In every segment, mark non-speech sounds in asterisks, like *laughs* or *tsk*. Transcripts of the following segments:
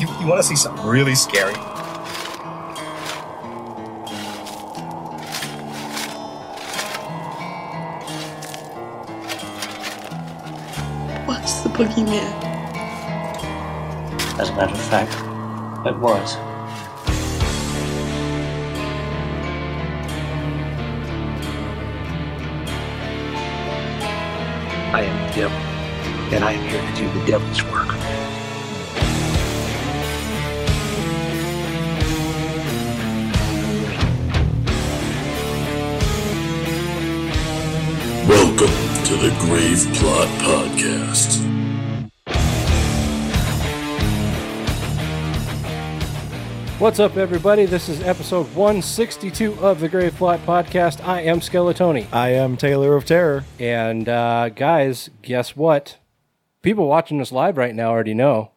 You, you want to see something really scary? What's the boogeyman? As a matter of fact, it was. I am the devil, and I am here to do the devil's work. Welcome to the Grave Plot Podcast. What's up, everybody? This is episode 162 of the Grave Plot Podcast. I am Skeletoni. I am Taylor of Terror. And, uh, guys, guess what? People watching this live right now already know,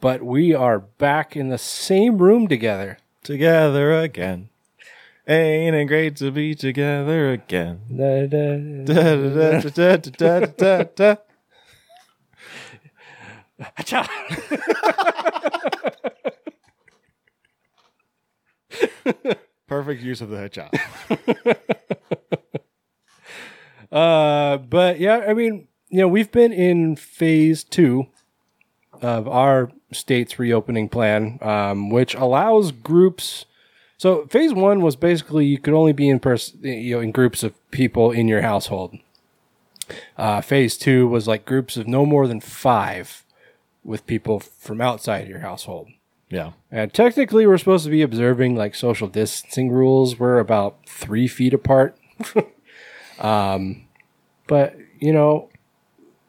but we are back in the same room together. Together again. Ain't it great to be together again? Da, da, Da, da, da, da, da, da, da. Perfect use of the headshot. *laughs* Uh, but yeah, I mean, you know, we've been in phase two of our state's reopening plan, um, which allows groups. So phase one was basically you could only be in person, you know, in groups of people in your household. Uh, phase two was like groups of no more than five with people from outside your household. Yeah. And technically, we're supposed to be observing like social distancing rules. We're about three feet apart. *laughs* um, but you know,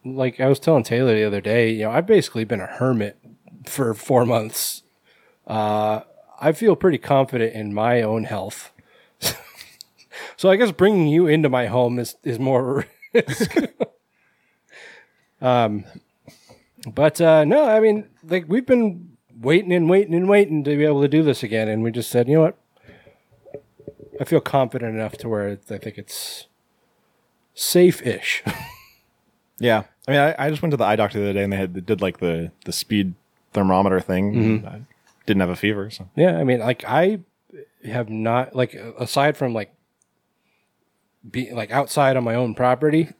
like I was telling Taylor the other day, you know, I've basically been a hermit for four months. Uh, I feel pretty confident in my own health. *laughs* so I guess bringing you into my home is is more risk. *laughs* um, but uh, no, I mean, like we've been waiting and waiting and waiting to be able to do this again, and we just said, you know what? I feel confident enough to where I think it's safe-ish. *laughs* Yeah. I mean, I, I just went to the eye doctor the other day and they had they did like the, the speed thermometer thing. I didn't have a fever. So yeah, I mean, like I have not like aside from like be like outside on my own property,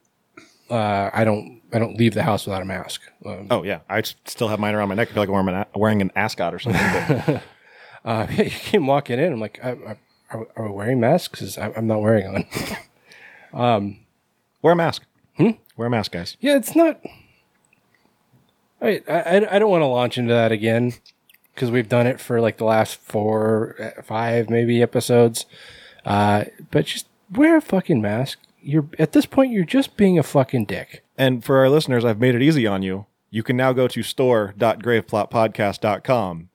uh, I don't I don't leave the house without a mask. Um, Oh yeah, I s- still have mine around my neck. I feel like I'm wearing an, wearing an ascot or something. But *laughs* uh, you came walking in. I'm like, I, I, are, are we wearing masks? 'Cause I, I'm not wearing one. *laughs* wear a mask. Wear a mask, guys. Yeah, it's not. I I, I don't want to launch into that again because we've done it for like the last four, uh, five maybe episodes. Uh, but just wear a fucking mask. You're at this point, you're just being a fucking dick. And for our listeners, I've made it easy on you. You can now go to store.graveplotpodcast.com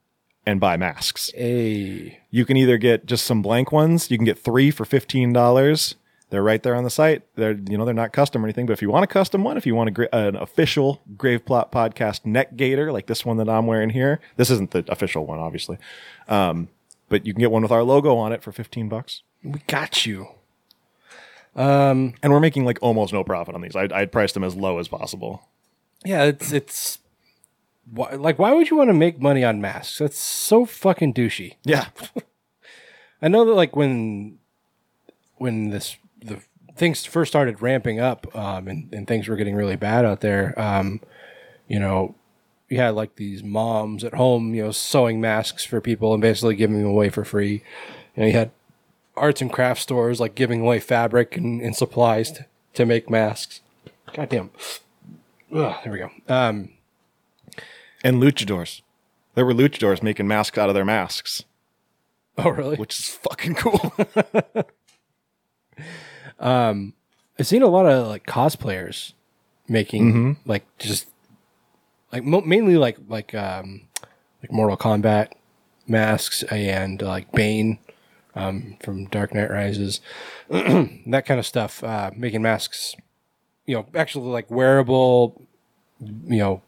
and buy masks. Hey, You can either get just some blank ones. You can get three for fifteen dollars. They're right there on the site. They're you know they're not custom or anything, but if you want a custom one, if you want a, gra- an official Grave Plot podcast neck gaiter like this one that I'm wearing here, this isn't the official one, obviously, um, but you can get one with our logo on it for fifteen bucks. we got you. And we're making like almost no profit on these. I'd, I'd priced them as low as possible. Yeah, it's it's why, like why would you want to make money on masks? That's so fucking douchey. Yeah, *laughs* I know that like when when this the things first started ramping up um, and, and things were getting really bad out there, um, you know, you had like these moms at home, you know, sewing masks for people and basically giving them away for free. You know, you had arts and craft stores like giving away fabric and, and supplies to, to make masks. Goddamn. Ugh, there we go. Um, and luchadors. There were luchadors making masks out of their masks, oh, really? which is fucking cool. *laughs* I've seen a lot of like cosplayers making like just like mo- mainly like like um like Mortal Kombat masks and like Bane um from Dark Knight Rises *clears throat* that kind of stuff uh making masks you know actually like wearable you know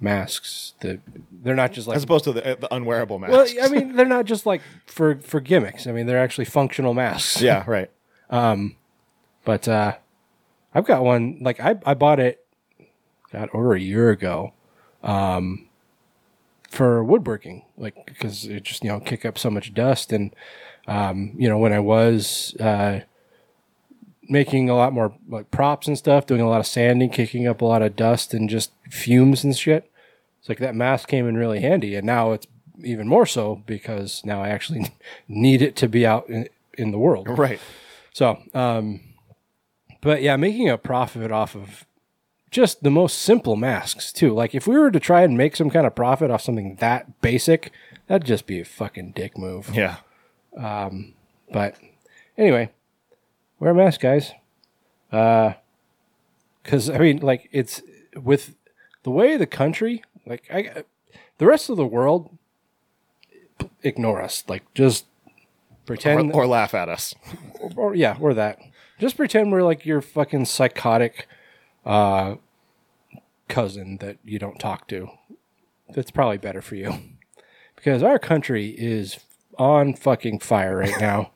masks that they're not just like as opposed to the, the unwearable masks. well I mean they're not just like for for gimmicks I mean they're actually functional masks yeah, *laughs* right. But uh I've got one like I I bought it God, over a year ago, um, for woodworking, like because it just you know kick up so much dust, and um, you know when I was uh, making a lot more like props and stuff, doing a lot of sanding, kicking up a lot of dust and just fumes and shit. It's like that mask came in really handy, and now it's even more so because now I actually *laughs* need it to be out in, in the world. Right. So, um, but yeah, making a profit off of just the most simple masks too. Like if we were to try and make some kind of profit off something that basic, that'd just be a fucking dick move. Yeah. Um, But anyway, wear a mask, guys. Uh, cause I mean, like it's with the way the country, like I, the rest of the world, ignore us. Like just pretend, or laugh at us. or yeah, or that. Just pretend we're like your fucking psychotic uh, cousin that you don't talk to. That's probably better for you. Because our country is on fucking fire right now.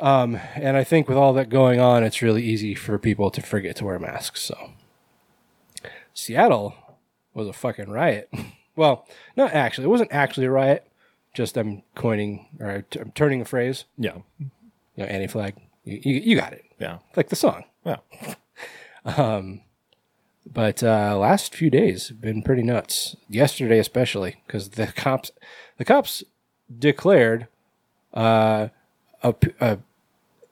um, and I think with all that going on, it's really easy for people to forget to wear masks. So, Seattle was a fucking riot. *laughs* well, not actually. It wasn't actually a riot. Just I'm coining or t- I'm turning a phrase Yeah. you know, anti flag. You, you, you got it. Yeah. Like the song. Yeah. *laughs* um, But uh, last few days have been pretty nuts. Yesterday, especially, because the cops, the cops declared uh, a, a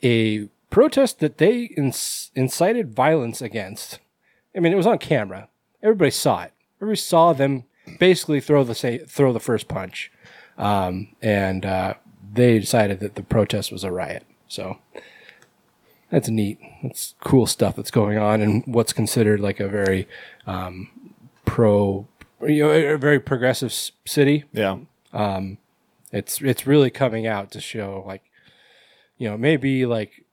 a protest that they inc- incited violence against. I mean, it was on camera. Everybody saw it. Everybody saw them basically throw the say, throw the first punch, um, and uh, they decided that the protest was a riot. So that's neat. That's cool stuff that's going on in what's considered like a very um, pro, you know, a very progressive city. Yeah. It's it's really coming out to show like, you know, maybe like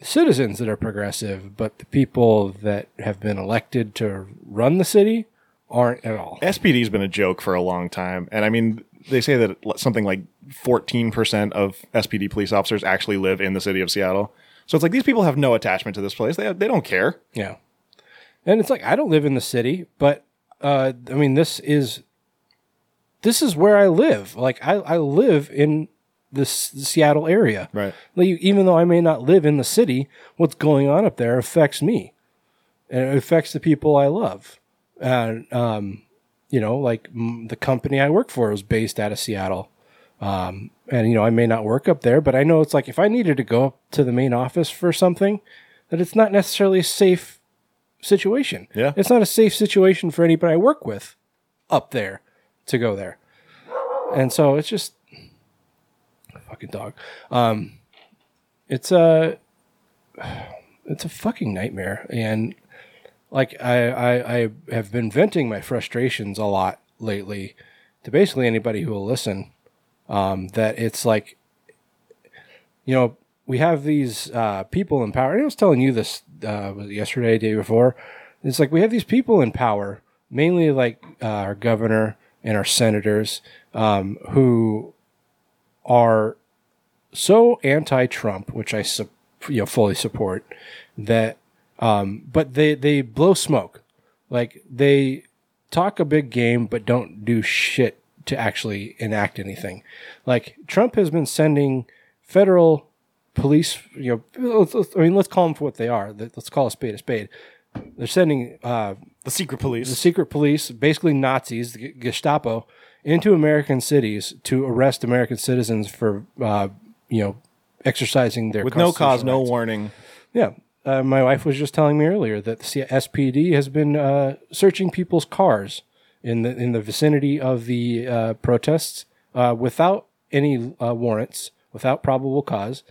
citizens that are progressive, but the people that have been elected to run the city aren't at all. SPD's been a joke for a long time. And I mean, they say that something like 14% of SPD police officers actually live in the city of Seattle. So it's like these people have no attachment to this place. They, they don't care. Yeah. And it's like I don't live in the city, but uh I mean this is this is where I live. Like I, I live in this the Seattle area. Right. Like even though I may not live in the city, what's going on up there affects me. And it affects the people I love. And um you know, like mm, the company I work for is based out of Seattle. Um, and you know, I may not work up there, but I know it's like if I needed to go up to the main office for something, that it's not necessarily a safe situation. Yeah. It's not a safe situation for anybody I work with up there to go there. And so it's just fucking dog. Um it's a *sighs* it's a fucking nightmare. And like I, I, I have been venting my frustrations a lot lately to basically anybody who will listen. Um, that it's like, you know, we have these uh, people in power. I was telling you this uh, yesterday, day before. It's like we have these people in power, mainly like uh, our governor and our senators, um, who are so anti-Trump, which I you know fully support, that um, but they they blow smoke, like they talk a big game but don't do shit to actually enact anything. Like Trump has been sending federal police, you know, I mean, let's call them for what they are. Let- Let's call a spade a spade. They're sending uh, The secret police. the secret police, basically Nazis, the Gestapo, into American cities to arrest American citizens for, uh, you know, exercising their with no cause, constitutional no warning. Yeah. Uh, my wife was just telling me earlier that the SPD has been uh, searching people's cars in the in the vicinity of the uh, protests uh, without any uh, warrants, without probable cause.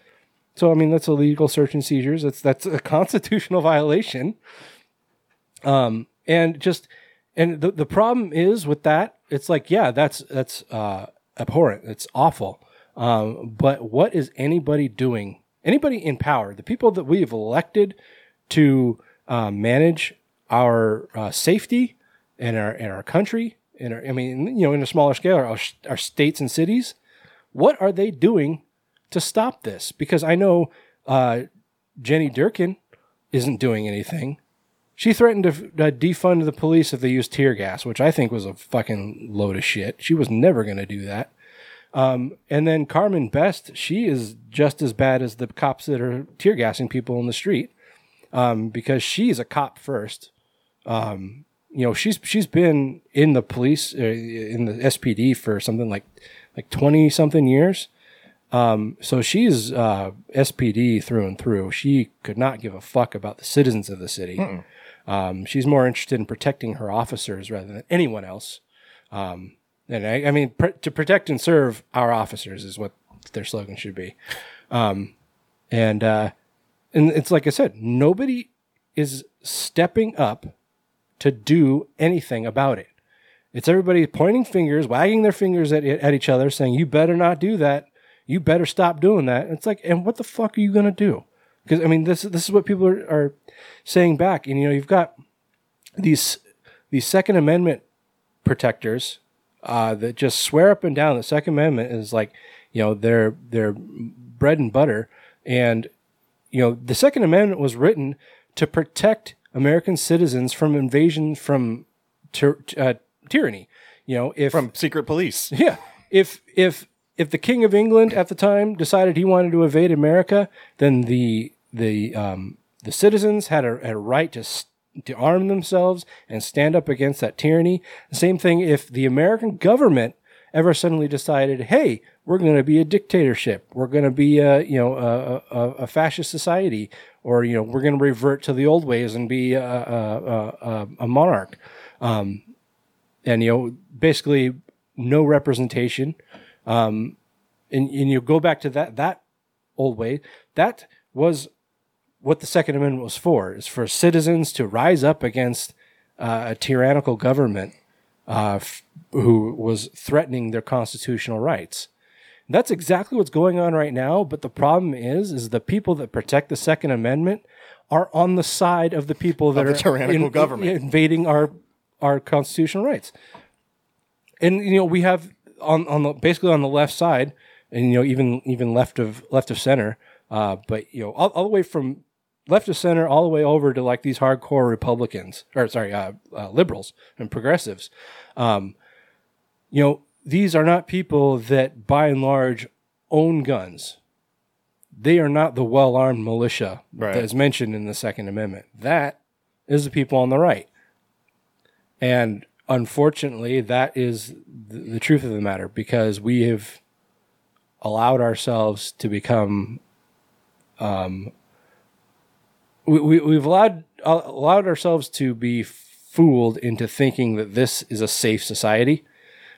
So I mean that's illegal search and seizures. That's that's a *laughs* constitutional violation. Um, and just and the the problem is with that, it's like yeah, that's that's uh, abhorrent. It's awful. Um, but what is anybody doing? Anybody in power, the people that we have elected to uh, manage our uh, safety and our and our country, and our, I mean, you know, in a smaller scale, our, our states and cities, what are they doing to stop this? Because I know uh, Jenny Durkan isn't doing anything. She threatened to uh, defund the police if they used tear gas, which I think was a fucking load of shit. She was never going to do that. Um, and then Carmen Best, she is just as bad as the cops that are tear gassing people in the street um, because she's a cop first. Um, you know, she's she's been in the police uh, in the SPD for something like like twenty something years. Um, so she's uh, SPD through and through. She could not give a fuck about the citizens of the city. Um, she's more interested in protecting her officers rather than anyone else. Um, and I, I mean, pr- to protect and serve our officers is what their slogan should be. Um, and uh, and it's like I said, nobody is stepping up to do anything about it. It's everybody pointing fingers, wagging their fingers at, at each other, saying, "You better not do that. You better stop doing that." It's like, and what the fuck are you gonna do? Because I mean, this this is what people are, are saying back. And you know, you've got these these Second Amendment protectors uh, that just swear up and down the Second Amendment is like, you know, their their bread and butter. And you know, the Second Amendment was written to protect American citizens from invasion from uh, tyranny. You know, if From secret police. *laughs* yeah, if if if the King of England at the time decided he wanted to invade America, then the the um, the citizens had a, had a right to s- to arm themselves and stand up against that tyranny. The same thing if the American government ever suddenly decided, hey, we're going to be a dictatorship, we're going to be a you know a, a, a fascist society, or you know we're going to revert to the old ways and be a, a, a, monarch. And you know basically no representation. Um and, and you go back to that that old way. That was what the second amendment was for is for citizens to rise up against uh, a tyrannical government uh, f- who was threatening their constitutional rights that's exactly what's going on right now but the problem is is the people that protect the second amendment are on the side of the people that the are tyrannical in, government. invading our our constitutional rights and you know we have on on the basically on the left side and you know even even left of left of center uh but you know all, all the way from left of center all the way over to like these hardcore republicans or sorry uh, uh liberals and progressives. Um you know these are not people that by and large own guns. They are not the well-armed militia Right. that is mentioned in the second amendment. That is the people on the right. And unfortunately, that is the, the truth of the matter because we have allowed ourselves to become, um, we, we, we've allowed uh, allowed ourselves to be fooled into thinking that this is a safe society,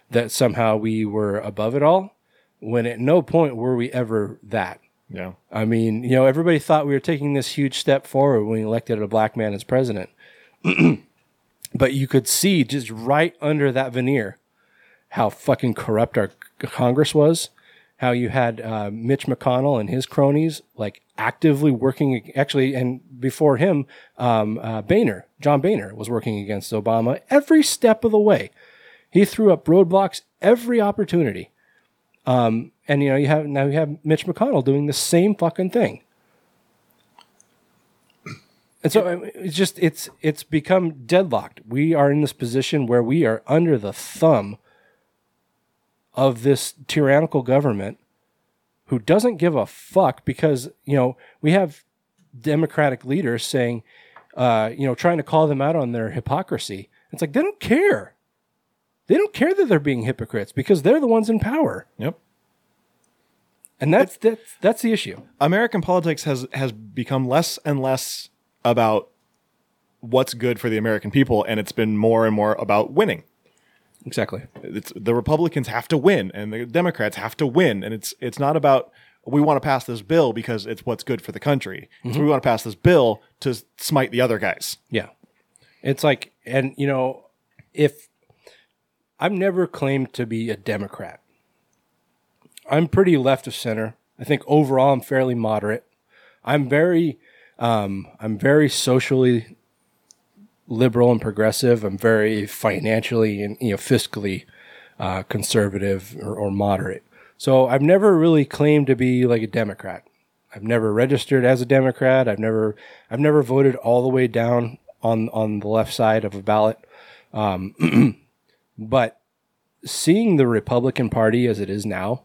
that somehow we were above it all, when at no point were we ever that. Yeah. I mean, you know, everybody thought we were taking this huge step forward when we elected a black man as president. *clears throat* but you could see just right under that veneer how fucking corrupt our Congress was. How you had uh, Mitch McConnell and his cronies like actively working, actually, and before him, um, uh, Boehner, John Boehner, was working against Obama every step of the way. He threw up roadblocks every opportunity. Um, and you know, you have now you have Mitch McConnell doing the same fucking thing. And so it's just it's it's become deadlocked. We are in this position where we are under the thumb of this tyrannical government who doesn't give a fuck because, you know, we have democratic leaders saying uh, you know, trying to call them out on their hypocrisy. It's like they don't care. They don't care that they're being hypocrites because they're the ones in power. Yep. And that's that's that's the issue. American politics has has become less and less about what's good for the American people, and it's been more and more about winning. Exactly. It's the Republicans have to win, and the Democrats have to win, and it's it's not about we want to pass this bill because it's what's good for the country. It's we want to pass this bill to smite the other guys. Yeah. It's like, and you know, if I've never claimed to be a Democrat, I'm pretty left of center. I think overall I'm fairly moderate. I'm very, um, I'm very socially liberal and progressive. I'm very financially and you know fiscally uh, conservative or, or moderate. So I've never really claimed to be like a Democrat. I've never registered as a Democrat. I've never I've never voted all the way down on on the left side of a ballot. Um, *clears throat* but seeing the Republican Party as it is now,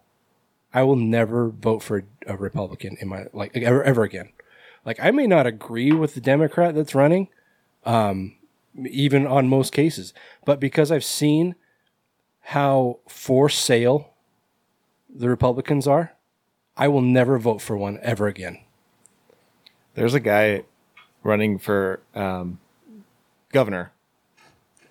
I will never vote for a Republican in my like ever ever again. Like I may not agree with the Democrat that's running, um, even on most cases, but because I've seen how for sale the Republicans are, I will never vote for one ever again. There's a guy running for um, governor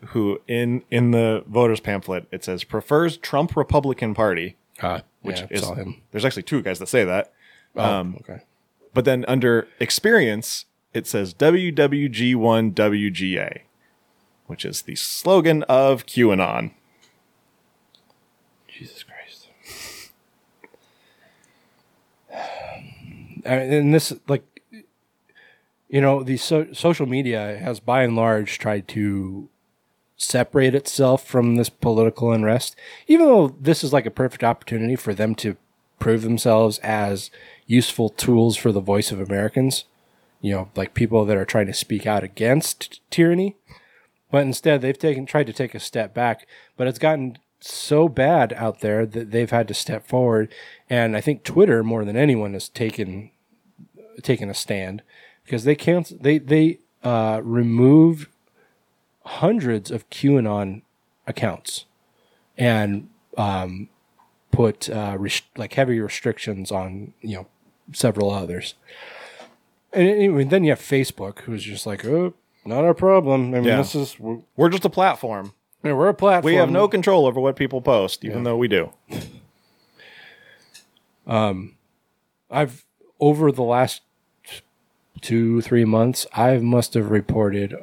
who in in the voters pamphlet it says prefers Trump Republican Party, Uh, which yeah, is saw him. there's actually two guys that say that. Oh, Um, okay. But then under experience, it says WWG1WGA, which is the slogan of QAnon. Jesus Christ. and this, like, you know, the so- social media has by and large tried to separate itself from this political unrest, even though this is like a perfect opportunity for them to prove themselves as useful tools for the voice of Americans. You know, like people that are trying to speak out against tyranny. But instead, they've taken tried to take a step back. But it's gotten so bad out there that they've had to step forward. And I think Twitter, more than anyone, has taken taken a stand because they can't. They they uh, remove hundreds of QAnon accounts and um, put uh, rest- like heavy restrictions on you know several others. And anyway, then you have Facebook, who's just like, oh, not our problem. I mean, Yeah. this is we're, We're just a platform. Yeah, we're a platform. We have no control over what people post, even though we do. *laughs* I've over the last two three months, I must have reported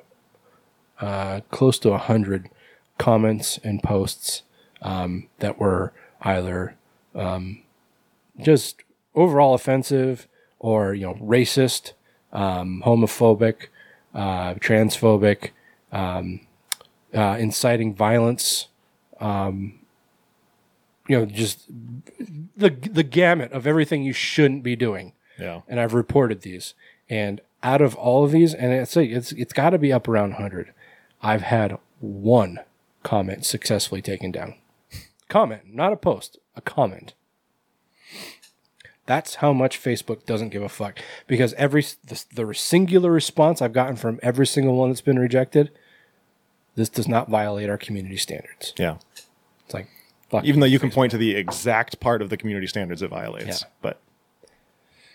uh, close to a hundred comments and posts um, that were either um, just overall offensive or you know racist, um, homophobic, uh, transphobic, um, uh, inciting violence. Um, you know, just the the gamut of everything you shouldn't be doing Yeah. and I've reported these. And out of all of these, and it's it's it's got to be up around hundred. I've had one comment successfully taken down. Comment, not a post, a comment. That's how much Facebook doesn't give a fuck because every the, the singular response I've gotten from every single one that's been rejected, this does not violate our community standards. Yeah. It's like, fuck Even though you can point to the exact part of the community standards it violates. Yeah. But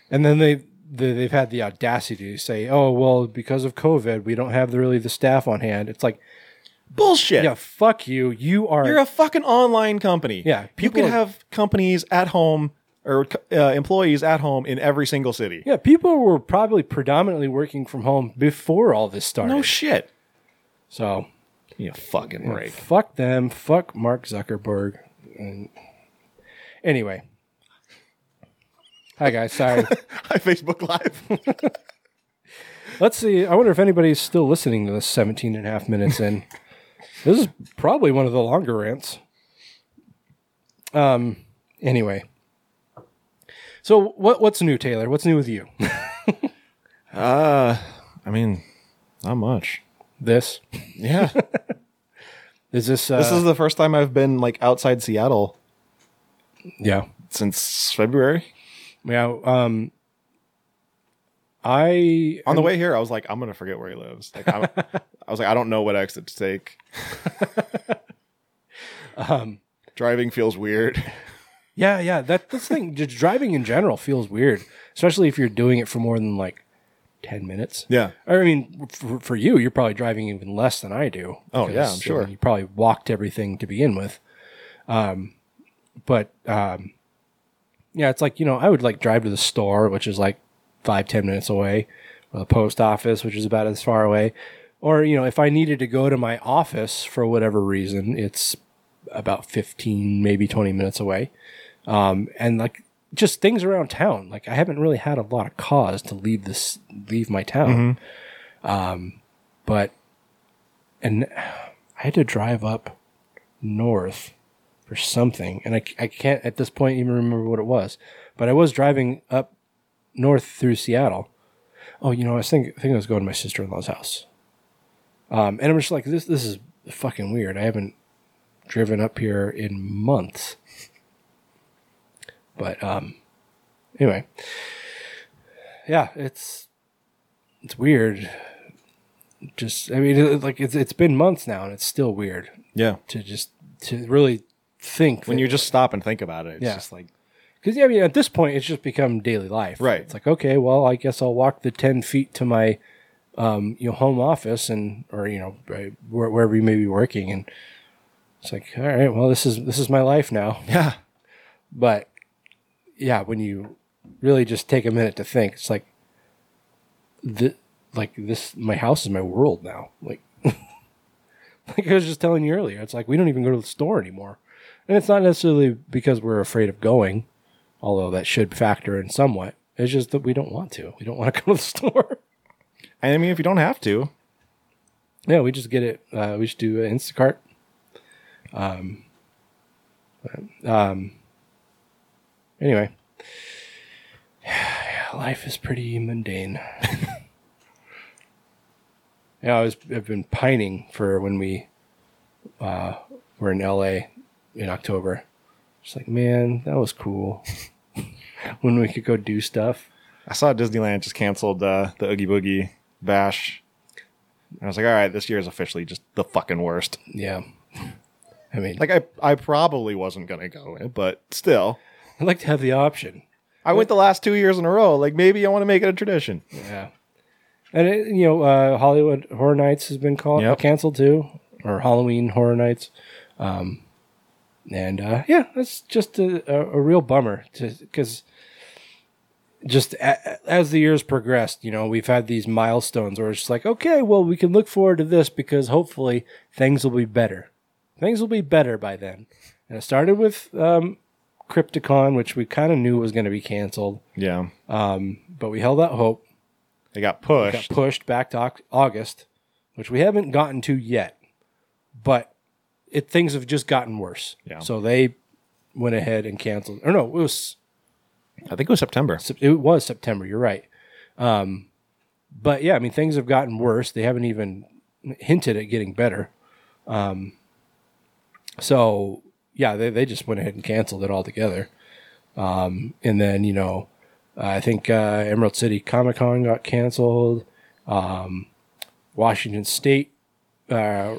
And then they, they they've had the audacity to say, "Oh well, because of COVID, we don't have the, really the staff on hand." It's like, bullshit. yeah, fuck you. You are You're a fucking online company. Yeah, You people can are- have companies at home or uh, employees at home in every single city. yeah. People were probably predominantly working from home before all this started. No shit. so You fucking break. fuck them. Fuck Mark Zuckerberg. And anyway, hi guys. Sorry. *laughs* Hi, Facebook Live. *laughs* Let's see. I wonder if anybody's still listening to this 17 and a half minutes in. this is probably one of the longer rants. Um. Anyway. So what what's new, Taylor? What's new with you? *laughs* uh, I mean, not much. this Yeah. *laughs* is this. Uh, this is the first time I've been like outside Seattle yeah since February. yeah. Um. I On the way here, I was like, I'm gonna forget where he lives. Like, I'm, *laughs* I was like, I don't know what exit to take. um. Driving feels weird. Yeah, yeah. That this thing, just driving in general feels weird, especially if you're doing it for more than like ten minutes. Yeah. I mean, for, for you, you're probably driving even less than I do. Oh, yeah, I'm sure. You probably walked everything to begin with. Um, but um, yeah, it's like you know, I would like drive to the store, which is like five ten minutes away, or the post office, which is about as far away, or you know, if I needed to go to my office for whatever reason, it's about fifteen, maybe twenty minutes away. Um, and like just things around town. Like I haven't really had a lot of cause to leave this, leave my town. Um, but and I had to drive up north for something, and I, I can't at this point even remember what it was. But I was driving up north through Seattle. Oh, you know, I was thinking, I think I was going to my sister in law's house. Um, and I'm just like, this this is fucking weird. I haven't driven up here in months. But um, anyway, yeah, it's it's weird. Just I mean, it- like it's it's been months now, and it's still weird Yeah. to just to really think When that- you just stop and think about it, it's Yeah. just like Because yeah, I mean, at this point, it's just become daily life. Right. It's like, okay, well, I guess I'll walk the ten feet to my, um, you know, home office and or you know wherever you may be working, and it's like, all right, well, this is this is my life now. yeah. But yeah, when you really just take a minute to think, it's like, the like this, my house is my world now. Like, *laughs* like I was just telling you earlier, it's like we don't even go to the store anymore, and it's not necessarily because we're afraid of going, although that should factor in somewhat. It's just that we don't want to. We don't *laughs* want to go to the store. And I mean, if you don't have to, yeah, we just get it. Uh, we just do Instacart. Um. Um. Anyway, *sighs* life is pretty mundane. *laughs* yeah, I was. I've been pining for when we uh, were in LA in October. Just like, man, that was cool. *laughs* when we could go do stuff. I saw Disneyland just canceled uh, the Oogie Boogie Bash. And I was like, all right, this year is officially just the fucking worst. Yeah. I mean, Like, I, I probably wasn't going to go, in, but still. *laughs* I'd like to have the option. I went the last two years in a row. Like, maybe I want to make it a tradition. Yeah. And it, you know, uh, Hollywood Horror Nights has been called Yep. canceled too, or Halloween Horror Nights. Um, and uh, yeah, that's just a, a, a real bummer because just a, as the years progressed, you know, we've had these milestones where it's just like, okay, well, we can look forward to this because hopefully things will be better. Things will be better by then. And it started with um, Crypticon, which we kind of knew was going to be canceled, Yeah. but we held out hope They got got pushed. pushed back to Au- August, which we haven't gotten to yet. But it things have just gotten worse. Yeah. So they went ahead and canceled. Or no, it was I think it was September. Sep- it was September. You're right. Um, but yeah, I mean things have gotten worse. They haven't even hinted at getting better. Um, so yeah, they they just went ahead and canceled it altogether. Um, and then you know, I think uh, Emerald City Comic Con got canceled. Um, Washington State uh,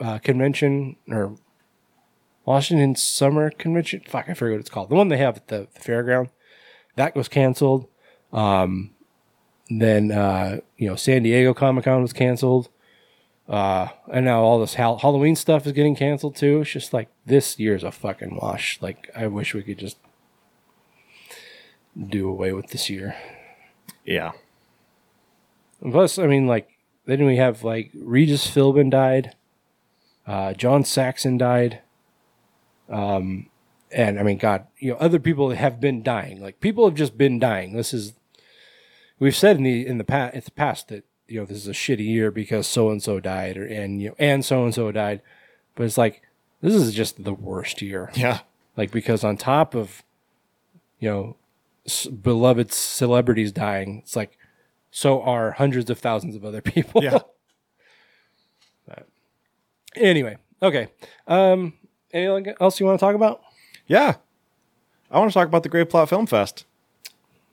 uh, Convention or Washington Summer Convention. Fuck, I forget what it's called. The one they have at the, the fairground that was canceled. Um, then uh, you know San Diego Comic Con was canceled. Uh, and now all this Hal- Halloween stuff is getting canceled too. It's just like this year's a fucking wash. Like I wish we could just do away with this year. Yeah. And plus, I mean, like then we have like Regis Philbin died, uh, John Saxon died, um, and I mean, God, you know, other people have been dying. Like people have just been dying. This is we've said in the in the past, it's past that you know this is a shitty year because so and so died, or and you know, and so and so died, but it's like this is just the worst year Yeah. like because on top of you know s- beloved celebrities dying it's like so are hundreds of thousands of other *laughs* people Yeah. But anyway okay um anything else you want to talk about Yeah. I want to talk about the Grave Plot Film Fest.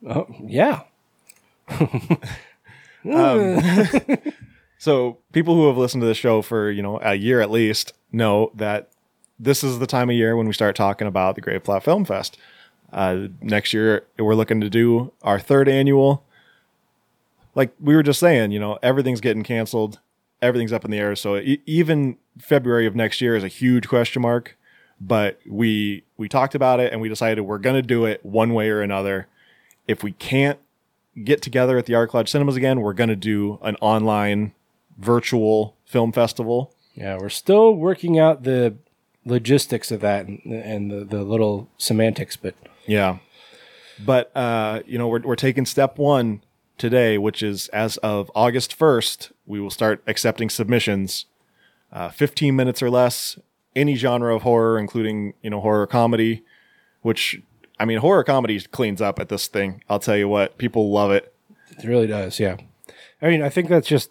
oh yeah *laughs* *laughs* So people who have listened to this show for, you know, a year at least know that this is the time of year when we start talking about the Grave Plot Film Fest. Uh, next year, we're looking to do our third annual. Like we were just saying, you know, everything's getting canceled. Everything's up in the air. So e- even February of next year is a huge question mark. But we we talked about it and we decided we're going to do it one way or another. If we can't get together at the Ark Lodge Cinemas again, we're going to do an online virtual film festival. yeah we're still working out the logistics of that and, and the, the little semantics but Yeah. But uh, you know, we're we're taking step 1 today, which is as of August 1st, we will start accepting submissions. Uh, 15 minutes or less, any genre of horror, including, you know, horror comedy, which I mean, horror comedy cleans up at this thing. I'll tell you what, people love it. It really does, yeah. I mean, I think that's just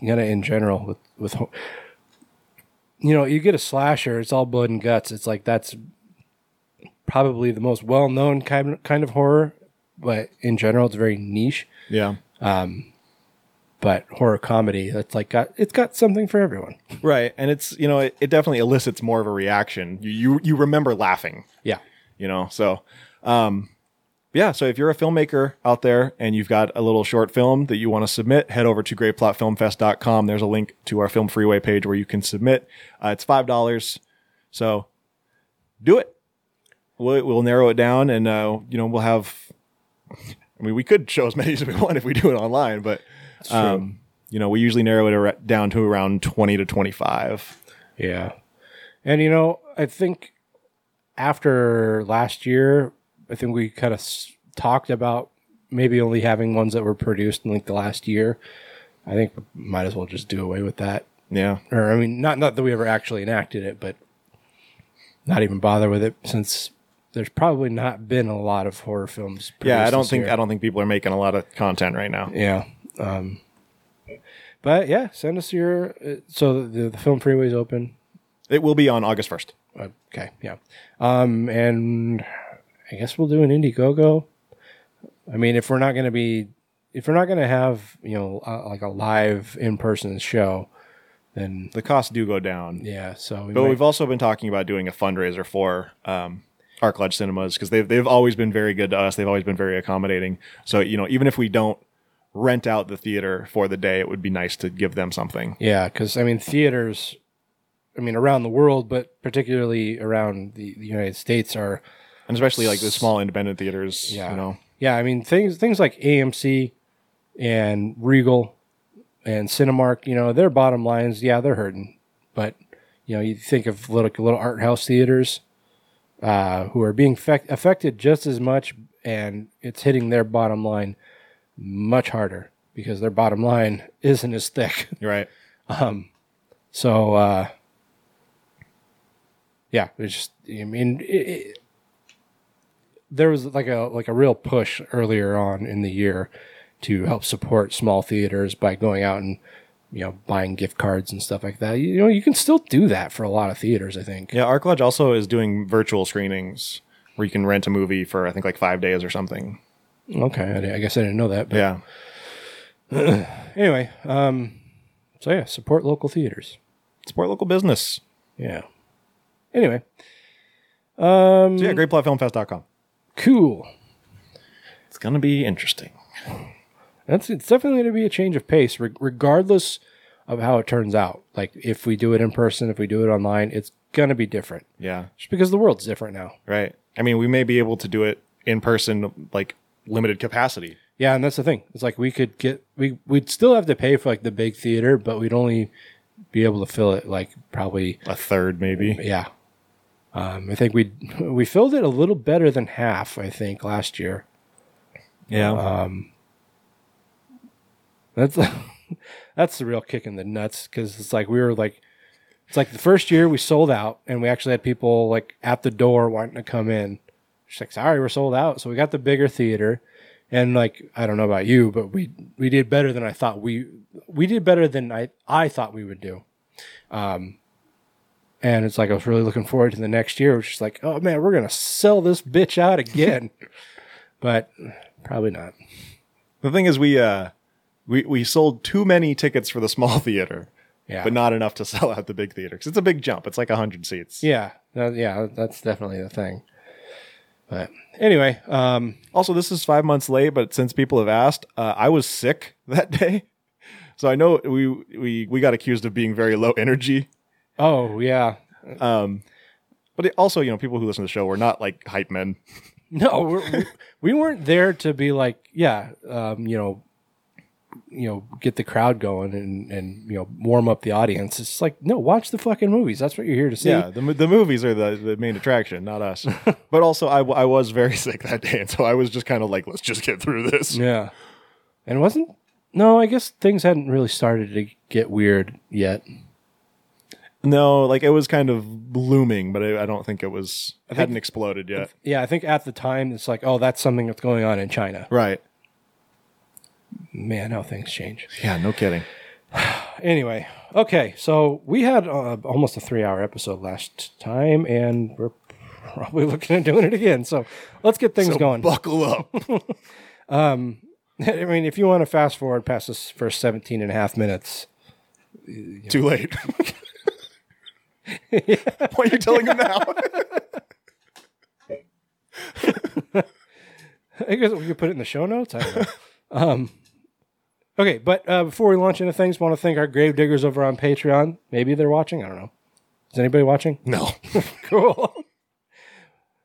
kind of in general with with you know you get a slasher it's all blood and guts it's like that's probably the most well known kind kind of horror but in general it's very niche Yeah. Um, but horror comedy that's like got it's got something for everyone Right. And it's, you know, it, it definitely elicits more of a reaction. You, you, you remember laughing, yeah you know? So, um, yeah. So if you're a filmmaker out there and you've got a little short film that you want to submit, head over to graveplotfilmfest.com. There's a link to our film freeway page where you can submit. Uh, it's $5. So do it. We'll, we'll narrow it down and, uh, you know, we'll have, I mean, we could show as many as we want if we do it online, but, um, you know, we usually narrow it down to around 20 to 25. Yeah. And you know, I think after last year, I think we kind of s- talked about maybe only having ones that were produced in like the last year. I think we might as well just do away with that. Yeah. Or I mean, not not that we ever actually enacted it, but not even bother with it since there's probably not been a lot of horror films. Yeah. I don't think, year. I don't think people are making a lot of content right now. Yeah. Um, but yeah, send us your. Uh, so the, the film freeway is open. It will be on August 1st. Okay, yeah. Um, and I guess we'll do an Indiegogo. I mean, if we're not going to be, if we're not going to have, you know, uh, like a live in person show, then The costs do go down. yeah. So, we But might- we've also been talking about doing a fundraiser for um, Ark Lodge Cinemas because they've they've always been very good to us. They've always been very accommodating. So you know, even if we don't rent out the theater for the day, it would be nice to give them something. yeah, because I mean, theaters, I mean, around the world, but particularly around the, the United States, are And especially like the small independent theaters. Yeah. You know. Yeah, I mean things things like AMC and Regal and Cinemark, you know, their bottom lines, yeah, they're hurting. But you know, you think of little little art house theaters uh, who are being fec- affected just as much, and it's hitting their bottom line much harder because their bottom line *laughs* isn't as thick. Right. So uh, yeah, it's just I mean it, it, there was like a like a real push earlier on in the year to help support small theaters by going out and you know buying gift cards and stuff like that. You know, you can still do that for a lot of theaters. I think. Yeah. Ark Lodge also is doing virtual screenings where you can rent a movie for I think like five days or something. Okay, I, I guess I didn't know that. But Yeah. *clears throat* anyway, um, so yeah, support local theaters. Support local business. Yeah. Anyway, um, So yeah, graveplotfilmfest.com. cool. It's gonna be interesting. That's it's definitely going to be a change of pace, re- regardless of how it turns out. Like if we do it in person, if we do it online, it's going to be different, Yeah. just because the world's different now. Right. I mean, we may be able to do it in person, like limited capacity. Yeah, and that's the thing. It's like we could get we we'd still have to pay for like the big theater, but we'd only be able to fill it like probably A third, maybe. yeah. Um, I think we we filled it a little better than half. I think last year. Yeah. That's *laughs* that's the real kick in the nuts because it's like we were like it's like the first year we sold out and we actually had people like at the door wanting to come in. She's like, sorry, we're sold out. So we got the bigger theater, and like I don't know about you, but we we did better than I thought we we did better than I I thought we would do. Um, and it's like I was really looking forward to the next year, which is like, oh man, we're gonna sell this bitch out again, *laughs* but probably not. The thing is, we uh, we we sold too many tickets for the small *laughs* theater, Yeah, but not enough to *laughs* sell out the big theater. 'Cause it's a big jump. It's like hundred seats. Yeah, yeah, that's definitely the thing. But anyway, um, Also, this is five months late, but since people have asked, uh, I was sick that day, so I know we we we got accused of being very low energy. Oh yeah, But it also, you know, people who listen to the show were not like hype men. *laughs* no, we're, we we weren't there to be like, yeah, um, you know, you know, get the crowd going and and you know warm up the audience. It's like, no, watch the fucking movies. That's what you're here to see. Yeah, the the movies are the, the main attraction, not us. *laughs* but also, I, I was very *laughs* sick that day, and so I was just kind of like, let's just get through this. yeah, and it wasn't. No, I guess things hadn't really started to get weird yet. No, like it was kind of blooming, but I, I don't think it was think- hadn't exploded yet. Yeah, I think at the time it's like, oh, that's something that's going on in China. Right. Man, how things change. Yeah, no kidding. *sighs* anyway, okay, so we had uh, almost a three-hour episode last time, and we're probably *laughs* looking at doing it again. So let's get things So going. Buckle up. *laughs* um, *laughs* I mean, if you want to fast forward past this first 17 and a half minutes, Too late. Why are you telling him now? *laughs* I guess we could put it in the show notes. I don't know. um, okay, but uh, before we launch into things, want to thank our grave diggers over on Patreon. Maybe they're watching. I don't know. Is anybody watching? no. *laughs* Cool.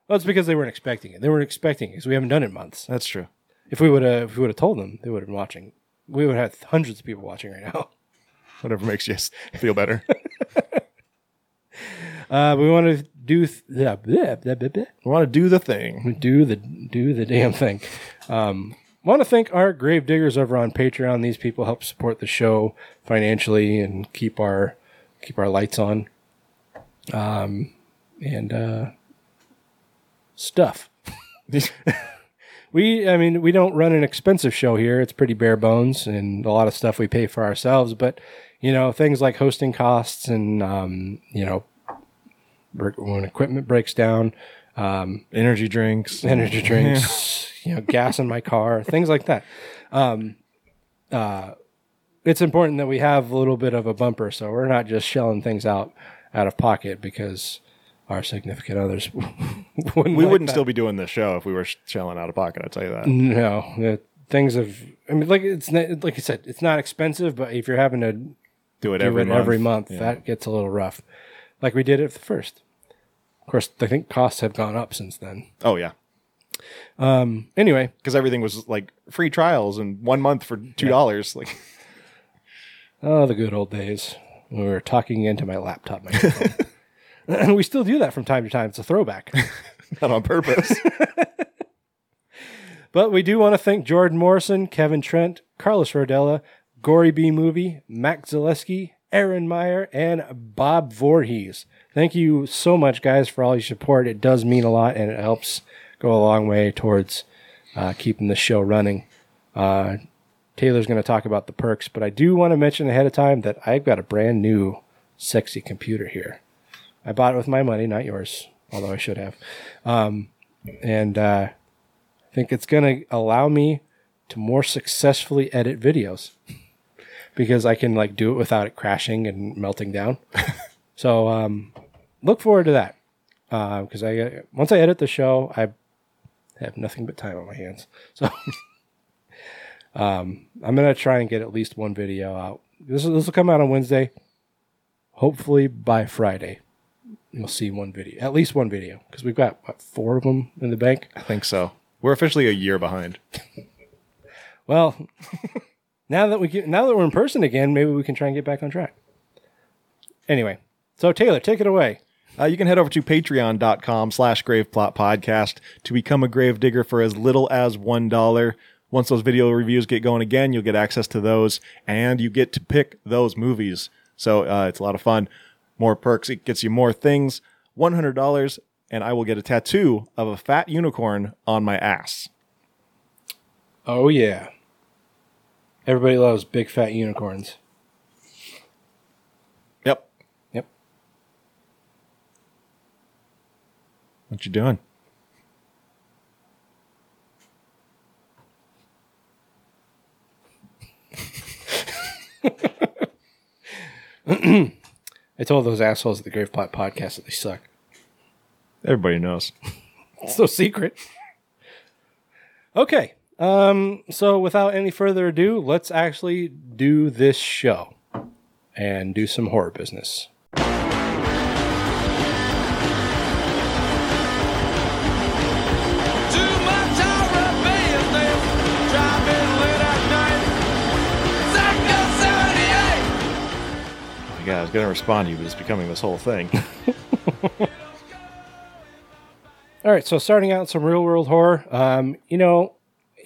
well, it's because they weren't expecting it. They weren't expecting it because we haven't done it in months. That's true. If we would have, if we would have told them, they would have been watching. We would have hundreds of people watching right now. Whatever makes you feel better. *laughs* Uh, we want to do th- yeah, blah, blah, blah, blah. We want to do the thing. do the do the damn thing. Um, want to thank our grave diggers over on Patreon. These people help support the show financially and keep our keep our lights on. Um, and uh, stuff. *laughs* we, I mean, we don't run an expensive show here. It's pretty bare bones, and a lot of stuff we pay for ourselves. But you know, things like hosting costs and um, you know, when equipment breaks down, um, Energy drinks. *laughs* energy drinks, *laughs* you know, gas in my car, things like that. Um, uh, it's important that we have a little bit of a bumper, so we're not just shelling things out out of pocket because our significant others *laughs* wouldn't. We like wouldn't that. still be doing this show if we were shelling out of pocket. I'll tell you that. No, the things have. I mean, like it's like you said, it's not expensive, but if you're having to Do it do every it month. every month, Yeah. that gets a little rough. Like we did it the first. Of course, I think costs have gone up since then. Oh yeah, um, Anyway, because everything was like free trials and one month for two dollars. Like *laughs* Oh, the good old days. We were talking into my laptop microphone. and *laughs* we still do that from time to time. It's a throwback. *laughs* not on purpose. but we do want to thank Jordan Morrison, Kevin Trent, Carlos Rodella, Gory B Movie, Mac Zaleski, Aaron Meyer, and Bob Voorhees. Thank you so much, guys, for all your support. It does mean a lot, and it helps go a long way towards uh, keeping the show running. Uh, Taylor's going to talk about the perks, but I do want to mention ahead of time that I've got a brand new sexy computer here. I bought it with my money, not yours, although I should have. Um, and uh, I think it's going to allow me to more successfully edit videos because I can like do it without it crashing and melting down. *laughs* so um, look forward to that because I once I edit the show, I have nothing but time on my hands. *laughs* So um, I'm gonna try and get at least one video out. This this will come out on Wednesday. Hopefully by Friday, you'll see one video, at least one video, because we've got what, four of them in the bank. I think so. We're officially a year behind. *laughs* Well, now that we can, now that we're in person again, maybe we can try and get back on track. Anyway, so Taylor, take it away. Uh, you can head over to patreon.com slash graveplot podcast to become a grave digger for as little as $1. Once those video reviews get going again, you'll get access to those and you get to pick those movies. So uh, it's a lot of fun. More perks. It gets you more things. $100 and I will get a tattoo of a fat unicorn on my ass. Oh yeah, everybody loves big fat unicorns. Yep. Yep. What you doing? *laughs* I told those assholes at the Grave Plot podcast that they suck. Everybody knows. It's no secret. Okay. Um, so without any further ado, let's actually do this show and do some horror business. Too much horror business, driving late at night. Psycho 78. Oh my God, I was going to respond to you, but it's becoming this whole thing. *laughs* All right, so starting out some real world horror. Um, you know,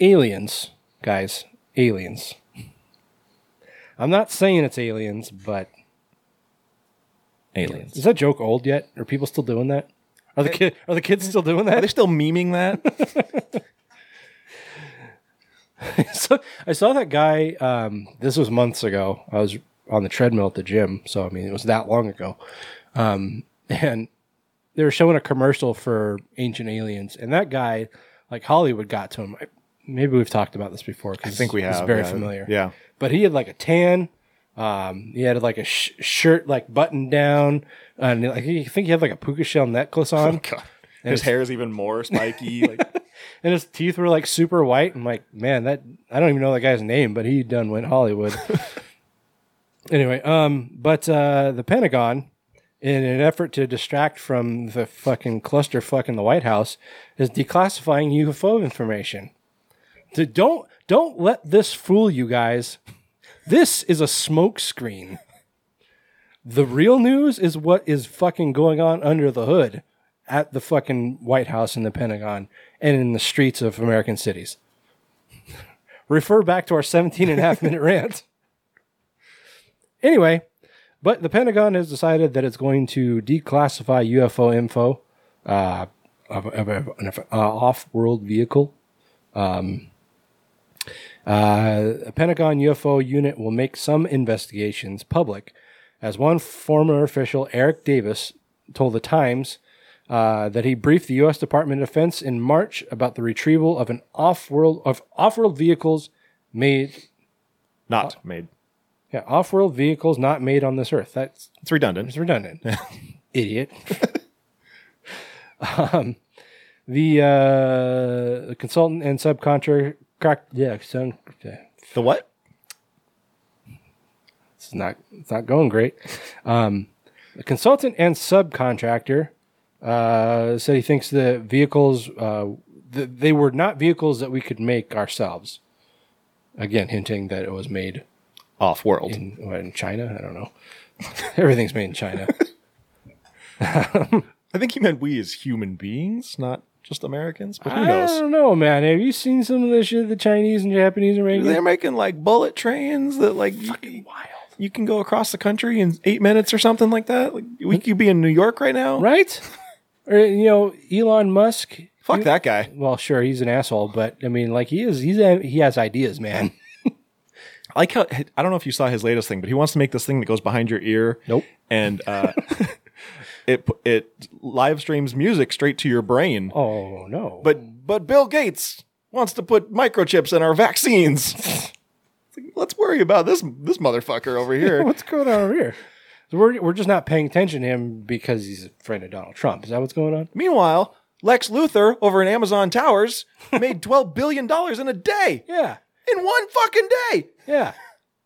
aliens, guys, aliens. I'm not saying it's aliens, but Aliens. is that joke old yet? Are people still doing that? Are the kid are the kids still doing that? Are they still memeing that? *laughs* so I saw that guy. Um, this was months ago. I was on the treadmill at the gym. So I mean, it was that long ago. Um, and they were showing a commercial for Ancient Aliens, and that guy, like Hollywood, got to him. I- Maybe we've talked about this before. Cause I think we have. It's very yeah. familiar. Yeah. but he had like a tan. Um, he had like a sh- shirt like buttoned down, and like I think he had like a puka shell necklace on, God. His hair is even more spiky. *laughs* like, and his teeth were like super white. I'm like, man, that I don't even know that guy's name, but he done went Hollywood. *laughs* anyway, um, but uh, the Pentagon, in an effort to distract from the fucking clusterfuck in the White House, is declassifying UFO information. To- don't don't let this fool you guys. This is a smoke screen. The real news is what is fucking going on under the hood at the fucking White House and the Pentagon and in the streets of American cities. Refer back to our 17 and a half minute rant. Anyway, but the Pentagon has decided that it's going to declassify UFO info uh, of, of, of an off world vehicle. Um, uh, a Pentagon UFO unit will make some investigations public, as one former official, Eric Davis, told the Times uh, that he briefed the U.S. Department of Defense in March about the retrieval of an off-world of off-world vehicles made, not made. yeah, off-world vehicles not made on this Earth. That's It's redundant. it's redundant. *laughs* Idiot. *laughs* um, the uh, the consultant and subcontractor, crack, yeah, son, yeah, The what? it's not it's not going great. Um, the consultant and subcontractor uh, said he thinks the vehicles uh, th- they were not vehicles that we could make ourselves. Again, hinting that it was made Off world. in, in China. I don't know. *laughs* Everything's made in China. *laughs* I think he meant we as human beings, not just Americans. But who I knows? don't know, man. Have you seen some of the shit the Chinese and Japanese are making? They're making like bullet trains that like you, you can go across the country in eight minutes or something like that. Like, we could be in New York right now. right? Or you know, Elon Musk. Fuck that guy. Well, sure, he's an asshole, but I mean, like he is. He's a, he has ideas, man. *laughs* I like how I don't know if you saw his latest thing, but he wants to make this thing that goes behind your ear. Nope. And uh, *laughs* it it live streams music straight to your brain. Oh no! But but Bill Gates wants to put microchips in our vaccines. Like, *laughs* Let's worry about this this motherfucker over here. *laughs* what's going on over here? So we're we're just not paying attention to him because he's a friend of Donald Trump. Is that what's going on? Meanwhile, Lex Luthor over in Amazon Towers made twelve billion dollars in a day. Yeah, In one fucking day. yeah.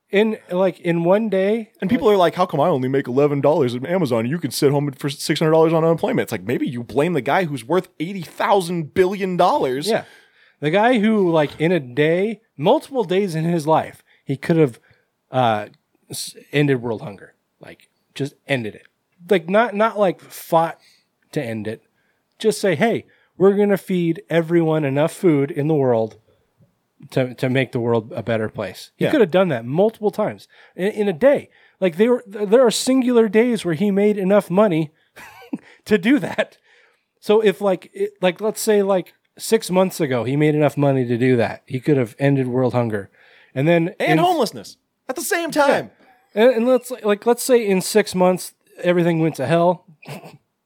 In like in one day, And people are like, "How come I only make eleven dollars at Amazon? You can sit home for six hundred dollars on unemployment." It's like maybe you blame the guy who's worth eighty thousand billion dollars. Yeah. The guy who, like, in a day, multiple days in his life, he could have uh, ended world hunger. Like, just ended it. Like, not not like fought to end it. Just say, hey, we're gonna feed everyone enough food in the world to to make the world a better place. He Yeah. could have done that multiple times in, in a day. Like, they were there are singular days where he made enough money *laughs* to do that. So if like it, like let's say like six months ago he made enough money to do that, he could have ended world hunger, and then And in- homelessness at the same time. and, and let's like let's say in six months everything went to hell. *laughs*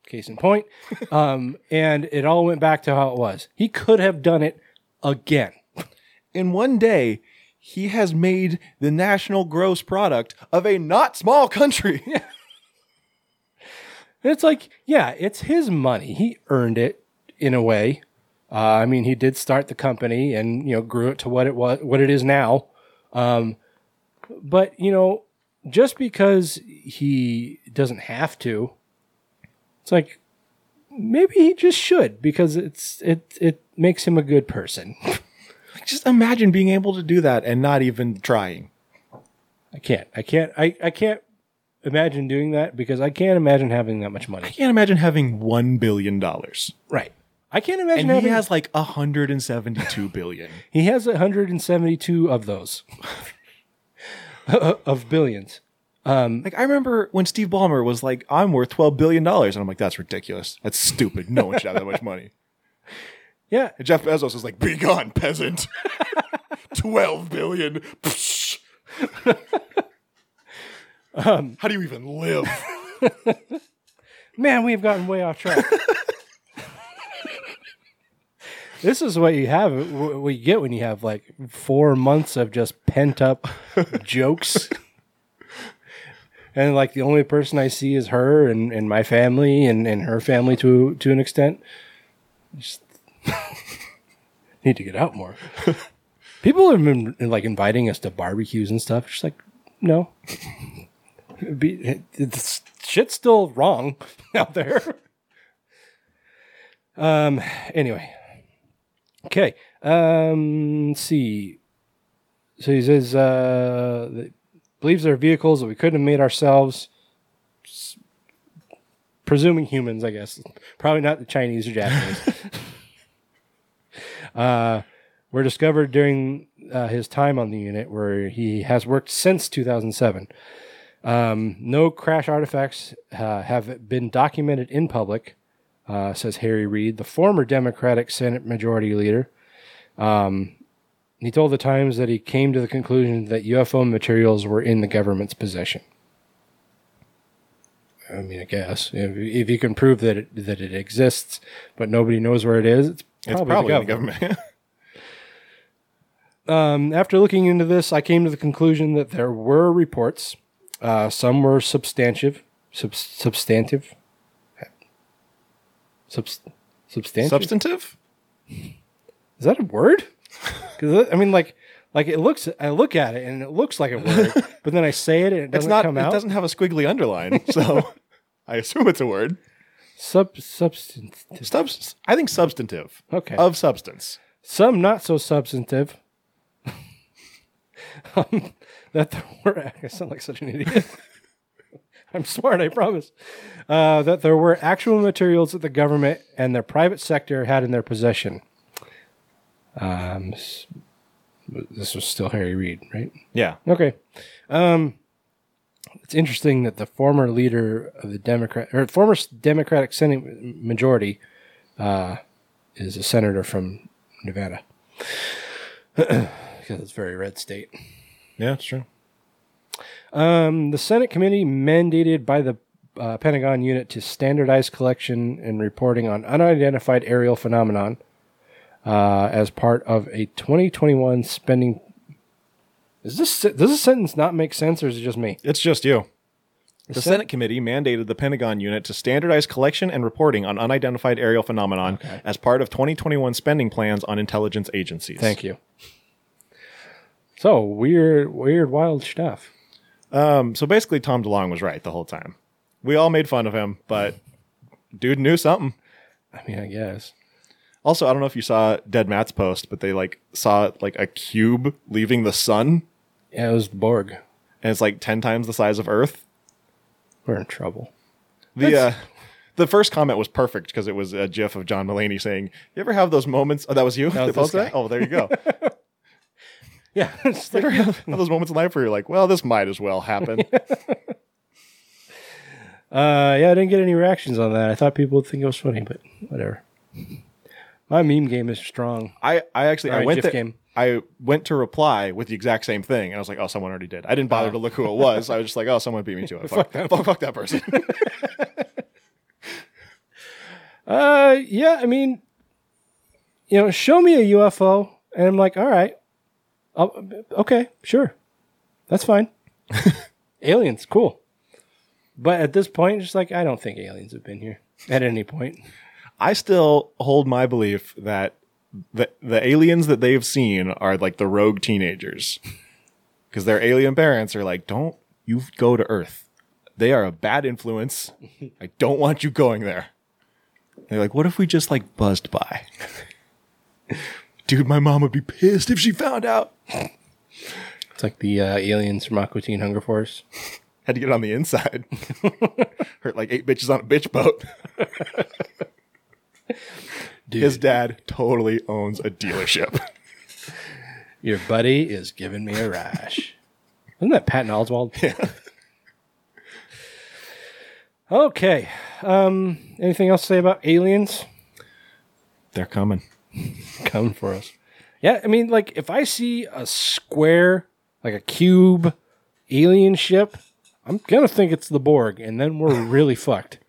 Case in point, *laughs* um, and it all went back to how it was. He could have done it again. In one day, he has made the national gross product of a not small country. *laughs* It's like, yeah, it's his money. He earned it in a way. Uh, I mean, he did start the company and you know grew it to what it was, what it is now. Um, but you know, just because he doesn't have to, it's like maybe he just should because it's it it makes him a good person. *laughs* Just imagine being able to do that and not even trying. I can't. I can't. I, I can't imagine doing that because I can't imagine having that much money. I can't imagine having one billion dollars. Right. I can't imagine And he having. has like 172 billion. *laughs* He has 172 of those *laughs* of billions. Um, like I remember when Steve Ballmer was like, "I'm worth 12 billion dollars," and I'm like, "That's ridiculous. That's stupid. No one should have that much money." Yeah, And Jeff Bezos is like, "Be gone, peasant. *laughs* 12 billion. Psh. *laughs* Um, how do you even live? *laughs* Man, we've gotten way off track. this is what you have, what you get when you have like four months of just pent up jokes. And like the only person I see is her and, and my family and, and her family to to an extent. Just *laughs* need to get out more. *laughs* People have been like inviting us to barbecues and stuff. Just like, no. *laughs* Be, it's, shit's still wrong out there. Um. Anyway. Okay. Um. Let's see. So he says, uh, believes there are vehicles that we couldn't have made ourselves. Presuming humans, I guess. Probably not the Chinese or Japanese. Uh, were discovered during uh, his time on the unit, where he has worked since 2007. Um, no crash artifacts uh, have been documented in public, uh, says Harry Reid, the former Democratic Senate Majority Leader. Um, he told the Times that he came to the conclusion that UFO materials were in the government's possession. I mean, I guess if, if you can prove that it, that it exists, but nobody knows where it is, it's probably, It's probably the the government. government. *laughs* Um, after looking into this, I came to the conclusion that there were reports. Uh, some were substantive, sub- substantive, Subs- substantive. Substantive? Is that a word? Because I mean, like, like it looks. I look at it and it looks like a word, *laughs* but then I say it and it doesn't not. come It doesn't have a squiggly underline, so *laughs* I assume it's a word. Sub substantive. Subs- I think substantive. Okay. Of substance. Some not so substantive. *laughs* um, that there were. *laughs* I sound like such an idiot. *laughs* I'm smart, I promise. Uh, that there were actual materials that the government and the private sector had in their possession. Um, this was still Harry Reid, right? Yeah. Okay. Um, it's interesting that the former leader of the Democrat or former Democratic Senate majority uh, is a senator from Nevada *clears throat* because it's a very red state. Yeah, it's true. Um, the Senate committee mandated by the uh, Pentagon unit to standardize collection and reporting on unidentified aerial phenomenon uh, as part of a 2021 spending. Is this does this sentence not make sense, or is it just me? It's just you. The Sen- Senate committee mandated the Pentagon unit to standardize collection and reporting on unidentified aerial phenomenon as part of 2021 spending plans on intelligence agencies. Thank you. So weird, weird, wild stuff. Um, so basically, Tom DeLonge was right the whole time. We all made fun of him, but dude knew something. I mean, I guess. Also, I don't know if you saw Dead Matt's post, but they like saw like a cube leaving the sun, Yeah, it was the Borg. and it's like ten times the size of Earth. We're in trouble. The uh, the first comment was perfect because it was a GIF of John Mulaney saying, "You ever have those moments?" Oh, that was you. That was that this guy. Oh, there you go. *laughs* Yeah, *laughs* it's You like, ever have have those moments in life where you're like, "Well, this might as well happen." *laughs* Uh, yeah, I didn't get any reactions on that. I thought people would think it was funny, but whatever. My meme game is strong. I, I actually I Alright, went GIF there, game. I went to reply with the exact same thing, and I was like, "Oh, someone already did." I didn't bother to look who it was. I was just like, "Oh, someone beat me to it." *laughs* Fuck, fuck, fuck that person. *laughs* Uh, yeah, I mean, you know, show me a UFO, and I'm like, all right, I'll, okay, sure, that's fine. *laughs* aliens, cool. But at this point, just like I don't think aliens have been here at any point. I still hold my belief that the the aliens that they've seen are like the rogue teenagers, because their alien parents are like, "Don't you go to Earth? They are a bad influence. I don't want you going there." They're like, "What if we just like buzzed by?" *laughs* Dude, my mom would be pissed if she found out. It's like the uh, aliens from Aqua Teen Hunger Force. Had to get it on the inside. *laughs* Hurt like eight bitches on a bitch boat. *laughs* Dude, His dad totally owns a dealership. *laughs* your buddy is giving me a rash. Isn't that Patton Oswalt? *laughs* Yeah. okay. Um, anything else to say about aliens? They're coming. *laughs* Come for us. Yeah, I mean, like if I see a square, like a cube alien ship, I'm gonna think it's the Borg, and then we're really fucked.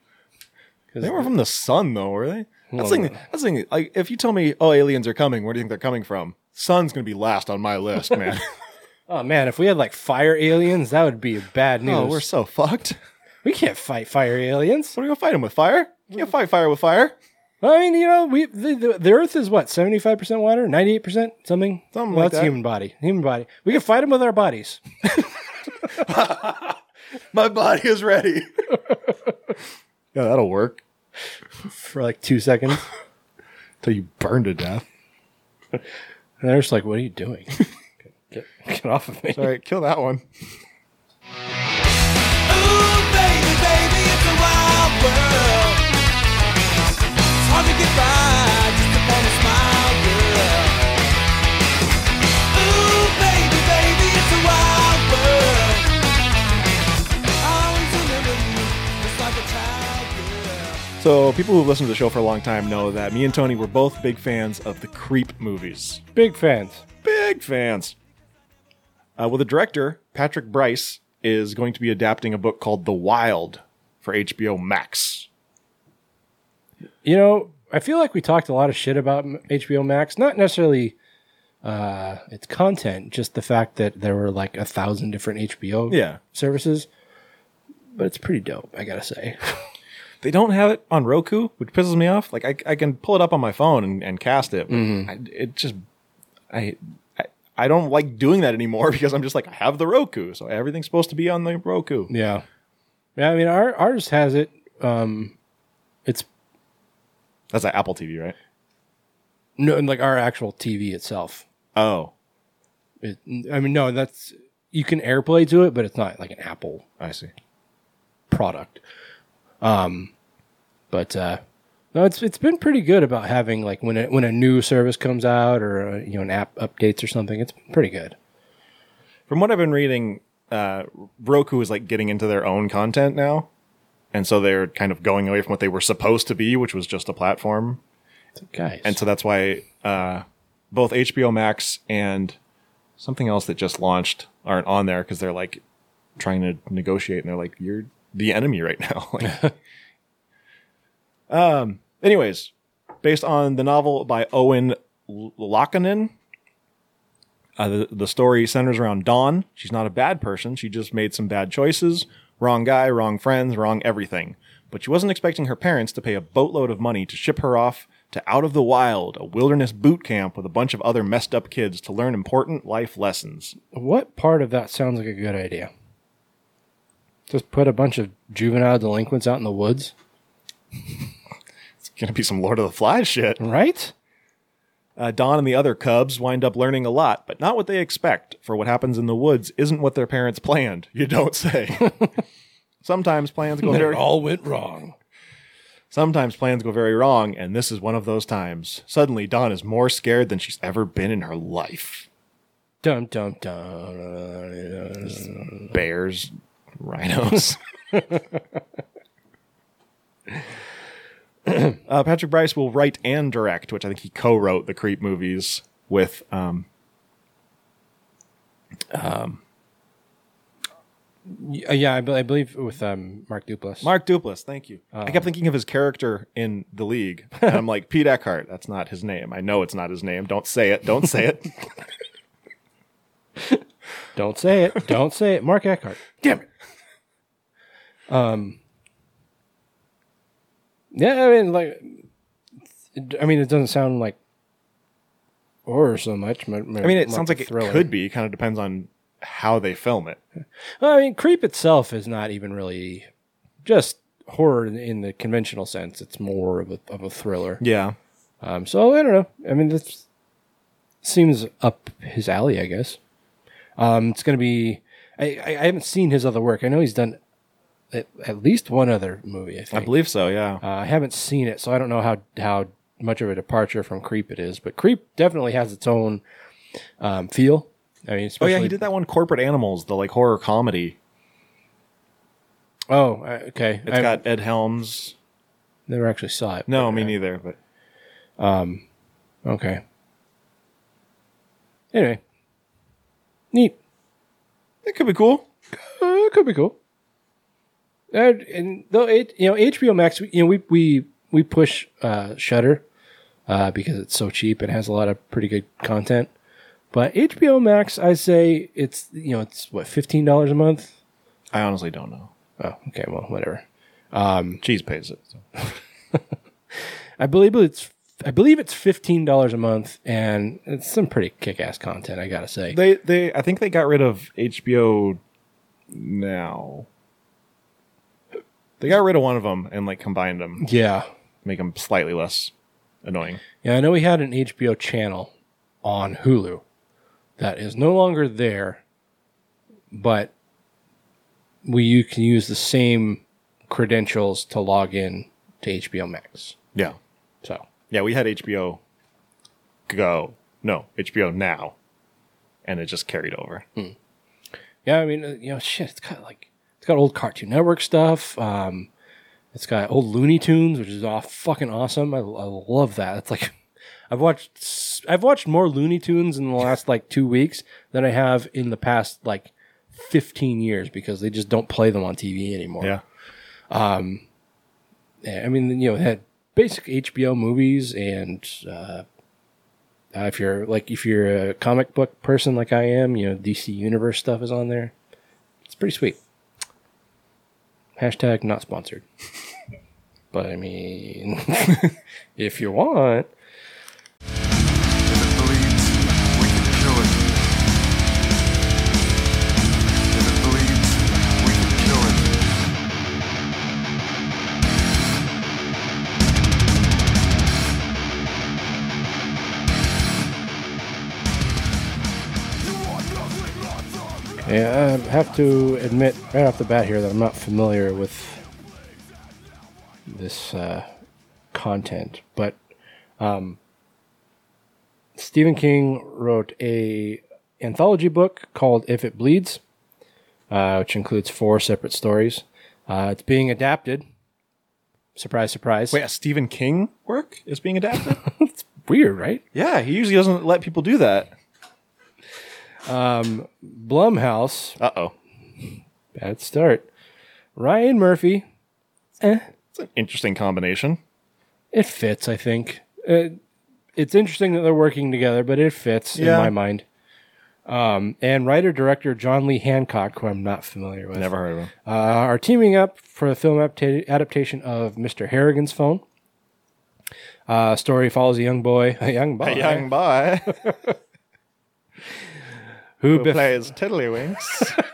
They were from the sun, though, were they? That's the thing. That's the thing. Like, if you tell me, "Oh, aliens are coming," where do you think they're coming from? Sun's gonna be last on my list, *laughs* man. Oh man, if we had like fire aliens, that would be bad oh, news. oh, we're so fucked. we can't fight fire aliens. What are we gonna fight them with? Fire? You can't fight fire with fire. I mean, you know, we the, the, the Earth is what seventy five percent water, ninety eight percent something. Something well, like that's that. human body. Human body. We can fight them with our bodies. *laughs* My body is ready. *laughs* yeah, that'll work for like two seconds. till you burn to death. And they're just like, "What are you doing? get, get off of me!" All right, kill that one. Ooh, baby, baby, So, people who've listened to the show for a long time know that me and Tony were both big fans of the Creep movies. Big fans. Big fans. Uh, well, the director, Patrick Brice, is going to be adapting a book called The Wild for HBO Max. You know, I feel like we talked a lot of shit about HBO Max. Not necessarily uh, its content, just the fact that there were like a thousand different HBO Yeah. services. But it's pretty dope, I gotta say. *laughs* They don't have it on Roku, which pisses me off. Like, I, I can pull it up on my phone and, and cast it. but I, it just, I, I, I don't like doing that anymore *laughs* because I'm just like, I have the Roku. So everything's supposed to be on the Roku. yeah, yeah. I mean, our ours has it. Um, it's That's an Apple TV, right? no, and like our actual TV itself. Oh, It, I mean, no, that's you can AirPlay to it, but it's not like an Apple I see. product. Um, but uh, no, it's it's been pretty good about having like when a, when a new service comes out or uh, you know an app updates or something. It's pretty good. From what I've been reading, uh, Roku is like getting into their own content now. And so they're kind of going away from what they were supposed to be, which was just a platform. Guys, And so that's why uh, both HBO Max and something else that just launched aren't on there because they're like trying to negotiate and they're like, you're the enemy right now. *laughs* Like- *laughs* um, anyways, based on the novel by Owen L- uh, the, the story centers around Dawn. She's not a bad person. She just made some bad choices. Wrong guy, wrong friends, wrong everything. But she wasn't expecting her parents to pay a boatload of money to ship her off to Out of the Wild, a wilderness boot camp with a bunch of other messed up kids to learn important life lessons. what part of that sounds like a good idea? Just put a bunch of juvenile delinquents out in the woods, It's gonna be some Lord of the Flies shit. right? Uh, Don and the other cubs wind up learning a lot, but not what they expect, for what happens in the woods isn't what their parents planned. You don't say. *laughs* Sometimes plans go It very all went wrong. Sometimes plans go very wrong, and this is one of those times. Suddenly, Dawn is more scared than she's ever been in her life. Dum dum dum. Bears, rhinos. *laughs* uh, Patrick Brice will write and direct, which I think he co-wrote the Creep movies with. Um, Yeah, yeah, I, be- I believe with um, Mark Duplass. Mark Duplass, thank you. I kept thinking of his character in The League, and I'm like, Pete Eckhart. That's not his name. I know it's not his name. Don't say it. Don't say it. *laughs* Don't say it. Don't say it. Mark Eckhart. Damn it. Um. Yeah, I mean, like, I mean, it doesn't sound like horror so much. I mean, it sounds like it thriller. could be. Kind of depends on how they film it. Well, I mean, Creep itself is not even really just horror in, in the conventional sense. It's more of a of a thriller. Yeah. Um, so I don't know. I mean, this seems up his alley, I guess. Um, it's going to be. I I haven't seen his other work. I know he's done at, at least one other movie. I think. I believe so. Yeah. Uh, I haven't seen it, so I don't know how how much of a departure from Creep it is. But Creep definitely has its own um, feel. I mean, Oh yeah, he did that one, Corporate Animals, the like horror comedy. Oh, uh, okay. It's I got Ed Helms. never actually saw it. No, me uh, neither. But Okay. Anyway, neat. it could be cool. Uh, it could be cool. And though it, you know, HBO Max, you know, we we we push uh, Shutter uh, because it's so cheap and has a lot of pretty good content. But HBO Max, I say it's you know it's what fifteen dollars a month. I honestly don't know. Oh, okay, well, whatever. Cheese pays it. so. *laughs* I believe it's I believe it's fifteen dollars a month, and it's some pretty kick ass content. I gotta say. They they I think they got rid of HBO now. They got rid of one of them and like combined them, yeah, make them slightly less annoying. yeah. I know we had an HBO channel on Hulu that is no longer there, but we you can use the same credentials to log in to HBO Max. Yeah. So Yeah, we had HBO Go. No, HBO Now. And it just carried over. yeah, I mean, uh, you know, shit. It's got like it's got old Cartoon Network stuff. Um, it's got old Looney Tunes, which is all fucking awesome. I, I love that. It's like I've watched I've watched more Looney Tunes in the last like two weeks than I have in the past like fifteen years because they just don't play them on TV anymore. Yeah. Yeah, I mean, you know, it had basic HBO movies, and uh, uh, if you're like if you're a comic book person like I am, you know, DC Universe stuff is on there. It's pretty sweet. Hashtag not sponsored, *laughs* but I mean, *laughs* if you want, yeah, I have to admit right off the bat here that I'm not familiar with this uh, content, but um, Stephen King wrote a anthology book called If It Bleeds, uh, which includes four separate stories. Uh, it's being adapted. Surprise, surprise. Wait, a Stephen King work is being adapted? *laughs* It's weird, right? yeah, he usually doesn't let people do that. Blumhouse, Uh oh. bad start. Ryan Murphy, eh, It's an interesting combination. it fits, I think. Uh, it's interesting that they're working together, but it fits Yeah. in my mind. Um, and writer director John Lee Hancock, who I'm not familiar with, Never heard of him. uh, are teaming up for the film adapta- adaptation of Mr. Harrigan's Phone. Uh, story follows a young boy, *laughs* a young boy, A young boy *laughs* who who bef- plays Tiddlywinks.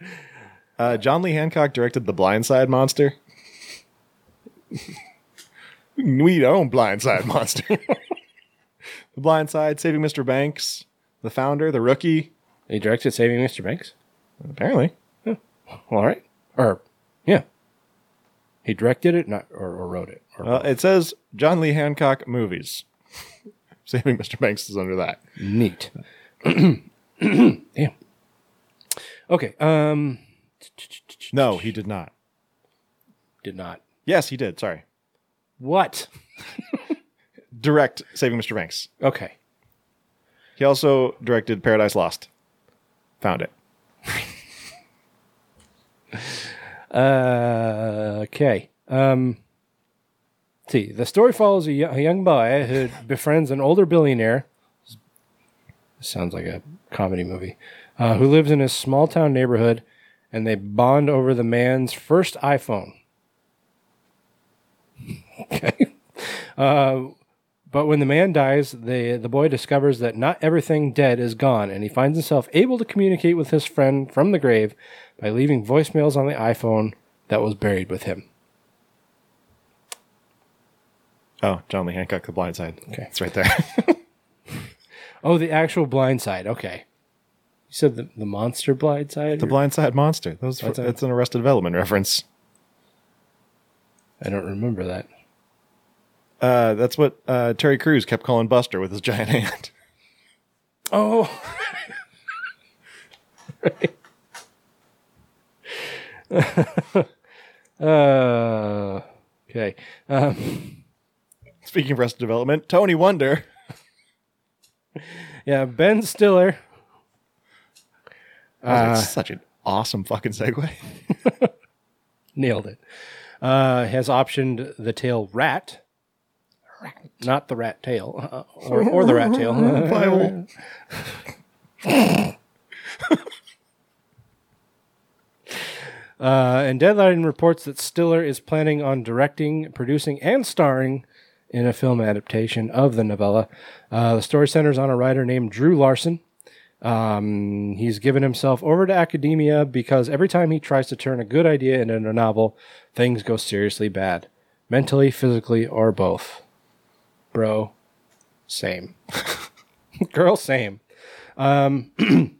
*laughs* uh, John Lee Hancock directed The Blind Side Monster. we own Blind Side Monster. *laughs* the Blind Side, Saving Mr. Banks, The Founder, The Rookie. he directed Saving Mr. Banks. Apparently. All right, or yeah, he directed it, not or, or wrote it. Or Well, it says John Lee Hancock movies. *laughs* Saving Mr. Banks is under that. Neat. *clears throat* Damn. Okay. Um. No, he did not. Did not. Yes, he did. Sorry. What? *laughs* Direct Saving Mr. Banks. Okay. He also directed Paradise Lost. Found it. *laughs* Uh. Okay. Um. See, the story follows a, a young boy who befriends an older billionaire. Sounds like a comedy movie. Uh, who lives in a small town neighborhood, and they bond over the man's first iPhone. *laughs* okay. Uh, But when the man dies, the the boy discovers that not everything dead is gone, and he finds himself able to communicate with his friend from the grave by leaving voicemails on the iPhone that was buried with him. Oh, John Lee Hancock, The Blind Side. Okay. It's right there. *laughs* Oh, the actual blind side. Okay. You said the, the monster blind side? the or- Blind Side Monster. That was Blind Side. it's an Arrested Development reference. I don't remember that. Uh, that's what uh, Terry Crews kept calling Buster with his giant hand. *laughs* Oh. *laughs* uh, okay. Um, Speaking of Arrested Development, Tony Wonder. *laughs* yeah, Ben Stiller. I was like, such an awesome fucking segue. *laughs* Nailed it. Uh, has optioned the tail rat. Not the rat tail. Uh, or, or the rat tail. *laughs* Uh, and Deadline reports that Stiller is planning on directing, producing, and starring in a film adaptation of the novella. Uh, the story centers on a writer named Drew Larson. Um, he's given himself over to academia because every time he tries to turn a good idea into a novel, things go seriously bad. Mentally, physically, or both. Bro, same. *laughs* Girl, same. Um, *clears throat*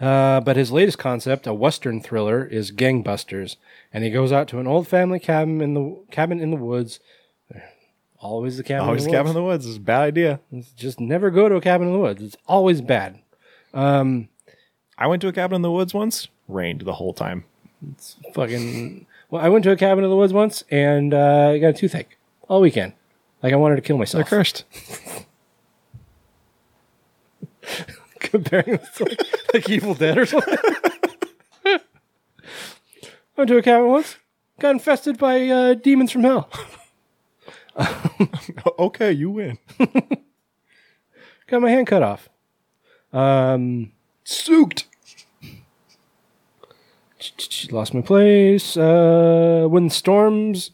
uh, but his latest concept, a western thriller, is Gangbusters, and he goes out to an old family cabin in the cabin in the woods. Always the cabin. Always in the cabin in the woods is a bad idea. Just never go to a cabin in the woods. It's always bad. I went to a cabin in the woods once. Rained the whole time. It's fucking. Well, I went to a cabin in the woods once and uh, I got a toothache all weekend. Like I wanted to kill myself. They're cursed. *laughs* Comparing this to like, like Evil Dead or something. *laughs* I went to a cabin once. Got infested by uh, demons from hell. *laughs* *laughs* okay, you win. *laughs* Got my hand cut off. Um, Sooked. *tsk* lost my place. Uh, when storms,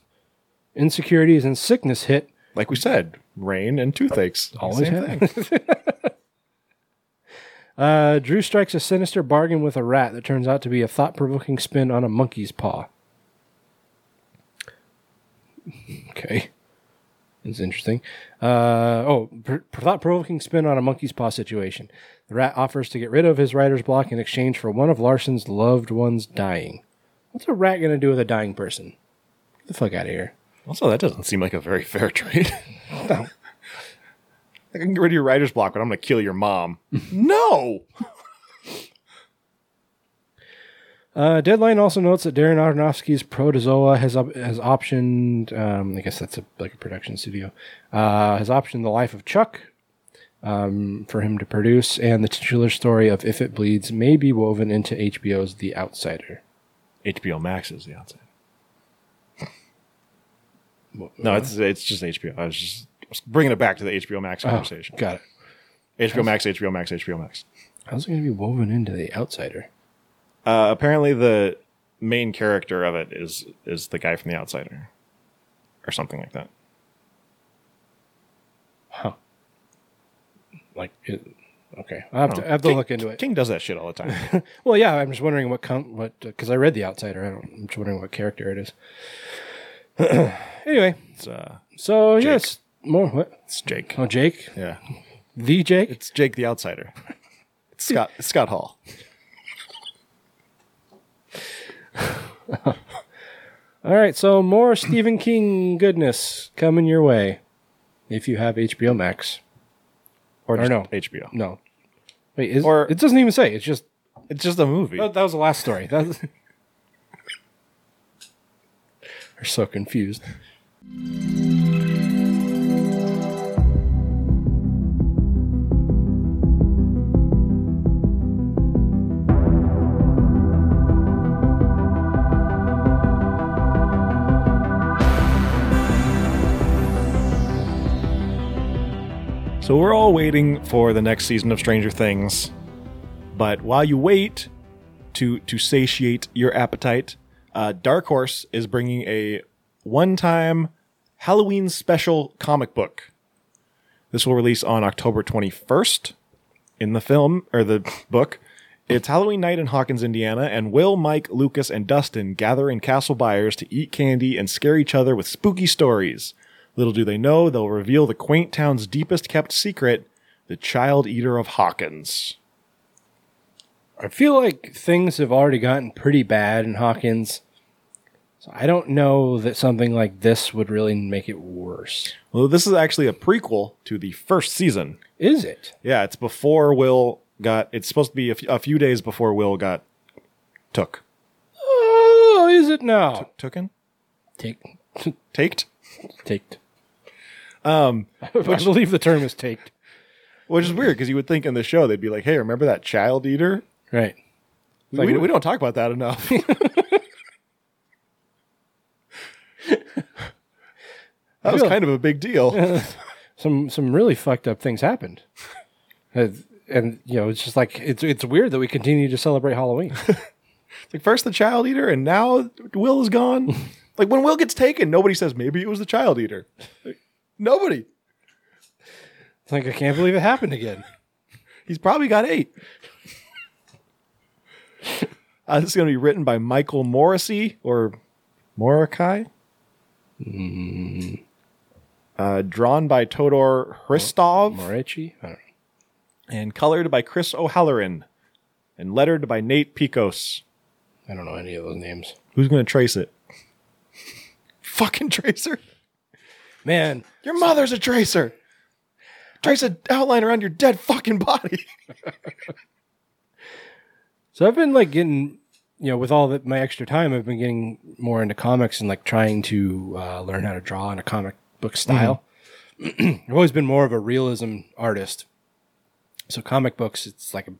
insecurities, and sickness hit, Like we said, rain and toothaches. Always thing. *laughs* uh, Drew strikes a sinister bargain with a rat that turns out to be a thought-provoking spin on a monkey's paw. Okay, it's interesting. Uh, oh, pr- thought-provoking spin on a monkey's paw situation. The rat offers to get rid of his writer's block in exchange for one of Larson's loved ones dying. What's a rat gonna do with a dying person? Get the fuck out of here. Also, that doesn't seem like a very fair trade. *laughs* I can get rid of your writer's block, but I'm going to kill your mom. *laughs* no. *laughs* Uh, Deadline also notes that Darren Aronofsky's Protozoa has op- has optioned. Um, I guess that's a, like a production studio. Uh, has optioned the life of Chuck um, for him to produce, and the titular story of If It Bleeds may be woven into HBO's The Outsider. HBO Max is the outside. No, it's it's just HBO. I was just bringing it back to the HBO Max Oh, conversation. got it. HBO Max, HBO Max, HBO Max. How's it going to be woven into The Outsider? Uh, apparently, the main character of it is is the guy from The Outsider, or something like that. Huh. Like, it, okay, I have to, I have to King- look into it. King does that shit all the time. *laughs* Well, yeah, I'm just wondering what com- what because I read The Outsider. I don't. I'm just wondering what character it is. *clears throat* anyway, it's uh, so yes, more what? it's Jake. Oh, Jake, Yeah, the Jake. it's Jake the Outsider. It's Scott it's Scott Hall. *laughs* All right, so more Stephen King goodness coming your way if you have HBO Max. Or, just no. HBO. No, wait, is, Or- it doesn't even say. It's just It's just a movie. that, that was the last story. That was, *laughs* We're so confused. So we're all waiting for the next season of Stranger Things. But while you wait to to satiate your appetite, uh, Dark Horse is bringing a one-time Halloween special comic book. This will release on October 21st. In the film or the book, it's Halloween night in Hawkins, Indiana, and Will, Mike, Lucas, and Dustin gather in Castle Byers to eat candy and scare each other with spooky stories. Little do they know, they'll reveal the quaint town's deepest kept secret the child eater of Hawkins. I feel like things have already gotten pretty bad in Hawkins. So I don't know that something like this would really make it worse. Well, this is actually a prequel to the first season. Is it? Yeah, it's before Will got. It's supposed to be a f- a few days before Will got took. Oh, is it now? Tooken? Take, Taked? *laughs* taked. Um, *laughs* I believe the term is taked. Which is weird because you would think in the show they'd be like, hey, remember that child eater? Right. we, we don't talk about that enough. *laughs* that was kind of a big deal. *laughs* some some really fucked up things happened. and, and, you know, it's just like it's it's weird that we continue to celebrate Halloween. like first the child eater, and now Will is gone. like when Will gets taken, nobody says maybe it was the child eater. Like, nobody. It's like I can't believe it happened again. He's probably got eight. uh, this is going to be written by Michael Morrissey or Morikai. Uh, drawn by Todor Hristov Moretti? I don't know. and colored by Chris O'Halloran and lettered by Nate Piekos. I don't know any of those names. Who's going to trace it? *laughs* Fucking tracer. Man, Your mother's a tracer. Trace an outline around your dead fucking body. *laughs* So I've been like getting, you know, with all that my extra time, I've been getting more into comics and like trying to uh, learn how to draw in a comic book style. *clears throat* I've always been more of a realism artist. So comic books, it's like a,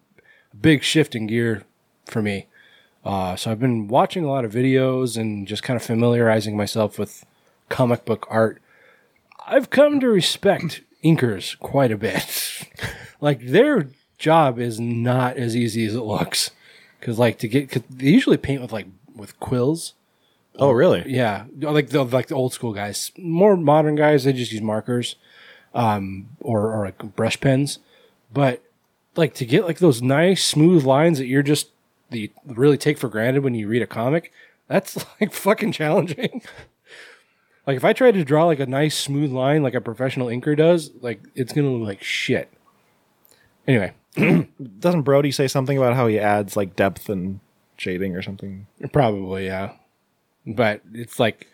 a big shift in gear for me. Uh, so I've been watching a lot of videos and just kind of familiarizing myself with comic book art. I've come to respect inkers quite a bit. *laughs* like their job is not as easy as it looks. Cause like to get, cause they usually paint with like with quills. Oh, really? Yeah, like the like the old school guys. More modern guys, they just use markers, um, or or like brush pens. But like to get like those nice smooth lines that you're just that you really take for granted when you read a comic, that's *laughs* like fucking challenging. Like if I tried to draw like a nice smooth line like a professional inker does, like it's gonna look like shit. Anyway, *clears throat* Doesn't Brody say something about how he adds like depth and shading or something? Probably, yeah. But it's like,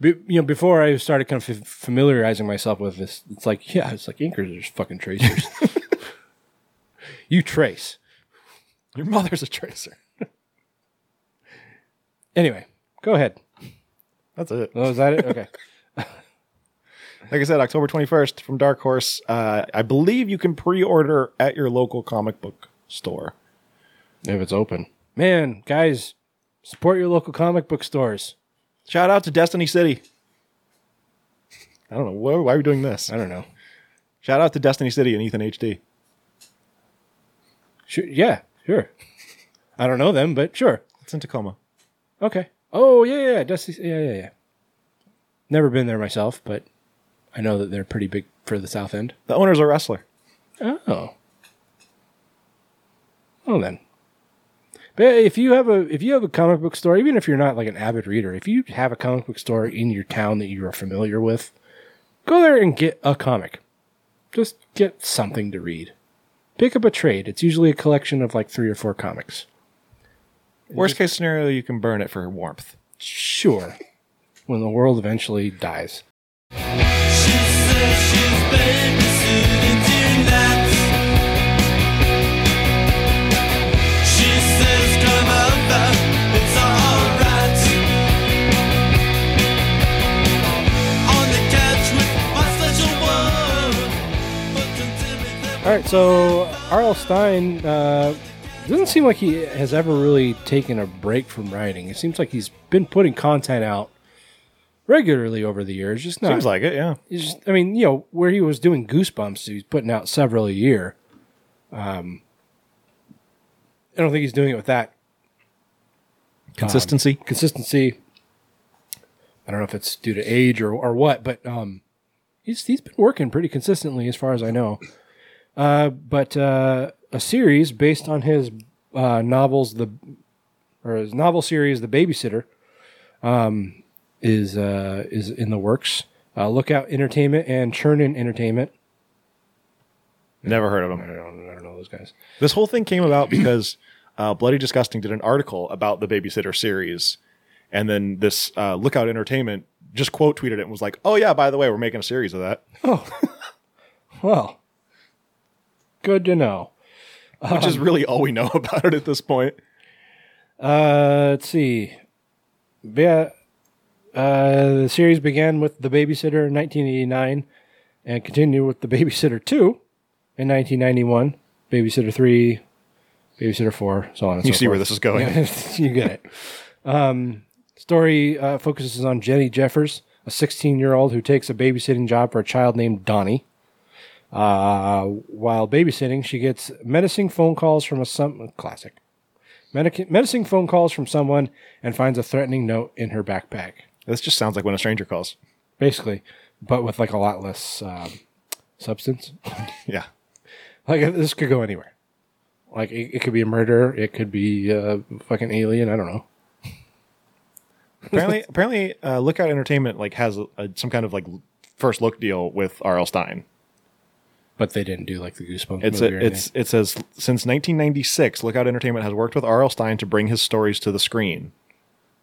be, you know, before I started kind of f- familiarizing myself with this, it's like, yeah, it's like inkers are just fucking tracers. *laughs* you trace. Your mother's a tracer. Anyway, go ahead. That's it. Oh, is that it? Okay. *laughs* Like I said, October 21st from Dark Horse. Uh, I believe you can pre order at your local comic book store. if it's open. Man, guys, support your local comic book stores. Shout out to Destiny City. I don't know. Why, why are we doing this? I don't know. Shout out to Destiny City and Ethan HD. Sure, yeah, sure. I don't know them, but sure. It's in Tacoma. Okay. Oh, yeah, yeah. Dusty, yeah, yeah, yeah. Never been there myself, but I know that they're pretty big for the South End. The owner's a wrestler. Oh. Well then. But if you have a if you have a comic book store, even if you're not like an avid reader, if you have a comic book store in your town that you are familiar with, go there and get a comic. Just get something to read. Pick up a trade. It's usually a collection of like three or four comics. Worst case scenario, you can burn it for warmth. Sure. When the world eventually dies. All right, so R.L. Stine uh, doesn't seem like he has ever really taken a break from writing. It seems like he's been putting content out regularly over the years. Just not. Seems like it, yeah. he's just, I mean, you know, where he was doing Goosebumps, he's putting out several a year. Um, I don't think he's doing it with that Consistency. consistency. I don't know if it's due to age or, or what, but um, he's he's been working pretty consistently as far as I know. Uh, but uh, a series based on his uh, novels, the or his novel series, The Babysitter, um, is uh, is in the works. Uh, Lookout Entertainment and Chernin Entertainment. Never heard of I don't, I don't know those guys. This whole thing came about because uh, Bloody Disgusting did an article about the Babysitter series, and then this uh, Lookout Entertainment just quote tweeted it and was like, "Oh yeah, by the way, we're making a series of that," Oh, *laughs* Well, good to know. Which is really all we know *laughs* about it at this point. Uh, let's see. Yeah, uh, the series began with The Babysitter in 1989 and continued with The Babysitter 2 in 1991, Babysitter 3, Babysitter Four, so on. And You so see where this is going. *laughs* you get it. Um, story uh, focuses on Jenny Jeffers, a 16 year old who takes a babysitting job for a child named Donnie. Uh, while babysitting, she gets menacing phone calls from a some classic. Medic- menacing phone calls from someone and finds a threatening note in her backpack. This just sounds like when a stranger calls. Basically, but with like a lot less um, substance. *laughs* Yeah. Like this could go anywhere. Like it, it could be a murder. It could be uh, fucking alien. I don't know. *laughs* apparently, apparently, uh, Lookout Entertainment like has a, a- some kind of like first look deal with R.L. Stine. But they didn't do like the Goosebumps. It's a, it's it says since 1996, Lookout Entertainment has worked with R.L. Stine to bring his stories to the screen.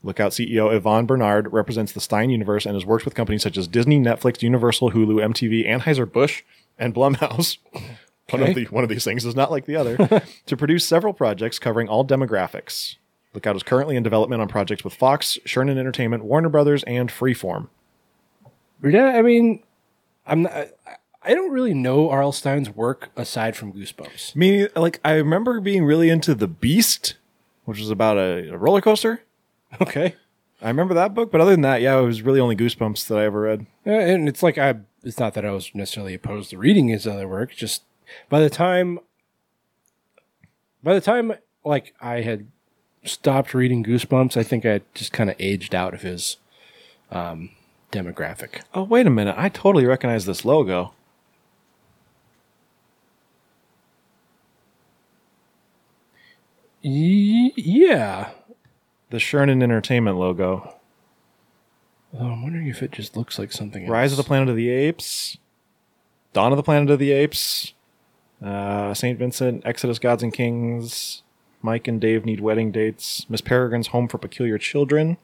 Lookout CEO Yvonne Bernard represents the Stine universe and has worked with companies such as Disney, Netflix, Universal, Hulu, MTV, Anheuser Busch, and Blumhouse. *laughs* One of the one of these things is not like the other. *laughs* to produce several projects covering all demographics. Lookout is currently in development on projects with Fox, Chernin Entertainment, Warner Brothers, and Freeform. Yeah, I mean, I'm not. I- don't really know R.L. Stine's work aside from Goosebumps. Me, like I remember being really into The Beast, which was about a, a roller coaster. Okay, I remember that book, but other than that, yeah, it was really only Goosebumps that I ever read. Yeah, and it's like I. It's not that I was necessarily opposed to reading his other work. Just by the time, by the time like I had stopped reading Goosebumps, I think I just kind of aged out of his um, demographic. Oh, wait a minute. I totally recognize this logo. Y- yeah, The Chernin Entertainment logo. Oh, I'm wondering if it just looks like something. Rise of the. Planet of the Apes. Dawn of the Planet of the Apes. Uh, St. Vincent, Exodus Gods and Kings. Mike and Dave need wedding dates. Miss Peregrine's Home for Peculiar Children.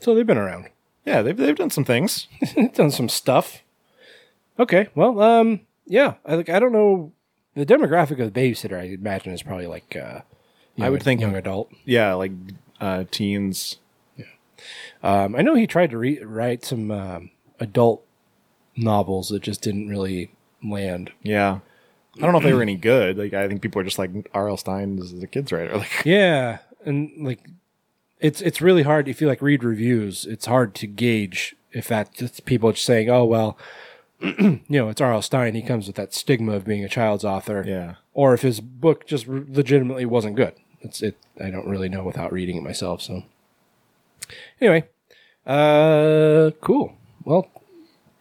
So they've been around. Yeah, they've, they've done some things. *laughs* done some stuff. Okay, well, um, yeah, I like I don't know the demographic of the babysitter. I imagine is probably like uh, I would think- young adult. yeah, like uh, teens. Um, I know he tried to re- write some um, adult novels that just didn't really land. Yeah. I don't know if they were any *clears throat* good. Like I think people are just like R.L. Stine is the kids writer. *laughs* Like Yeah, and like it's it's really hard if you like read reviews. It's hard to gauge if that just people just saying, "Oh well, *clears throat* you know, it's R.L. Stine. He comes with that stigma of being a child's author." Yeah. or if his book just legitimately wasn't good. It's it. I don't really know without reading it myself. So anyway, uh, cool. Well,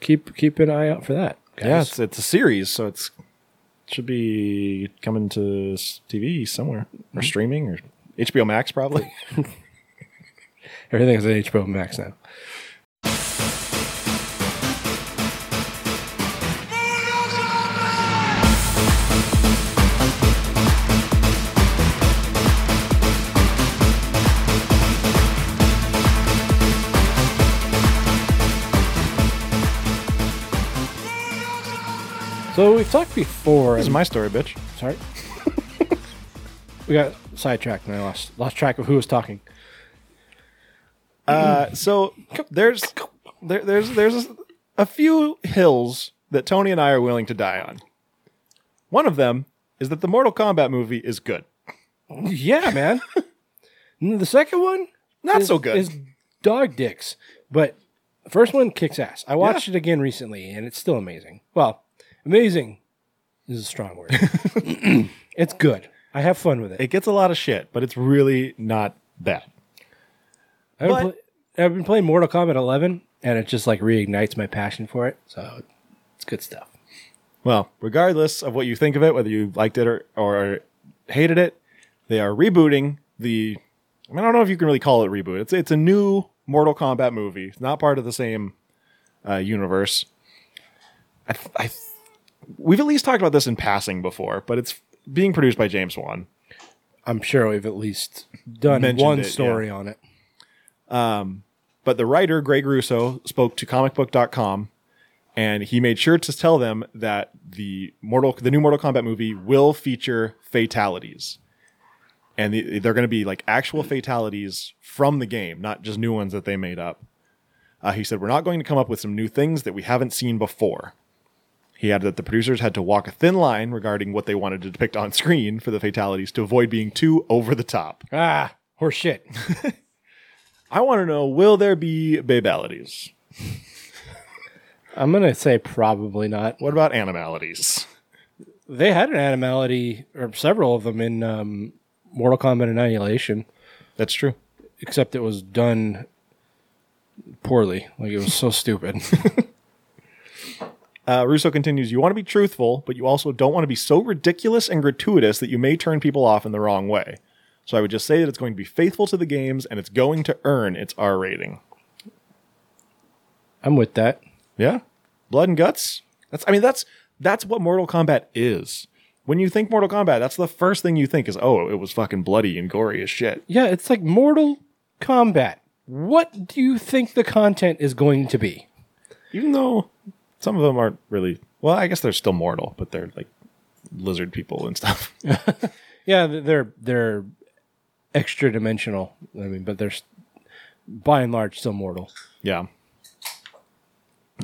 keep keep an eye out for that. Guys. Yeah, it's it's a series, so it's should be coming to TV somewhere or streaming or HBO Max probably. *laughs* everything's on HBO Max now. So we've talked before. this is my story, bitch. Sorry. we got sidetracked and I lost lost track of who was talking. Uh, so there's there, there's there's a few hills that Tony and I are willing to die on. One of them is that the Mortal Kombat movie is good. Yeah, man. The second one, Not is- so good. is dog dicks, but the first one kicks ass. I watched it again recently, and it's still amazing. Well, amazing is a strong word. *laughs* it's good. I have fun with it. It gets a lot of shit, but it's really not bad. I've, been but- pla- I've been playing Mortal Kombat 11, and it just like reignites my passion for it. So it's good stuff. Well, regardless of what you think of it, whether you liked it or, or hated it, they are rebooting the. I, mean, I don't know if you can really call it reboot. It's it's a new Mortal Kombat movie. It's not part of the same uh, universe. I, th- I we've at least talked about this in passing before, but it's being produced by James Wan. I'm sure we've at least done Mentioned one it, story on it. But the writer, Greg Russo, spoke to comicbook.com and he made sure to tell them that the Mortal the new Mortal Kombat movie will feature fatalities. And the, they're going to be like actual fatalities from the game, not just new ones that they made up. Uh, he said, We're not going to come up with some new things that we haven't seen before. He added that the producers had to walk a thin line regarding what they wanted to depict on screen for the fatalities to avoid being too over the top. Ah, horse shit. *laughs* I want to know will there be babalities? I'm gonna say probably not. What about animalities? They had an animality, or several of them, in um, Mortal Kombat Annihilation, That's true. except it was done poorly. Like it was so stupid. *laughs* Uh, Russo continues, You want to be truthful, but you also don't want to be so ridiculous and gratuitous that you may turn people off in the wrong way. So I would just say that it's going to be faithful to the games and it's going to earn its R rating. I'm with that. Yeah. Blood and guts. That's I mean that's that's what Mortal Kombat is. When you think Mortal Kombat, that's the first thing you think is, oh, it was fucking bloody and gory as shit. Yeah, it's like Mortal Kombat. What do you think the content is going to be? Even though some of them aren't really well, I guess they're still mortal, but they're like lizard people and stuff. *laughs* Yeah, they're they're extra dimensional. I mean, but they're by and large still mortal. Yeah.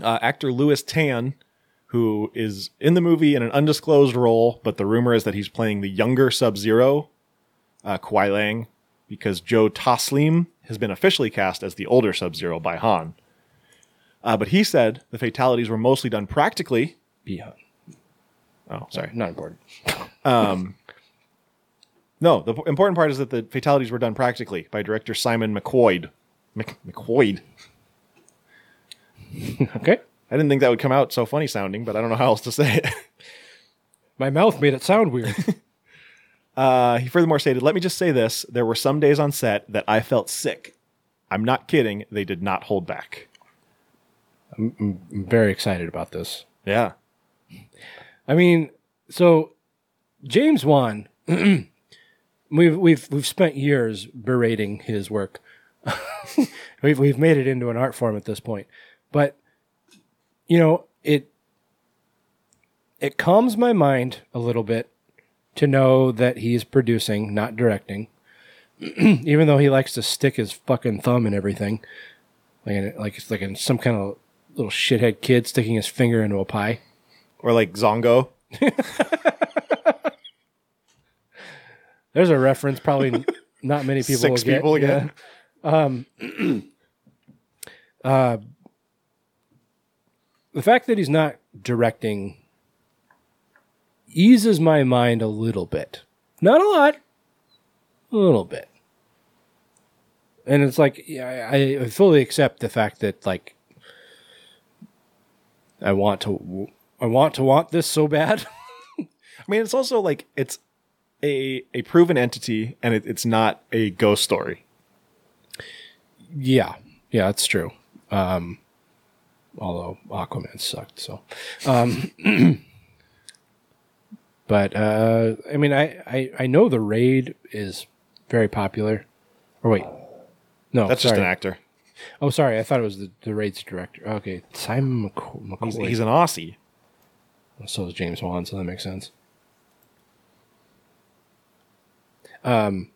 Uh, actor Lewis Tan, who is in the movie in an undisclosed role, but the rumor is that he's playing the younger Sub Zero, uh, Kuai Liang, because Joe Taslim has been officially cast as the older Sub Zero Bi-Han. Uh, but he said the fatalities were mostly done practically. Beyond. Oh, sorry. Not important. *laughs* No, the important part is that the fatalities were done practically by director Simon McQuoid. Mc- McQuoid. *laughs* Okay. I didn't think that would come out so funny sounding, but I don't know how else to say it. My mouth made it sound weird. *laughs* Uh, he furthermore stated, Let me just say this. There were some days on set that I felt sick. I'm not kidding. They did not hold back. I'm very excited about this. Yeah. I mean, so James Wan, *clears throat* we've we've we've spent years berating his work. *laughs* we've we've made it into an art form at this point, but you know it it calms my mind a little bit to know that he's producing, not directing. *clears throat* Even though he likes to stick his fucking thumb in everything, like in, like it's like in some kind of little shithead kid sticking his finger into a pie. Or like Zongo. There's a reference probably not many people Six will get. people again. Yeah. Um, *clears throat* uh, the fact that he's not directing eases my mind a little bit. Not a lot, a little bit. And it's like yeah, I, I fully accept the fact that like I want to I want to want this so bad. *laughs* I mean, it's also like it's a a proven entity and it, it's not a ghost story. Yeah, yeah, that's true. Um, although Aquaman sucked, so. Um, *clears throat* but uh, I mean, I, I I know the raid is very popular. Or wait, no, That's just an actor. Oh, sorry, I thought it was the, the raid's director. Okay, Simon McCoy. He's, he's an Aussie. so is James Wan, so that makes sense. Um,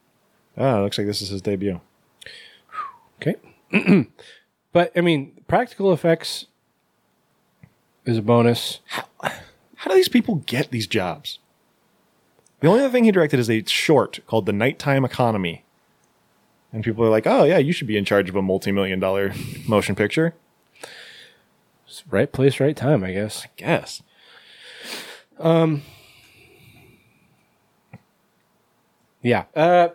Oh, looks like this is his debut. Okay. *clears throat* but I mean, practical effects is a bonus. How do these people get these jobs? The only other thing he directed is a short called The Nighttime Economy. And people are like, oh, yeah, you should be in charge of a multi million dollar motion picture. It's right place, right time, I guess. I guess. Um. Yeah. Uh,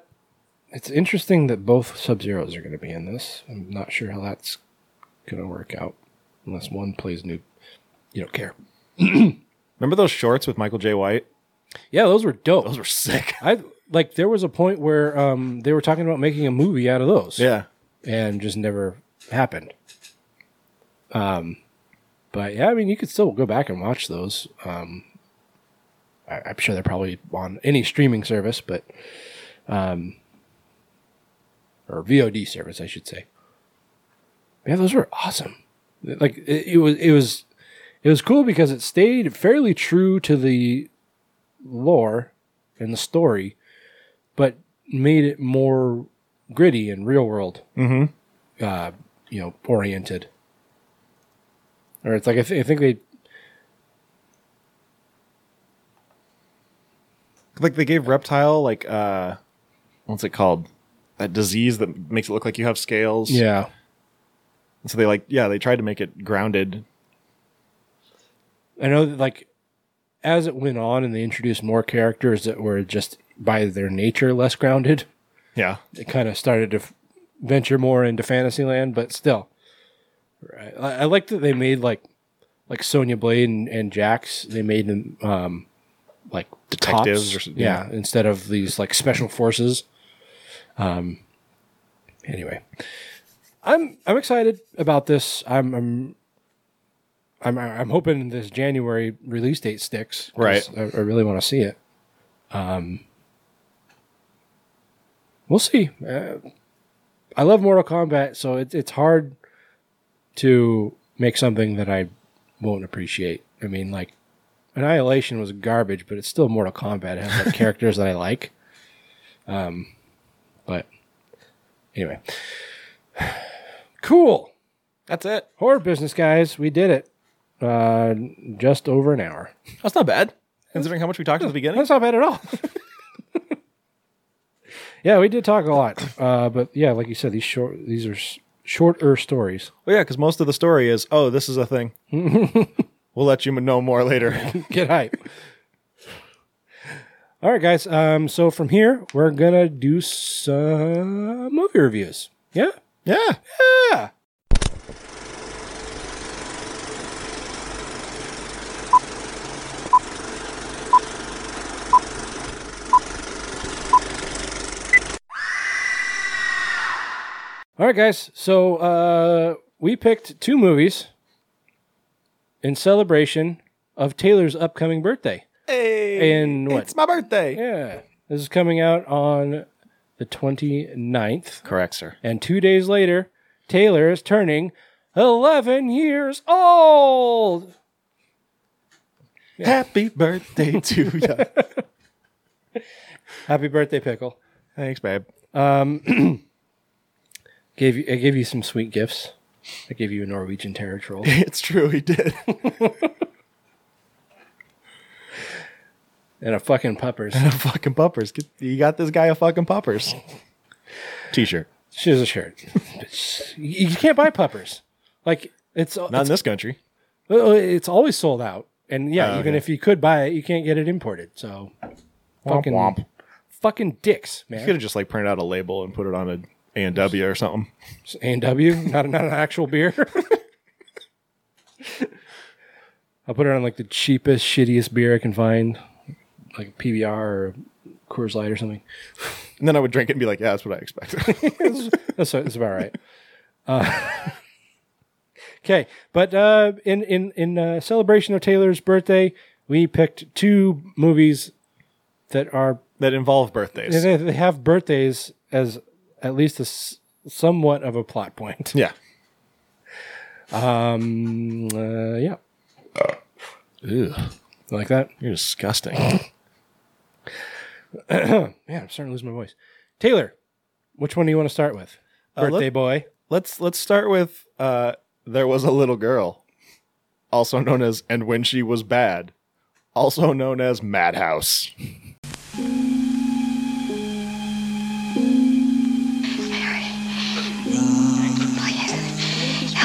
it's interesting that both Sub Zeros are going to be in this. I'm not sure how that's going to work out unless one plays new. You don't care. *clears throat* Remember those shorts with Michael Jai White? Yeah, those were dope. Those were sick. I like. There was a point where um, they were talking about making a movie out of those. Yeah. and just never happened. Um, but yeah, I mean, you could still go back and watch those. Um, I, I'm sure they're probably on any streaming service, but um, or VOD service, I should say. Yeah, those were awesome. Like it, it was, it was, it was cool because it stayed fairly true to the lore and the story, but made it more gritty and real world, mm-hmm. uh, you know, oriented. Or it's like I, th- I think they like they gave reptile like uh what's it called that disease that makes it look like you have scales yeah and so they like yeah they tried to make it grounded i know that like as it went on and they introduced more characters that were just by their nature less grounded, yeah it kind of started to f- venture more into fantasyland, but still. Right. I, I like that they made like like Sonya Blade and, and Jax, they made them um like Detectives cops. or yeah. yeah. instead of these like special forces. Um anyway. I'm I'm excited about this. I'm I'm I'm, I'm hoping this January release date sticks. Right. I, I really want to see it. Um, we'll see. Uh, I love Mortal Kombat, so it's it's hard to make something that I won't appreciate. I mean, like Annihilation was garbage, but it's still Mortal Kombat. It has like characters that I like. Um, but anyway, cool. that's it Horror business, guys. We did it. Uh, just over an hour. that's not bad considering how much we talked at the beginning That's not bad at all. *laughs* yeah, we did talk a lot. Uh, but yeah, like you said, these short, these are s- shorter stories. well yeah because most of the story is oh this is a thing *laughs* we'll let you know more later *laughs* Get hype. All right, guys. Um, so from here, we're gonna do some movie reviews. Yeah, yeah yeah. All right, guys. So uh, we picked two movies in celebration of Taylor's upcoming birthday. hey And what? it's my birthday Yeah. This is coming out on the 29th. correct sir And two days later, Taylor is turning 11 years old. happy birthday to you *laughs* *laughs* Happy birthday, Pickle. thanks babe *clears throat* Gave you, I gave you some sweet gifts. I gave you a Norwegian Terror Troll. *laughs* it's true he did and a fucking puppers. And a fucking puppers Get, you got this guy a fucking puppers t-shirt She's a shirt. you you can't buy puppers. Like, it's, not it's in this country it's always sold out. And yeah, Oh, even okay. if you could buy it, you can't get it imported. So fucking womp. fucking dicks, man. You could have just like printed out a label and put it on a A and W or something. A and W, not not an actual beer. I'll put it on like the cheapest, shittiest beer I can find, like a PBR or Coors Light or something. And then I would drink it and be like, yeah, that's what I expected. *laughs* That's, that's about right. Uh, *laughs* okay, but uh, in in in uh, celebration of Taylor's birthday, we picked two movies that are that involve birthdays. they, they have birthdays as at least a s- somewhat of a plot point. Yeah. Um, uh, yeah, Ew. like that. You're disgusting. *clears throat* Man, I'm starting to lose my voice. Taylor, which one do you want to start with? Uh, let- Birthday boy. let's let's start with uh there was a little girl, also known as and when she was bad, also known as Madhouse.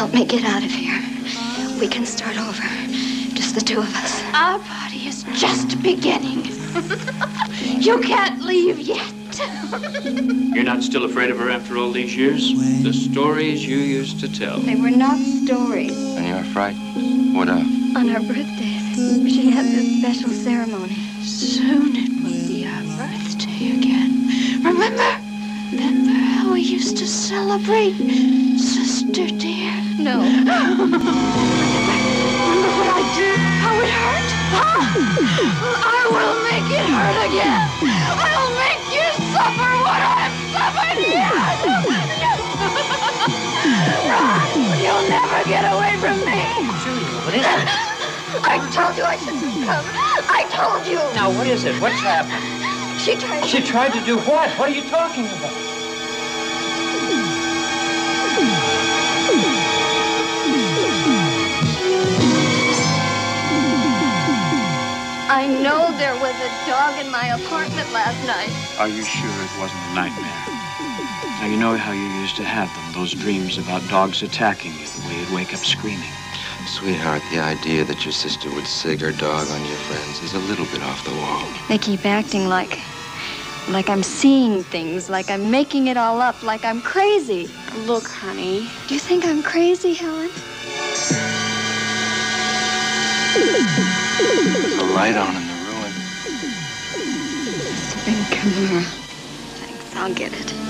Help me get out of here. We can start over. Just the two of us. Our party is just beginning. *laughs* you can't leave yet. You're not still afraid of her after all these years? The stories you used to tell. They were not stories. And you're frightened? What of? On her birthday, she had this special ceremony. Soon it will be our birthday again. Remember? Remember how we used to celebrate, sister dear? No. *laughs* Remember what I did? How it hurt? I will make it hurt again. I'll make you suffer what I've suffered. Run! *laughs* You'll never get away from me. What is it? *laughs* I told you I shouldn't come. I told you. Now, what is it? What's happened? She tried She tried to do what? What are you talking about? I know there was a dog in my apartment. last night. Are you sure it wasn't a nightmare? Now, you know how you used to have them, those dreams about dogs attacking you, the way you'd wake up screaming. Sweetheart, the idea that your sister would sig her dog on your friends is a little bit off the wall. They keep acting like. Like I'm seeing things, like I'm making it all up, like I'm crazy. Look, honey. Do you think I'm crazy, Helen? There's a light on in the ruin. Bring Kimura. Thanks, I'll get it.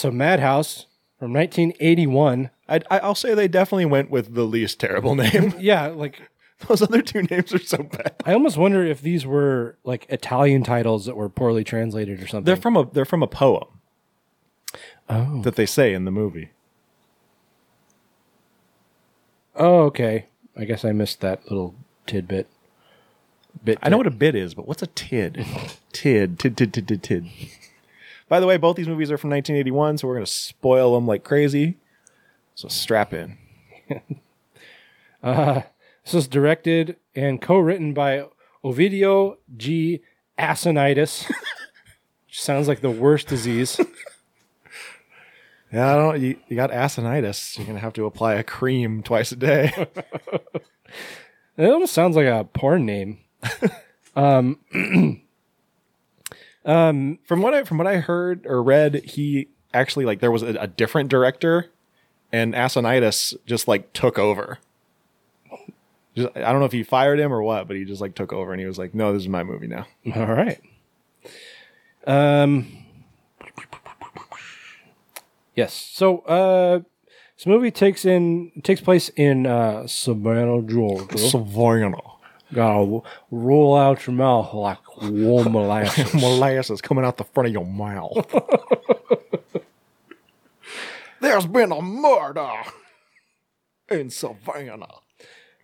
So Madhouse from 1981. I, I'll say they definitely went with the least terrible *laughs* name. Yeah, like Those other two names are so bad. I almost wonder if these were like Italian titles that were poorly translated or something. They're from a they're from a poem oh, that they say in the movie. oh, okay. I guess I missed that little tidbit. Bit. I know what a bit is, but what's a tid? *laughs* tid, tid, tid, tid, tid, tid. By the way, both these movies are from 1981, so we're going to spoil them like crazy. So strap in. *laughs* Uh, this was directed and co-written by Ovidio G. Assonitis. *laughs* Which sounds like the worst disease. *laughs* Yeah, I don't. You, you got assonitis. You're gonna have to apply a cream twice a day. It almost sounds like a porn name. um, *clears throat* um, from what I from what I heard or read, he actually like there was a, a different director, and assonitis just like took over. Just, I don't know if he fired him or what, but he just like took over and he was like, "No, this is my movie now." all right. Um, yes. So, uh, this movie takes in takes place in uh, Savannah, Georgia. Savannah. Gotta roll out your mouth like warm *laughs* molasses. molasses coming out the front of your mouth. *laughs* There's been a murder in Savannah.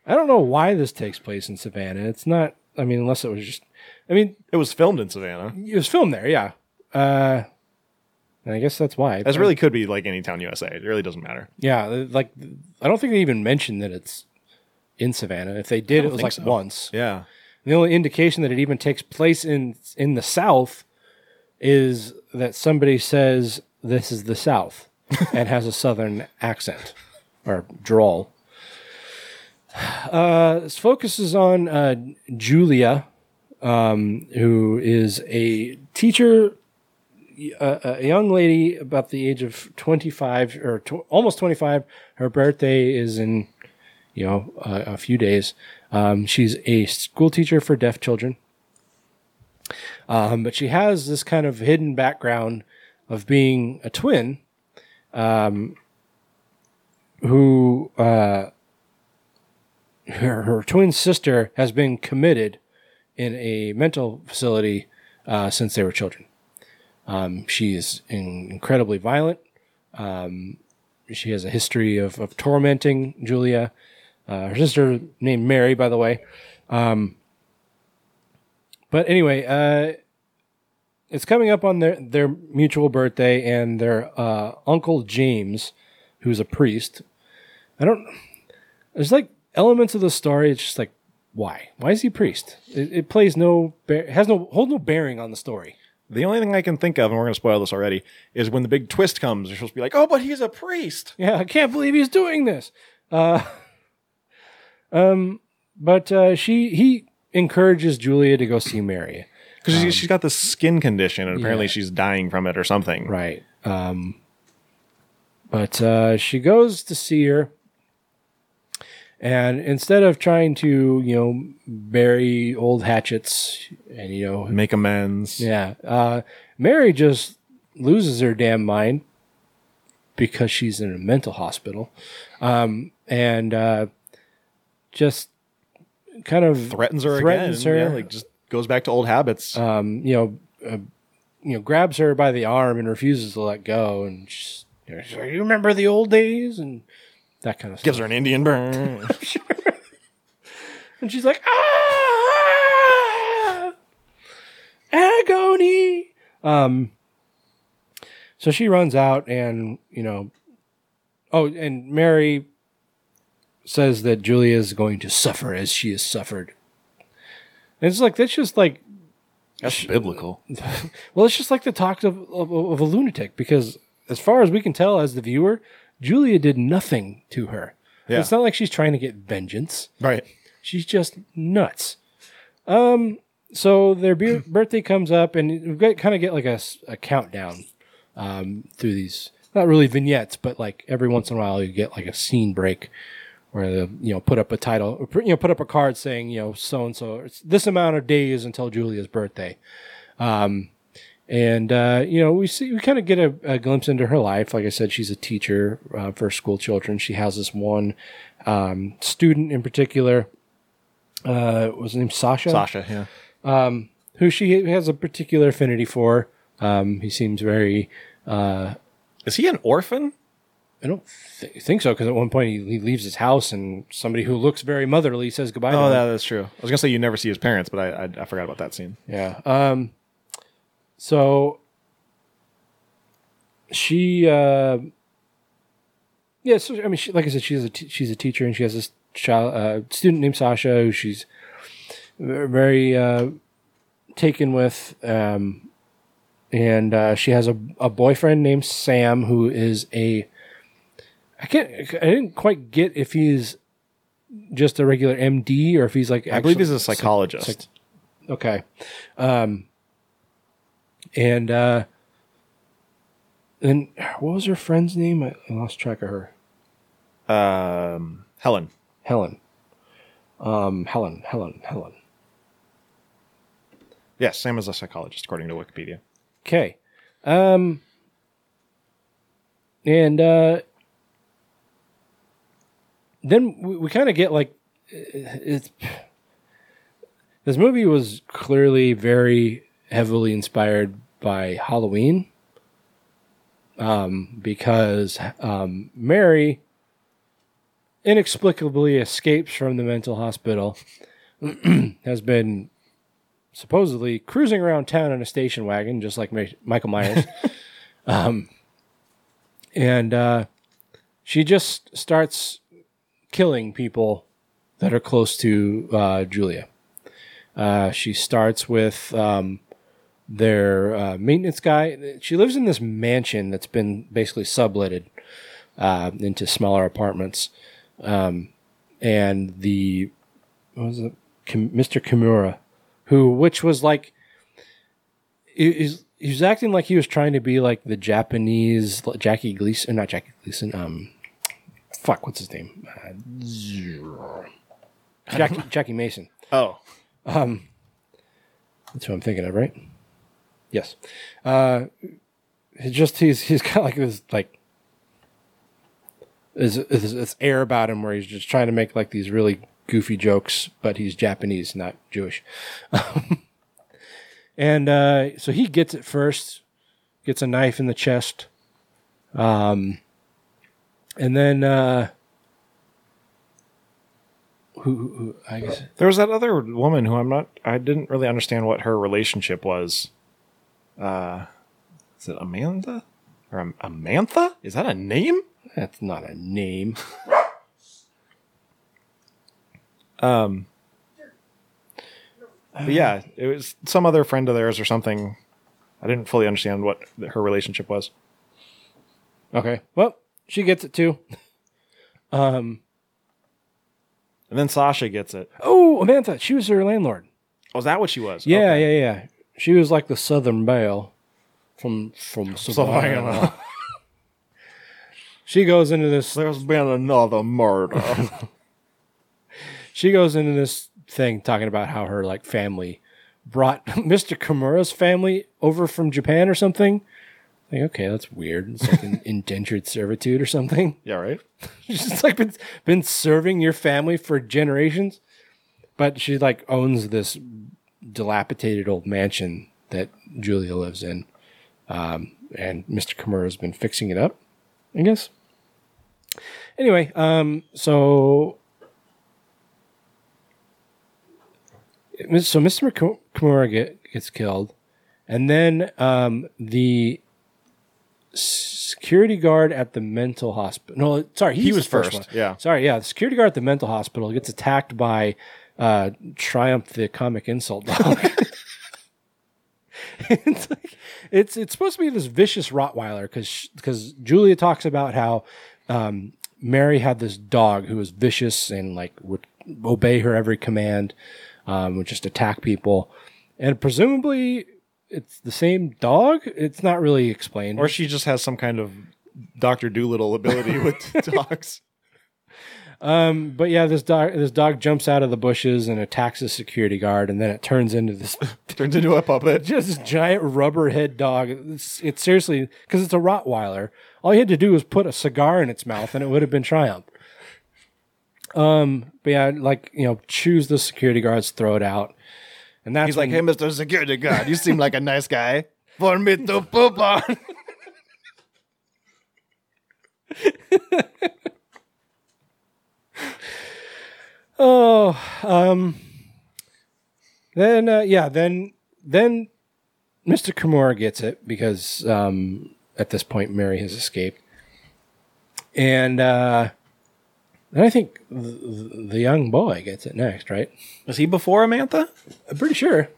I don't know why this takes place in Savannah. It's not. I mean, unless it was just. I mean, It was filmed in Savannah. it was filmed there. Yeah. Uh, and I guess that's why. This really could be like any town USA. It really doesn't matter. Yeah. Like, I don't think they even mentioned that it's in Savannah. If they did, it was like so. once. Yeah. The only indication that it even takes place in in the South is that somebody says this is the South *laughs* and has a Southern accent or drawl. Uh, this focuses on uh, Julia, um, who is a teacher, a, a young lady about the age of twenty five or tw- almost twenty five. Her birthday is in you know, a, a few days. Um, she's a school teacher for deaf children. Um, but she has this kind of hidden background of being a twin, um, who, uh, her, her twin sister has been committed in a mental facility, uh, since they were children. Um, she is in, incredibly violent. Um, she has a history of, of tormenting Julia. Uh, her sister named Mary, by the way. Um, but anyway, uh, it's coming up on their, their mutual birthday, and their uh, uncle James, who's a priest. I don't. There's like elements of the story. It's just like, why? Why is he a priest? It, it plays no, bear, has no hold no bearing on the story. The only thing I can think of, and we're going to spoil this already, is when the big twist comes. You're supposed to be like, "Oh, but he's a priest." Yeah, I can't believe he's doing this. Uh, *laughs* um, but uh, she he encourages Julia to go see Mary. Because she, she's got this skin condition, and apparently yeah. she's dying from it or something. Right. Um, but uh, she goes to see her, and instead of trying to, you know, bury old hatchets and you know Make amends. Yeah. Uh, Mary just loses her damn mind because she's in a mental hospital. Um, and uh, just kind of Threatens her threatens again. her. Yeah, like just goes back to old habits. um, you know, uh, you know, grabs her by the arm and refuses to let go. And she's, you, know, she's like, you remember the old days and that kind of Gives her an Indian burn. *laughs* *laughs* And she's like, ah, agony. Um, so she runs out and, you know, oh, and Mary says that Julia is going to suffer as she has suffered. And it's like, that's just like, That's biblical. *laughs* well, it's just like the talk of, of, of a lunatic because as far as we can tell as the viewer, Julia did nothing to her. Yeah. It's not like she's trying to get vengeance. Right. She's just nuts. Um, so their be- *clears throat* birthday comes up, and we get, kind of get like a countdown um, through these. Not really vignettes, but like every once in a while you get like a scene break where the you know put up a title, you know put up a card saying you know so and so it's this amount of days until Julia's birthday. Um, and uh, you know we see we kind of get a, a glimpse into her life. Like I said, she's a teacher uh, for school children. She has this one um, student in particular. Uh, was his name Sasha? Sasha, yeah. um, who she has a particular affinity for. Um, he seems very. Uh, Is he an orphan? I don't th- think so because at one point he, he leaves his house and somebody who looks very motherly says goodbye. to Oh, him. that, that's true. I was gonna say you never see his parents, but I I, I forgot about that scene. Yeah. Um, so she, uh, yeah. So I mean, she, like I said, she's a t- she's a teacher and she has this child uh, student named Sasha who she's ve- very uh, taken with, um, and uh, she has a a boyfriend named Sam who is a. I can't. I didn't quite get if he's just a regular MD or if he's like. I believe he's a psychologist. psych- Okay. Um and uh and what was her friend's name? I I lost track of her. um, Helen. Helen. Um Helen, Helen, Helen. Yes, Sam is a psychologist according to Wikipedia. Okay. Um and uh then we, we kind of get like it's this movie was clearly very heavily inspired by Halloween um because um Mary inexplicably escapes from the mental hospital *clears throat* has been supposedly cruising around town in a station wagon, just like Ma- Michael Myers. *laughs* um, and uh, she just starts killing people that are close to uh, Julia. Uh, she starts with um, their uh, maintenance guy. She lives in this mansion that's been basically subletted uh, into smaller apartments. Um, and the what was it, Kim, Mr. Kimura, who which was like he's he was acting like he was trying to be like the Japanese Jackie Gleason, not Jackie Gleason. Um, fuck, what's his name? Uh, Jackie Jackie Mason. Oh, Um, that's who I'm thinking of, right? Yes. Uh, just he's he's got like this like this, this, this air about him where he's just trying to make like these really goofy jokes, but he's Japanese, not Jewish. *laughs* and uh, so he gets it first, gets a knife in the chest, um, and then uh, who, who, who I guess there was that other woman who I'm not. I didn't really understand what her relationship was. Uh, is it Amanda or Am- Amantha? Is that a name? that's not a name. Um, but yeah, it was some other friend of theirs or something. I didn't fully understand what her relationship was. Okay. Well, she gets it too. Um. And then Sasha gets it. Oh, Amantha, she was her landlord. Was that what she was? Yeah, Okay. yeah, yeah. She was like the Southern Belle from from Savannah. Savannah. *laughs* she goes into this. There's been another murder. *laughs* she goes into this thing talking about how her like family brought *laughs* Mr. Kimura's family over from Japan or something. Like, okay, that's weird. It's like an *laughs* indentured servitude or something. yeah, right. *laughs* She's just like been been serving your family for generations. But she like owns this dilapidated old mansion that Julia lives in. Um, and Mr. Kimura's been fixing it up, I guess. Anyway, um, so so Mr. Kim- Kimura get, gets killed, and then um, the security guard at the mental hospital. No, sorry, He was first. first, one. yeah. sorry, yeah. The security guard at the mental hospital gets attacked by uh, Triumph, the comic insult dog. *laughs* it's like it's it's supposed to be this vicious Rottweiler because because Julia talks about how um, Mary had this dog who was vicious and like would obey her every command, um, would just attack people, and presumably it's the same dog. It's not really explained. Or she just has some kind of Doctor Dolittle ability *laughs* with dogs. Um, but yeah, this dog this dog jumps out of the bushes and attacks the security guard, and then it turns into this *laughs* Turns into a puppet. *laughs* just this giant rubber head dog. It's, it's seriously because it's a Rottweiler. All you had to do was put a cigar in its mouth, and it would have been Triumph. Um, but yeah, like you know, choose the security guards, throw it out, and that's He's like, "Hey, Mister Security Guard, you seem like a nice guy for me to poop on." *laughs* Oh, um, then uh, yeah, then then Mr. Kimura gets it because um, at this point Mary has escaped, and uh, then I think the, the young boy gets it next, right? Was he before Amantha? I'm pretty sure.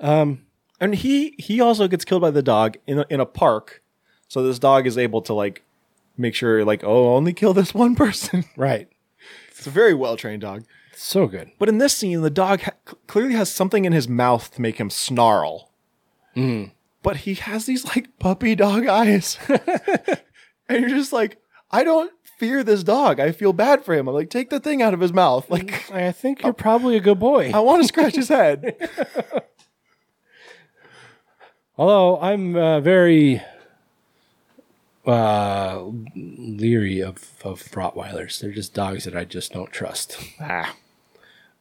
Um, and he he also gets killed by the dog in a, in a park. So this dog is able to like make sure like oh only kill this one *laughs* person. Right. It's a very well trained dog. So good. But in this scene, the dog ha- clearly has something in his mouth to make him snarl. Mm. But he has these like puppy dog eyes, *laughs* and you're just like, I don't fear this dog. I feel bad for him. I'm like, take the thing out of his mouth. Like, I think you're probably a good boy. I want to scratch his head. *laughs* Although I'm uh, very uh, leery of, of Rottweilers. They're just dogs that I just don't trust. Ah.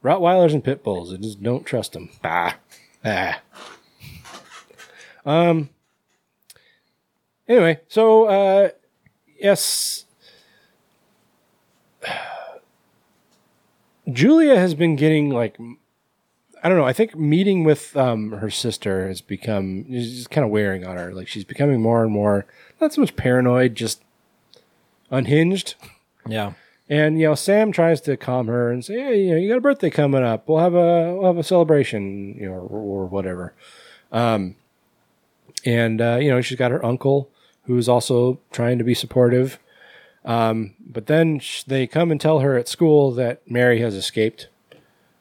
Rottweilers and pit bulls, I just don't trust them. Ah. Ah. Um. Anyway, so uh, yes, Julia has been getting like I don't know. I think meeting with um, her sister has become is just kind of wearing on her. Like she's becoming more and more not so much paranoid, just unhinged. Yeah. And you know, Sam tries to calm her and say, "Hey, you know, you got a birthday coming up. We'll have a we'll have a celebration, you know, or, or whatever." Um, and uh, you know, she's got her uncle who's also trying to be supportive. Um, but then sh- they come and tell her at school that Mary has escaped,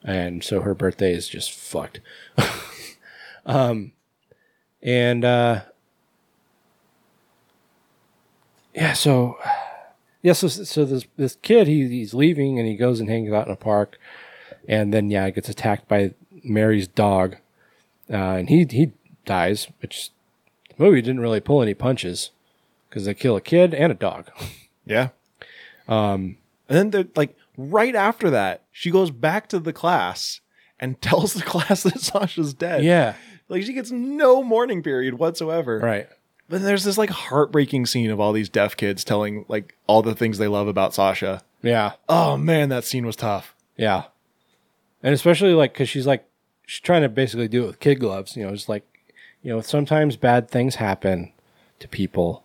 and so her birthday is just fucked. *laughs* um, and uh, yeah, so yeah, so so this this kid he he's leaving and he goes and hangs out in a park, and then yeah, gets attacked by Mary's dog, uh, and he he dies. Which the movie didn't really pull any punches because they kill a kid and a dog. *laughs* Yeah. Um, and then they're like right after that, she goes back to the class and *laughs* tells the class that Sasha's dead. Yeah. Like she gets no mourning period whatsoever. Right. But there's this like heartbreaking scene of all these deaf kids telling like all the things they love about Sasha. Yeah. Oh man, that scene was tough. Yeah. And especially like because she's like she's trying to basically do it with kid gloves. You know, it's like you know sometimes bad things happen to people,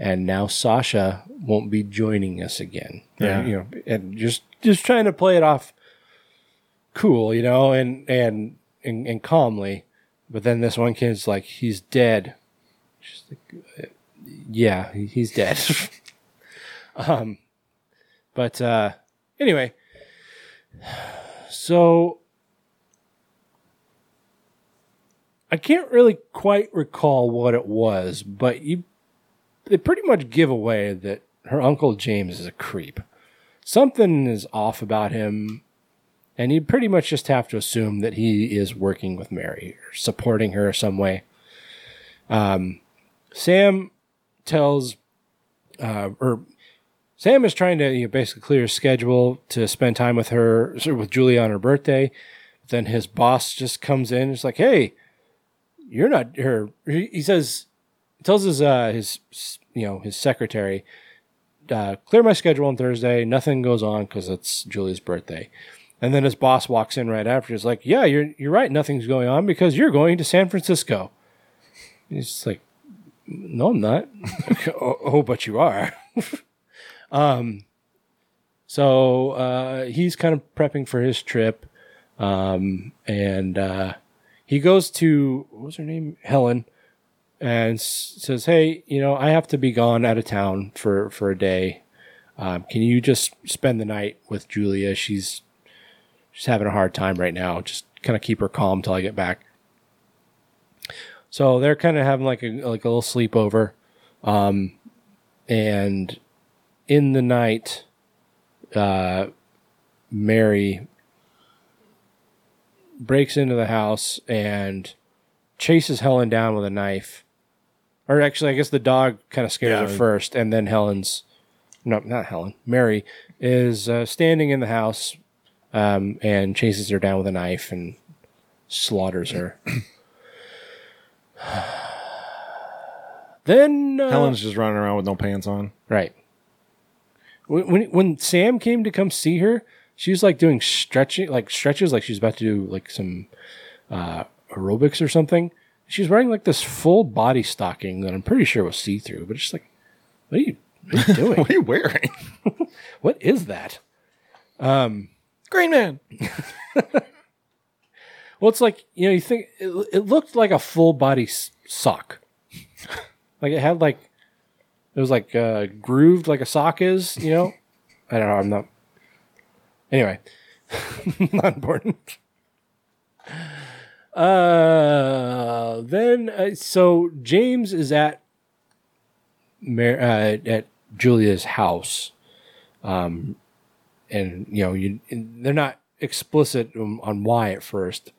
and now Sasha won't be joining us again. Yeah. And, you know, and just just trying to play it off cool, you know, and and and, and calmly. but then this one kid's like, he's dead. She's like, "Uh, yeah, he's dead. *laughs* um, but uh, anyway, so I can't really quite recall what it was, but you they pretty much give away that her uncle James is a creep. Something is off about him, and you pretty much just have to assume that he is working with Mary or supporting her some way. Um, Sam tells, uh, or Sam is trying to you know, basically clear his schedule to spend time with her, with Julia on her birthday. Then his boss just comes in. It's like, "Hey, you're not her." He he says, tells his uh his you know his secretary, uh, clear my schedule on Thursday. Nothing goes on because it's Julia's birthday. And then his boss walks in right after. He's like, "Yeah, you're you're right. Nothing's going on because you're going to San Francisco." He's like, "No, I'm not." *laughs* oh, oh, but you are. *laughs* um, so uh, he's kind of prepping for his trip, um, and uh, he goes to what was her name, Helen, and says, "Hey, you know, I have to be gone out of town for for a day. Um, can you just spend the night with Julia? She's she's having a hard time right now. Just kind of keep her calm till I get back." So they're kind of having like a like a little sleepover, um, and in the night, uh, Mary breaks into the house and chases Helen down with a knife. Or actually, I guess the dog kind of scares Yeah. her first, and then Helen's no, not Helen. Mary is uh, standing in the house um, and chases her down with a knife and slaughters her. *sighs* then uh, Helen's just running around with no pants on. Right. When, when when Sam came to come see her, she was like doing stretching, like stretches, like she's about to do like some uh, aerobics or something. She was wearing like this full body stocking that I'm pretty sure was see through, but it's just like, what are you, what are you *laughs* doing? what are you wearing? *laughs* what is that? Um, Green Man. *laughs* well, it's like you know, you think it, it looked like a full body s- sock, like it had like it was like uh, grooved like a sock is. You know, I don't know. I'm not. Anyway, not important. Uh, then uh, so James is at Mar- uh, at Julia's house, um, and you know you they're not explicit on, on why at first,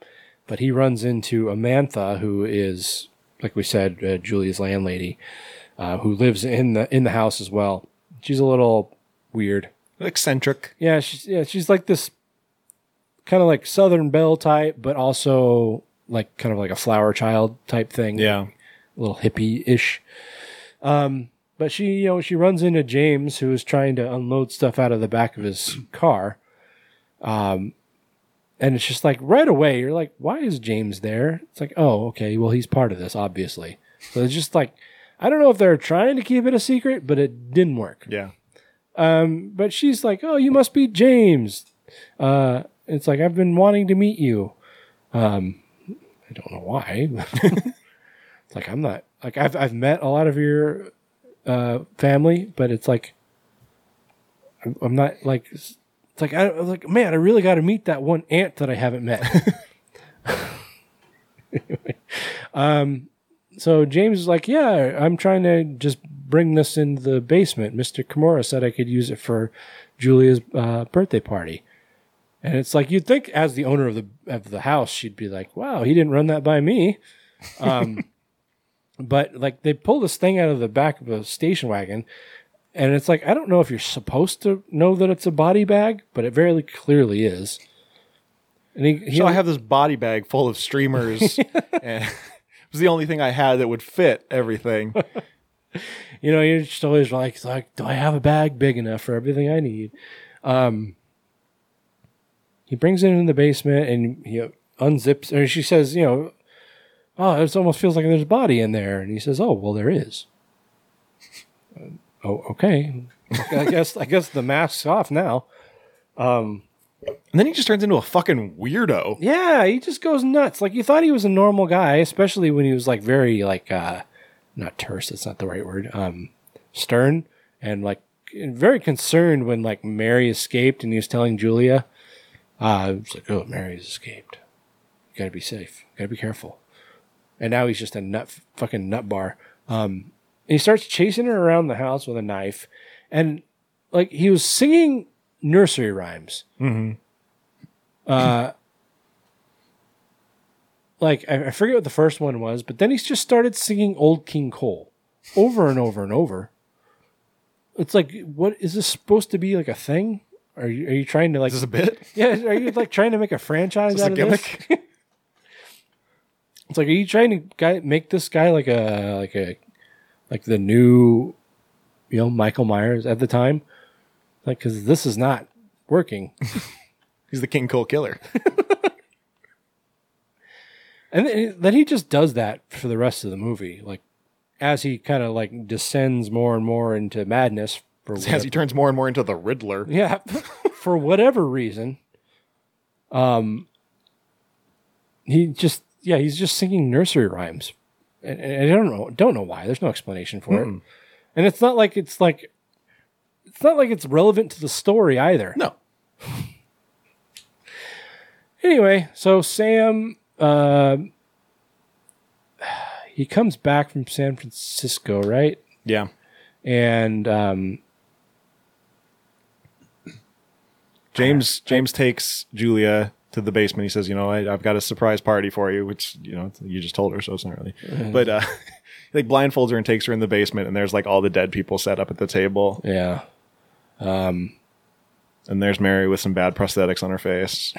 but he runs into Amantha, who is like we said, uh, Julia's landlady, uh, who lives in the in the house as well. She's a little weird, eccentric. Yeah, she's yeah she's like this kind of like Southern Belle type, but also like kind of like a flower child type thing. Yeah. a little hippie ish. Um, but she, you know, she runs into James, who is trying to unload stuff out of the back of his car. Um, and it's just like right away, you're like, why is James there? It's like, oh, okay, well, he's part of this, obviously. So it's just like, I don't know if they're trying to keep it a secret, but it didn't work. Yeah. Um, but she's like, "Oh, you must be James." Uh, it's like I've been wanting to meet you. Um, I don't know why. *laughs* it's like I'm not like I've I've met a lot of your uh, family, but it's like I'm, I'm not like it's like I I'm like man, I really got to meet that one aunt that I haven't met. Anyway, *laughs* *laughs* um, so James is like, yeah, I'm trying to just bring this into the basement. Mr. Kimura said I could use it for Julia's uh, birthday party. And it's like you'd think, as the owner of the of the house, she'd be like, "Wow, he didn't run that by me." Um, *laughs* but like they pull this thing out of the back of a station wagon, and it's like I don't know if you're supposed to know that it's a body bag, but it very clearly is. And he, he so I have this body bag full of streamers, *laughs* and it was the only thing I had that would fit everything. *laughs* you know, you're just always like, like, do I have a bag big enough for everything I need? Um, he brings it in the basement and he unzips, and she says, you know, oh, it almost feels like there's a body in there. And he says, oh, well, there is. Uh, oh, okay. I guess I guess the mask's off now. Um, And then he just turns into a fucking weirdo. Yeah, he just goes nuts. Like you thought he was a normal guy, especially when he was like very like uh not terse, that's not the right word. Um stern and like very concerned when like Mary escaped and he was telling Julia uh was like, Oh, Mary's escaped. You gotta be safe. You gotta be careful. And now he's just a nut fucking nut bar. Um and he starts chasing her around the house with a knife and like he was singing nursery rhymes. Mm-hmm. Uh, like I, I forget what the first one was, but then he's just started singing "Old King Cole" over and over and over. It's like, what is this supposed to be like a thing? Are you are you trying to like Is this a bit? *laughs* Yeah, are you like trying to make a *laughs* franchise out a of this? *laughs* it's like, are you trying to guy make this guy like a like a like the new, you know, Michael Myers at the time? Like, because this is not working. He's the King Cole killer. And then, then he just does that for the rest of the movie. Like as he kind of like descends more and more into madness for *laughs* As whatever- he turns more and more into the Riddler. yeah, *laughs* for whatever reason. Um he just yeah, he's just singing nursery rhymes. And, and I don't know don't know why. There's no explanation for it. Mm-mm. And it's not like it's like it's not like it's relevant to the story either. No. *laughs* Anyway, so Sam uh, *sighs* he comes back from San Francisco, right? Yeah. And um, James James takes Julia to the basement. He says, "You know, I, I've got a surprise party for you," which you know you just told her, so it's not really. Mhm. But uh, he, *laughs* like blindfolds her and takes her in the basement, and there's like all the dead people set up at the table. Yeah. Um, and there's Mary with some bad prosthetics on her face.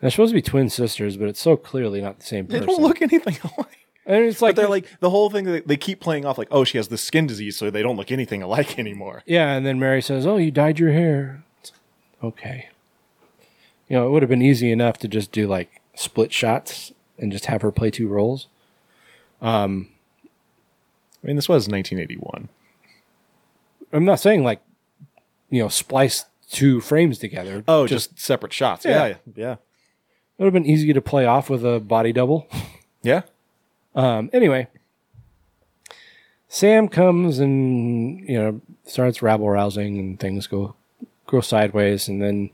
they're supposed to be twin sisters, but it's so clearly not the same They person. don't look anything alike. And it's like but they're like the whole thing. They, they keep playing off like, oh, she has this skin disease, so they don't look anything alike *laughs* anymore. Yeah, and then Mary says, "Oh, you dyed your hair." It's- okay. You know, it would have been easy enough to just do like split shots and just have her play two roles. Um, I mean, this was 1981. I'm not saying like, you know, splice two frames together. Oh, just, separate shots. Yeah. Yeah, yeah, It would have been easy to play off with a body double. *laughs* yeah. Um, anyway, Sam comes and you know starts rabble rousing and things go go sideways, and then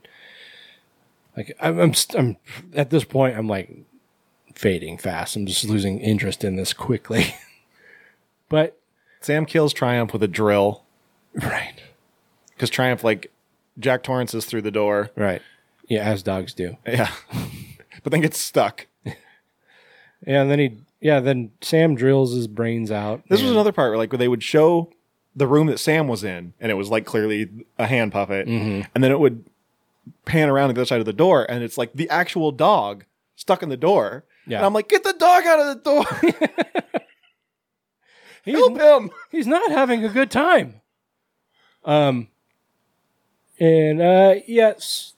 like I'm I'm, I'm at this point I'm like fading fast. I'm just losing interest in this quickly. *laughs* but Sam kills Triumph with a drill. Right. Because Triumph, like, Jack Torrance is through the door. Right. Yeah, as dogs do. Yeah. *laughs* but then gets stuck. *laughs* Yeah, and then he yeah then Sam drills his brains out. This was and- another part where, like, where they would show the room that Sam was in, and it was like clearly a hand puppet, Mhm. and then it would pan around to the other side of the door, and it's like the actual dog stuck in the door. Yeah. And I'm like, get the dog out of the door. *laughs* *laughs* He's, Help him. He's not having a good time. Um, and uh, yes.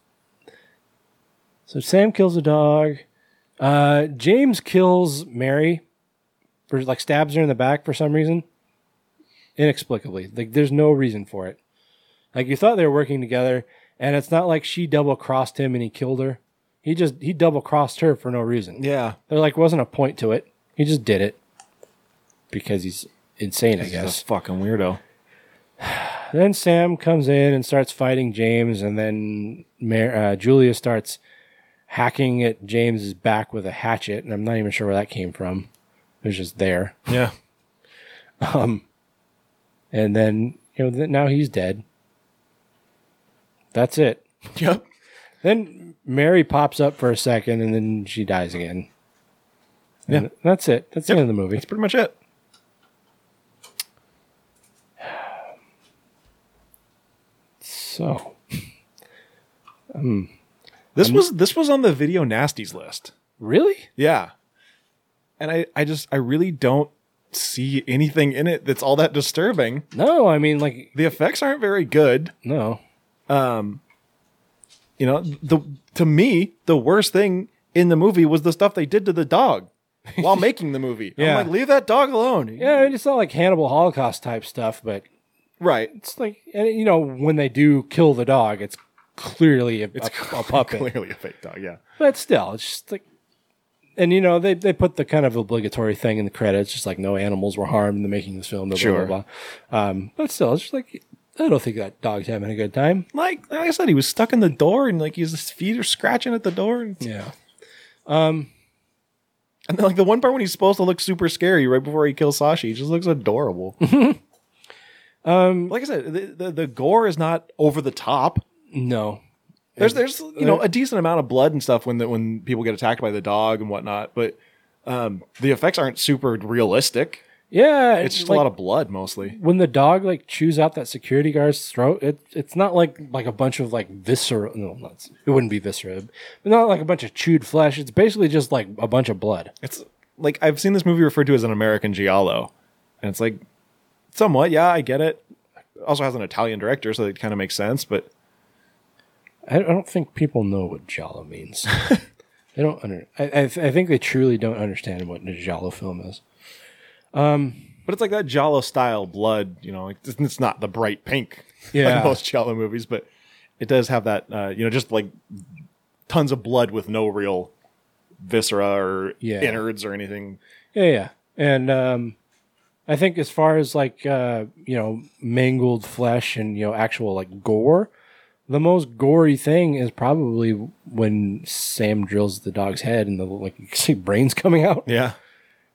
So Sam kills a dog. Uh, James kills Mary, for like stabs her in the back for some reason, inexplicably. Like there's no reason for it. Like you thought they were working together, and it's not like she double crossed him and he killed her. He just he double crossed her for no reason. Yeah. There like wasn't a point to it. He just did it because he's insane, I He's guess. a fucking weirdo. *sighs* Then Sam comes in and starts fighting James, and then Mar- uh, Julia starts hacking at James's back with a hatchet, and I'm not even sure where that came from. It was just there. Yeah. Um, and then you know th- now he's dead. That's it. *laughs* Yep. Then Mary pops up for a second, and then she dies again. And Yeah. that's it. That's Yep. the end of the movie. That's pretty much it. *sighs* So, *sighs* um, This I'm- was this was on the video nasties list. really Yeah. And I, I just I really don't see anything in it that's all that disturbing. no. I mean, like The effects aren't very good. no. Um you know, the to me, the worst thing in the movie was the stuff they did to the dog *laughs* while making the movie. Yeah. I'm like, leave that dog alone. Yeah, it's not like Cannibal Holocaust type stuff, but Right. it's like and you know when they do kill the dog, it's clearly a, It's a, a *laughs* puppet. clearly a fake dog. Yeah. But still, it's just like, and you know, they they put the kind of obligatory thing in the credits, just like no animals were harmed in the making of this film. Blah, Sure. Blah, blah. Um, but still, it's just like I don't think that dog's having a good time. Like, like I said, he was stuck in the door and like his feet are scratching at the door. And, Yeah. Um. and then, like the one part when he's supposed to look super scary right before he kills Sashi, he just looks adorable. *laughs* Um. like I said, the, the, the gore is not over the top. No. There's there's you know a decent amount of blood and stuff when the, when people get attacked by the dog and whatnot, but um, the effects aren't super realistic. Yeah, It's just a lot of blood mostly. when the dog like chews out that security guard's throat. It it's not like like a bunch of like viscera. No, not, it wouldn't be viscera, but not like a bunch of chewed flesh. It's basically just like a bunch of blood. It's like I've seen this movie referred to as an American Giallo, and it's like somewhat, yeah, I get it. Also has an Italian director, so it kind of makes sense. But I, I don't think people know what giallo means. *laughs* they don't under. I, I, I think they truly don't understand what a giallo film is. Um, but it's like that Giallo style blood. You know, like, it's it's not the bright pink *laughs* Yeah. like most Giallo movies, but it does have that. Uh, you know, just like tons of blood with no real viscera or Yeah. innards or anything. Yeah, yeah. And um, I think as far as like uh, you know mangled flesh and you know actual like gore, the most gory thing is probably when Sam drills the dog's head and the like *laughs* you can see brains coming out. Yeah.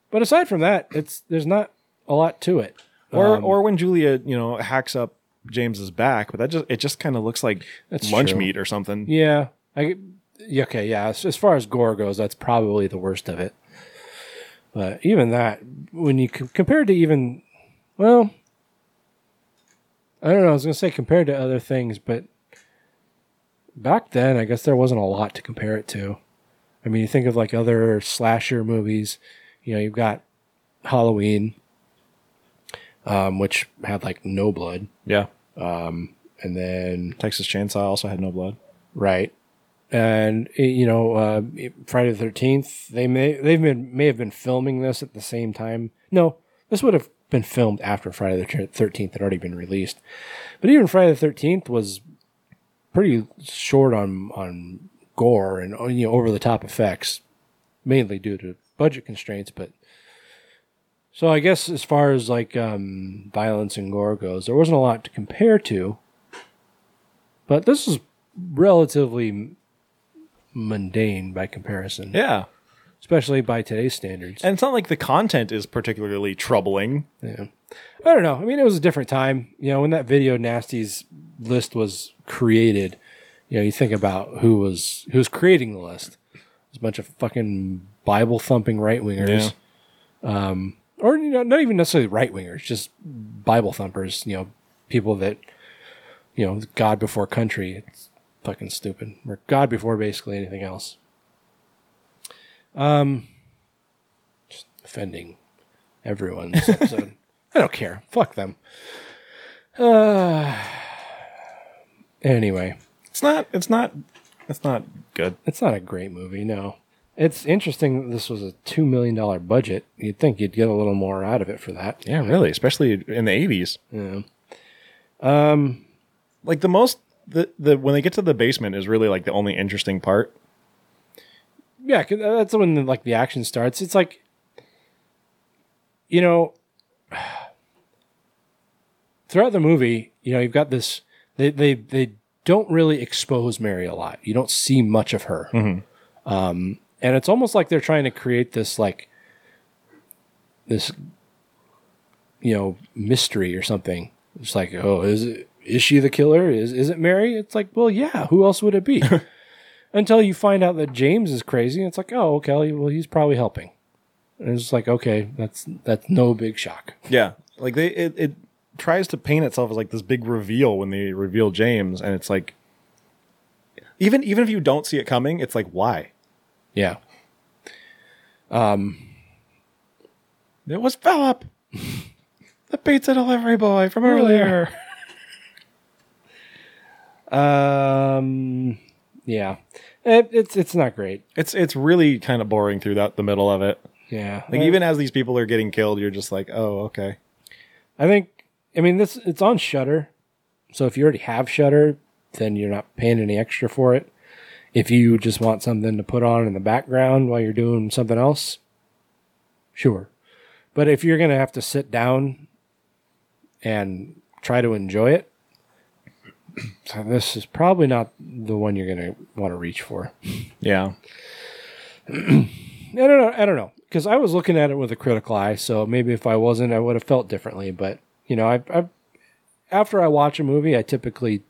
But aside from that, it's there's not a lot to it. Or Um, or when Julia, you know, hacks up James's back, but that just it just kind of looks like lunch true. meat or something. Yeah. I okay, yeah. As, far as gore goes, that's probably the worst of it. But even that, when you c- compared to even, well, I don't know. I was gonna say compared to other things, but back then, I guess there wasn't a lot to compare it to. I mean, you think of like other slasher movies. You know, you've got Halloween, um, which had like no blood. Yeah. Um, and then Texas Chainsaw also had no blood. right? And eh, you know, uh, Friday the Thirteenth. They may they've been may have been filming this at the same time. No, this would have been filmed after Friday the Thirteenth had already been released. But even Friday the Thirteenth was pretty short on on gore and uh, you know over the top effects, mainly due to budget constraints. But so I guess as far as like um, violence and gore goes, there wasn't a lot to compare to. But this is relatively mundane by comparison. Yeah. Especially by today's standards. And it's not like the content is particularly troubling. Yeah. I don't know. I mean, it was a different time. You know, when that video nasties list was created, you know, you think about who was who was creating the list. It's a bunch of fucking Bible thumping right wingers. Um, or you know, not even necessarily right wingers, just Bible thumpers, you know, people that you know, God before country. It's fucking stupid. Or God before basically anything else. Um just offending everyone this *laughs* episode. I don't care. Fuck them. Uh, anyway, It's not it's not it's not good. it's not a great movie, no. It's interesting that this was a $2 million budget. You'd think you'd get a little more out of it for that. Yeah, really, especially in the 80s. Yeah. Um, Like the most the the when they get to the basement is really like the only interesting part. yeah, 'cause that's when like the action starts. It's like, you know, *sighs* throughout the movie, you know, you've got this. They they they don't really expose Mary a lot. You don't see much of her, um, and it's almost like they're trying to create this like this, you know, mystery or something. It's like, oh, is it is she the killer? Is is it Mary? It's like, well, yeah. Who else would it be? *laughs* Until you find out that James is crazy, it's like, oh, okay, well, he's probably helping. And it's like, okay, that's that's no big shock. Yeah, like they it, it tries to paint itself as like this big reveal when they reveal James, and it's like even even if you don't see it coming, it's like why? Yeah. Um, It was Philip, the pizza delivery boy from earlier. *laughs* um, yeah, it, it's it's not great. It's it's really kind of boring through that the middle of it. Yeah, Like even as these people are getting killed, you're just like, oh, okay. I think I mean this it's on Shudder, so if you already have Shudder, then you're not paying any extra for it. If you just want something to put on in the background while you're doing something else, sure. But if you're going to have to sit down and try to enjoy it, so this is probably not the one you're going to want to reach for. Yeah. *clears throat* I don't know. I don't know because I was looking at it with a critical eye. So maybe if I wasn't, I would have felt differently. But you know, I, I after I watch a movie, I typically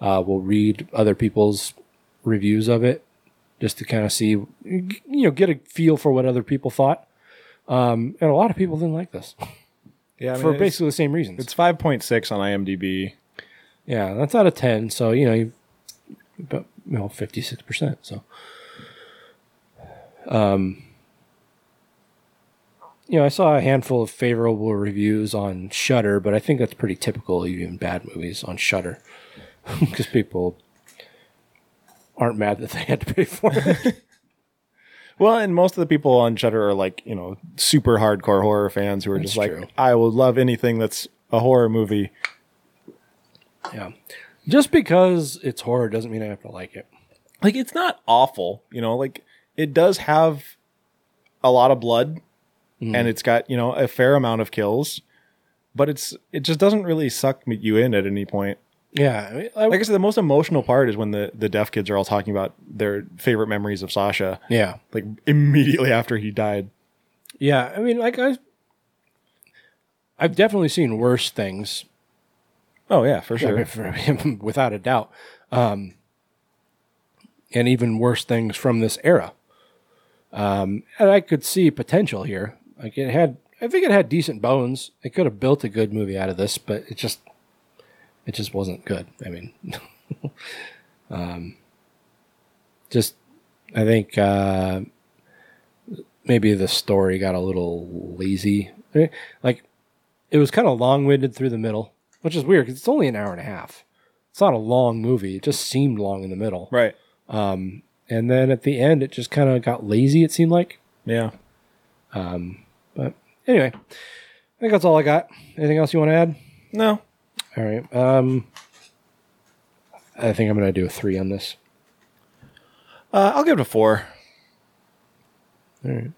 uh, will read other people's reviews of it just to kind of see, you know, get a feel for what other people thought. Um, and a lot of people didn't like this. Yeah, I mean, for basically the same reasons. It's 5.6 on IMDb. Yeah, that's out of ten. So you know, you, about you know, fifty six percent. So, um, you know, I saw a handful of favorable reviews on Shudder, but I think that's pretty typical even bad movies on Shudder, because *laughs* people aren't mad that they had to pay for it. *laughs* Well, and most of the people on Shudder are like, you know, super hardcore horror fans who are just That's like, true. I will love anything that's a horror movie. yeah, just because it's horror doesn't mean I have to like it. Like, it's not awful, you know, like, it does have a lot of blood and it's got, you know, a fair amount of kills, but it's, it just doesn't really suck you in at any point. Yeah, I mean, I- Like I said, the most emotional part is when the, the deaf kids are all talking about their favorite memories of Sasha. yeah. Like, immediately after he died. Yeah, I mean, like I, I've definitely seen worse things, Oh, yeah, for I sure. mean, *laughs* for him, without a doubt, um, and even worse things from this era. Um, and I could see potential here. Like it had, I think it had decent bones. It could have built a good movie out of this, but it just, it just wasn't good. I mean, *laughs* um, just, I think. Uh, maybe the story got a little lazy. Like it was kind of long-winded through the middle, which is weird because it's only an hour and a half. It's not a long movie. It just seemed long in the middle. Right. Um, and then at the end, it just kind of got lazy. It seemed like. Yeah. Um, anyway, I think that's all I got. Anything else you want to add? No. All right. Um, I think I'm going to do a three on this. Uh, I'll give it a four. All right.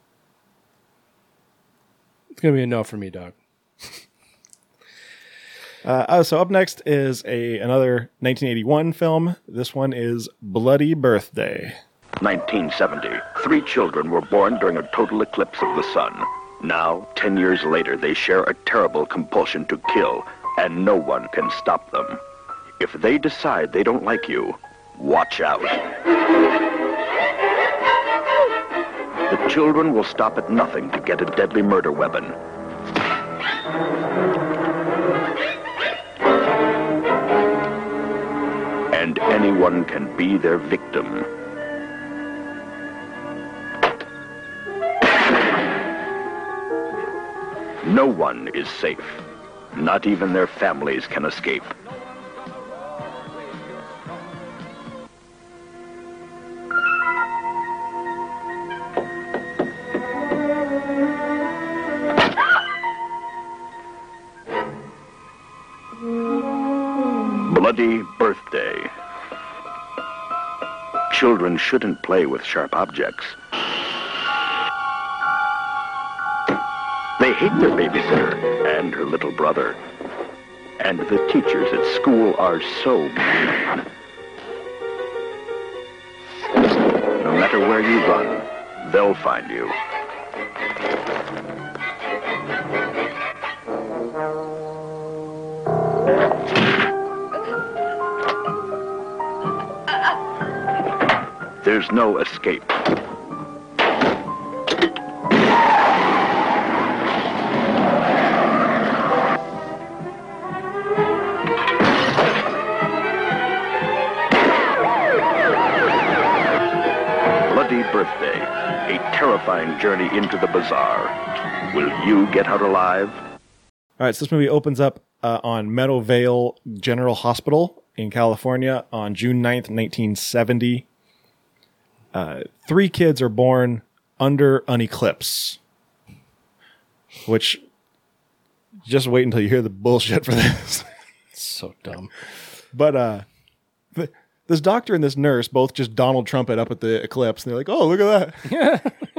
It's going to be a no for me, dog. *laughs* Uh, oh, so up next is a another 1981 film. This one is Bloody Birthday. 1970. Three children were born during a total eclipse of the sun. Now, ten years later, they share a terrible compulsion to kill, and no one can stop them. If they decide they don't like you, watch out. The children will stop at nothing to get a deadly murder weapon. And anyone can be their victim. No one is safe. Not even their families can escape. Bloody Birthday. Children shouldn't play with sharp objects. Hate their babysitter and her little brother. And the teachers at school are so mean. No matter where you run, they'll find you. There's no escape. Terrifying journey into the bazaar. Will you get out alive? All right, so this movie opens up uh, on Meadow Vale General Hospital in California on June 9th, 1970. Uh, three kids are born under an eclipse, which just wait until you hear the bullshit for this. *laughs* so dumb. But uh, th- this doctor and this nurse both just Donald Trump it up at the eclipse, and they're like, "Oh, look at that!" *laughs*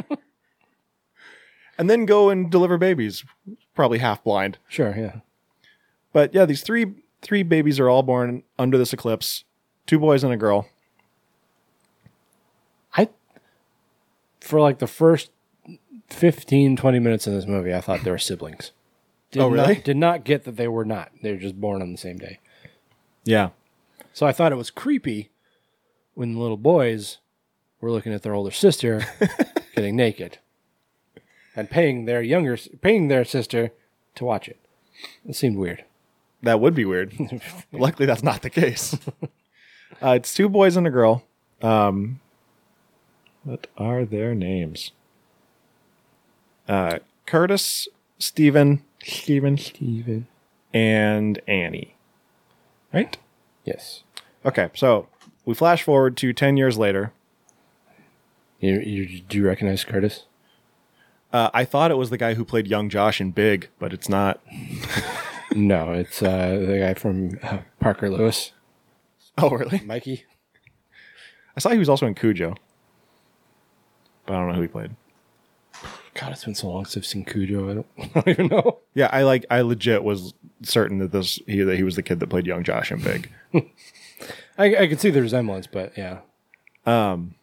and then go and deliver babies, probably half blind. Sure, yeah. But yeah, these three three babies are all born under this eclipse. Two boys and a girl. I for like the first 15 20 minutes in this movie, I thought they were siblings. *clears throat* Oh, did Oh, really? Not, did not get that they were not. They were just born on the same day. Yeah. So I thought it was creepy when the little boys were looking at their older sister *laughs* getting naked and paying their younger paying their sister to watch it. It seemed weird. That would be weird. *laughs* Luckily, that's not the case. *laughs* uh, it's two boys and a girl. Um, what are their names? Uh, Curtis, Stephen, Stephen, Stephen, and Annie. Right? Yes. Okay, so we flash forward to 10 years later. You, you do you recognize Curtis? Uh, I thought it was the guy who played young Josh in Big, but it's not. *laughs* No, it's uh, the guy from uh, Parker Lewis. Oh, really? Mikey. I saw he was also in Cujo. But I don't know who he played. God, it's been so long since I've seen Cujo. I don't, *laughs* I don't even know. Yeah, I like. I legit was certain that this he that he was the kid that played young Josh in Big. *laughs* I, I could see the resemblance, but yeah. Um,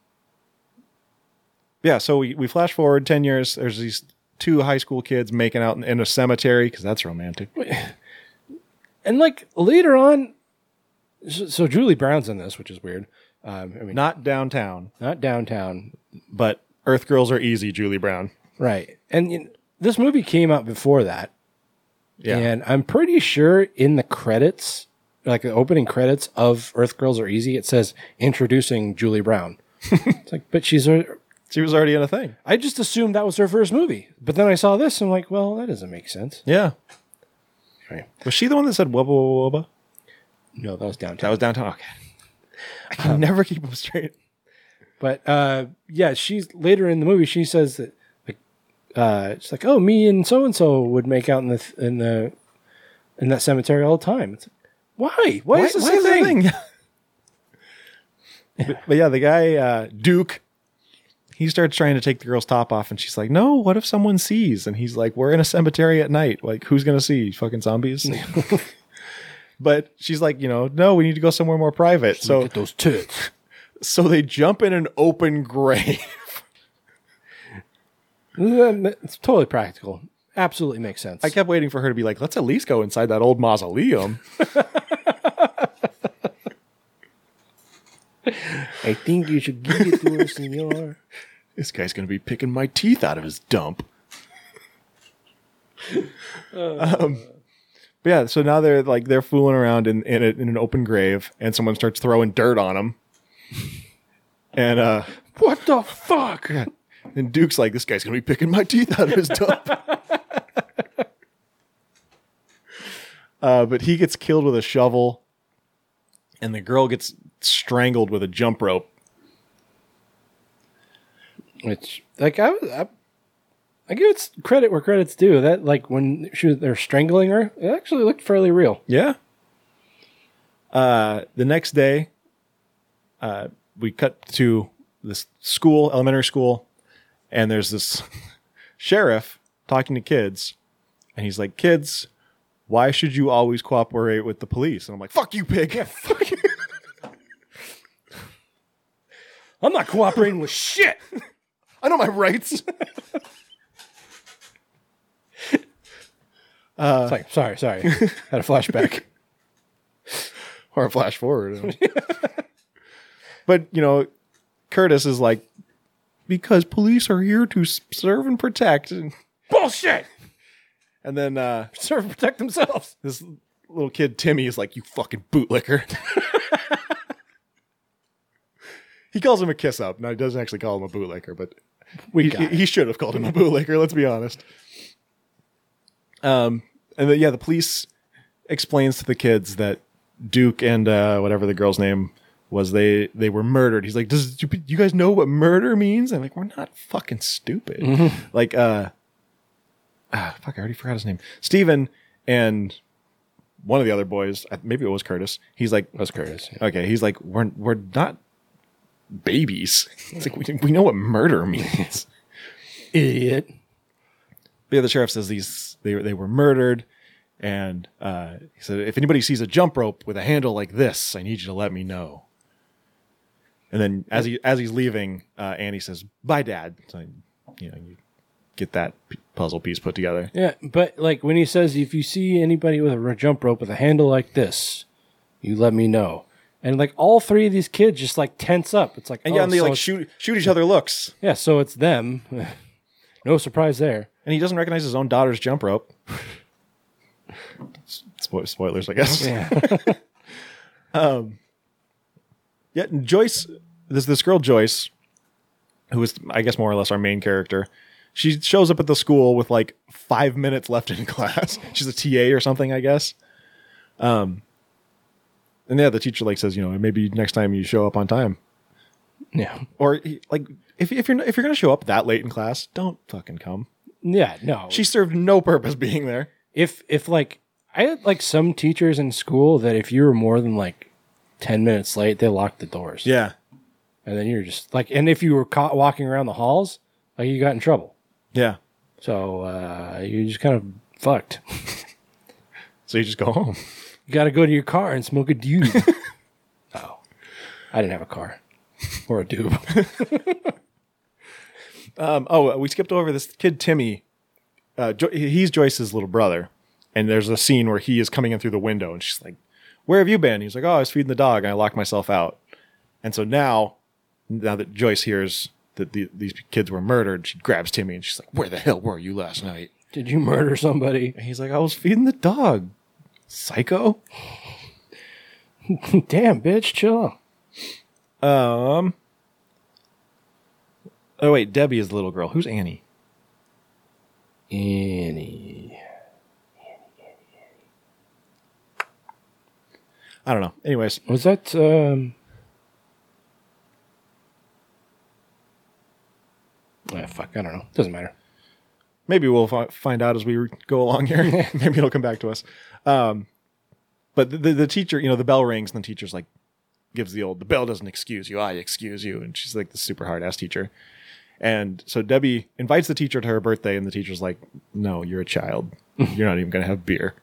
yeah, so we, we flash forward 10 years. There's these two high school kids making out in, in a cemetery because that's romantic. And like later on, so, so Julie Brown's in this, which is weird. Um, I mean, Not downtown, not downtown, but Earth Girls Are Easy, Julie Brown. right? And you know, this movie came out before that, Yeah. and I'm pretty sure in the credits, like the opening credits of Earth Girls Are Easy, it says introducing Julie Brown. *laughs* it's like, but she's a. She was already in a thing. I just assumed that was her first movie, but then I saw this, and I'm like, well, that doesn't make sense. Yeah. Right. Was she the one that said wubba wubba wubba? No, that was downtown. That was downtown. Okay. I can never keep them straight. But uh, yeah, she's later in the movie. She says that like uh, it's like, oh, me and so and so would make out in the in the in that cemetery all the time. It's like, why? Why, is this a that thing? *laughs* but, but yeah, the guy uh, Duke, he starts trying to take the girl's top off, and she's like, "No, what if someone sees?" And he's like, "We're in a cemetery at night. Like, who's gonna see? Fucking zombies." *laughs* but she's like, you know, no, we need to go somewhere more private. So Get those tits. *laughs* so they jump in an open grave. *laughs* it's totally practical. Absolutely makes sense. I kept waiting for her to be like, let's at least go inside that old mausoleum. I think you should give it to her, *laughs* senor. this guy's gonna be picking my teeth out of his dump. um, but yeah, so now they're like they're fooling around in in, a, in an open grave, and someone starts throwing dirt on them. And uh, What the fuck? and Duke's like, this guy's gonna be picking my teeth out of his dump. *laughs* uh, but he gets killed with a shovel, and the girl gets strangled with a jump rope. Which like I, was- I I give it credit where credit's due. That like when she was, they're strangling her, it actually looked fairly real. Yeah. Uh, the next day, uh, we cut to this school, elementary school, and there's this *laughs* sheriff talking to kids, and he's like, "Kids, why should you always cooperate with the police?" And I'm like, "Fuck you, pig! fuck you." I'm not cooperating with shit. I know my rights." *laughs* Uh, like, sorry, sorry. Had a flashback. *laughs* or a flash forward. but you know, Curtis is like, because police are here to s- serve and protect. And Bullshit. And then uh, Serve and protect themselves. this little kid Timmy is like, "You fucking bootlicker." *laughs* he calls him a kiss up. No, he doesn't actually call him a bootlicker, but We he, he should have called him a bootlicker. Let's be honest. Um, and then yeah, the police explains to the kids that Duke and uh, whatever the girl's name was, they they were murdered. He's like, "Does do you guys know what murder means?" I'm like, "We're not fucking stupid." Like, uh, ah, fuck, I already forgot his name. Steven and one of the other boys, maybe it was Curtis. He's like, was Curtis. Okay, he's like, we're we're not babies. It's like we we know what murder means. *laughs* Idiot. But yeah, the sheriff says these they they were murdered, and uh, he said if anybody sees a jump rope with a handle like this, I need you to let me know. And then as he as he's leaving, uh, Annie says, "Bye, Dad." So you know you get that p- puzzle piece put together. Yeah, but like when he says, if you see anybody with a jump rope with a handle like this, you let me know. And like all three of these kids just like tense up. It's like, And yeah, oh, and they so like shoot shoot each other looks. Yeah, so it's them. *laughs* no surprise there. And he doesn't recognize his own daughter's jump rope. *laughs* Spo- Spoilers, I guess. Yeah. *laughs* um, yeah, Joyce, this this girl Joyce, who is I guess more or less our main character. She shows up at the school with like five minutes left in class. She's a TA or something, I guess. Um, and yeah, the teacher like says, you know, maybe next time you show up on time. Yeah. Or like if if you're if you're gonna show up that late in class, don't fucking come. Yeah, no. She served no purpose being there. if if like I had like some teachers in school that if you were more than like ten minutes late, they locked the doors. Yeah. And then you're just like and if you were caught walking around the halls, like you got in trouble. Yeah. So uh you just kind of fucked. *laughs* So you just go home. You gotta go to your car and smoke a doob. *laughs* oh. I didn't have a car. Or a doob. *laughs* Um, oh, we skipped over this kid Timmy. Uh, jo- he's Joyce's little brother, and there's a scene where he is coming in through the window, and she's like, "Where have you been?" He's like, "Oh, I was feeding the dog, and I locked myself out." And so now, now that Joyce hears that the, these kids were murdered, she grabs Timmy and she's like, "Where the hell were you last night?" Did you murder somebody? And he's like, "I was feeding the dog." Psycho. *laughs* Damn, bitch, chill. Um. Oh wait, Debbie is the little girl. Who's Annie? Annie. I don't know. Anyways, Was that um Ah, fuck, I don't know. Doesn't matter. maybe we'll fi- find out as we go along here. *laughs* maybe it'll come back to us. Um, but the, the, teacher, you know, the bell rings and the teacher's like, gives the old, the bell doesn't excuse you, I excuse you. And she's like the super hard ass teacher. And so Debbie invites the teacher to her birthday, and the teacher's like, no, you're a child. *laughs* You're not even going to have beer.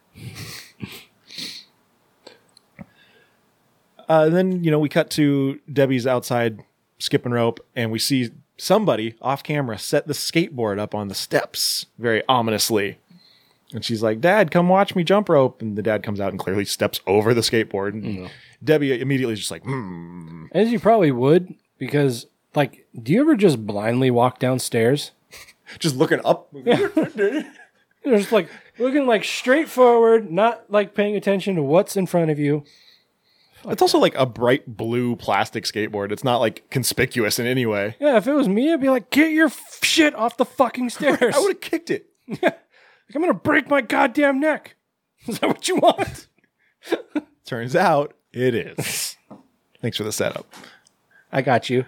Uh, then, you know, we cut to Debbie's outside skipping rope, and we see somebody off camera set the skateboard up on the steps very ominously. And she's like, Dad, come watch me jump rope. And the dad comes out and clearly steps over the skateboard. And Debbie immediately is just like, hmm. As you probably would, because like, do you ever just blindly walk downstairs? *laughs* just looking up. *laughs* You're just like looking like straight forward, not like paying attention to what's in front of you. It's also like a bright blue plastic skateboard. It's not like conspicuous in any way. Yeah, if it was me, I'd be like, get your f- shit off the fucking *laughs* stairs. I would have kicked it. Like, I'm gonna break my goddamn neck. *laughs* Is that what you want? *laughs* Turns out it is. Thanks for the setup. I got you.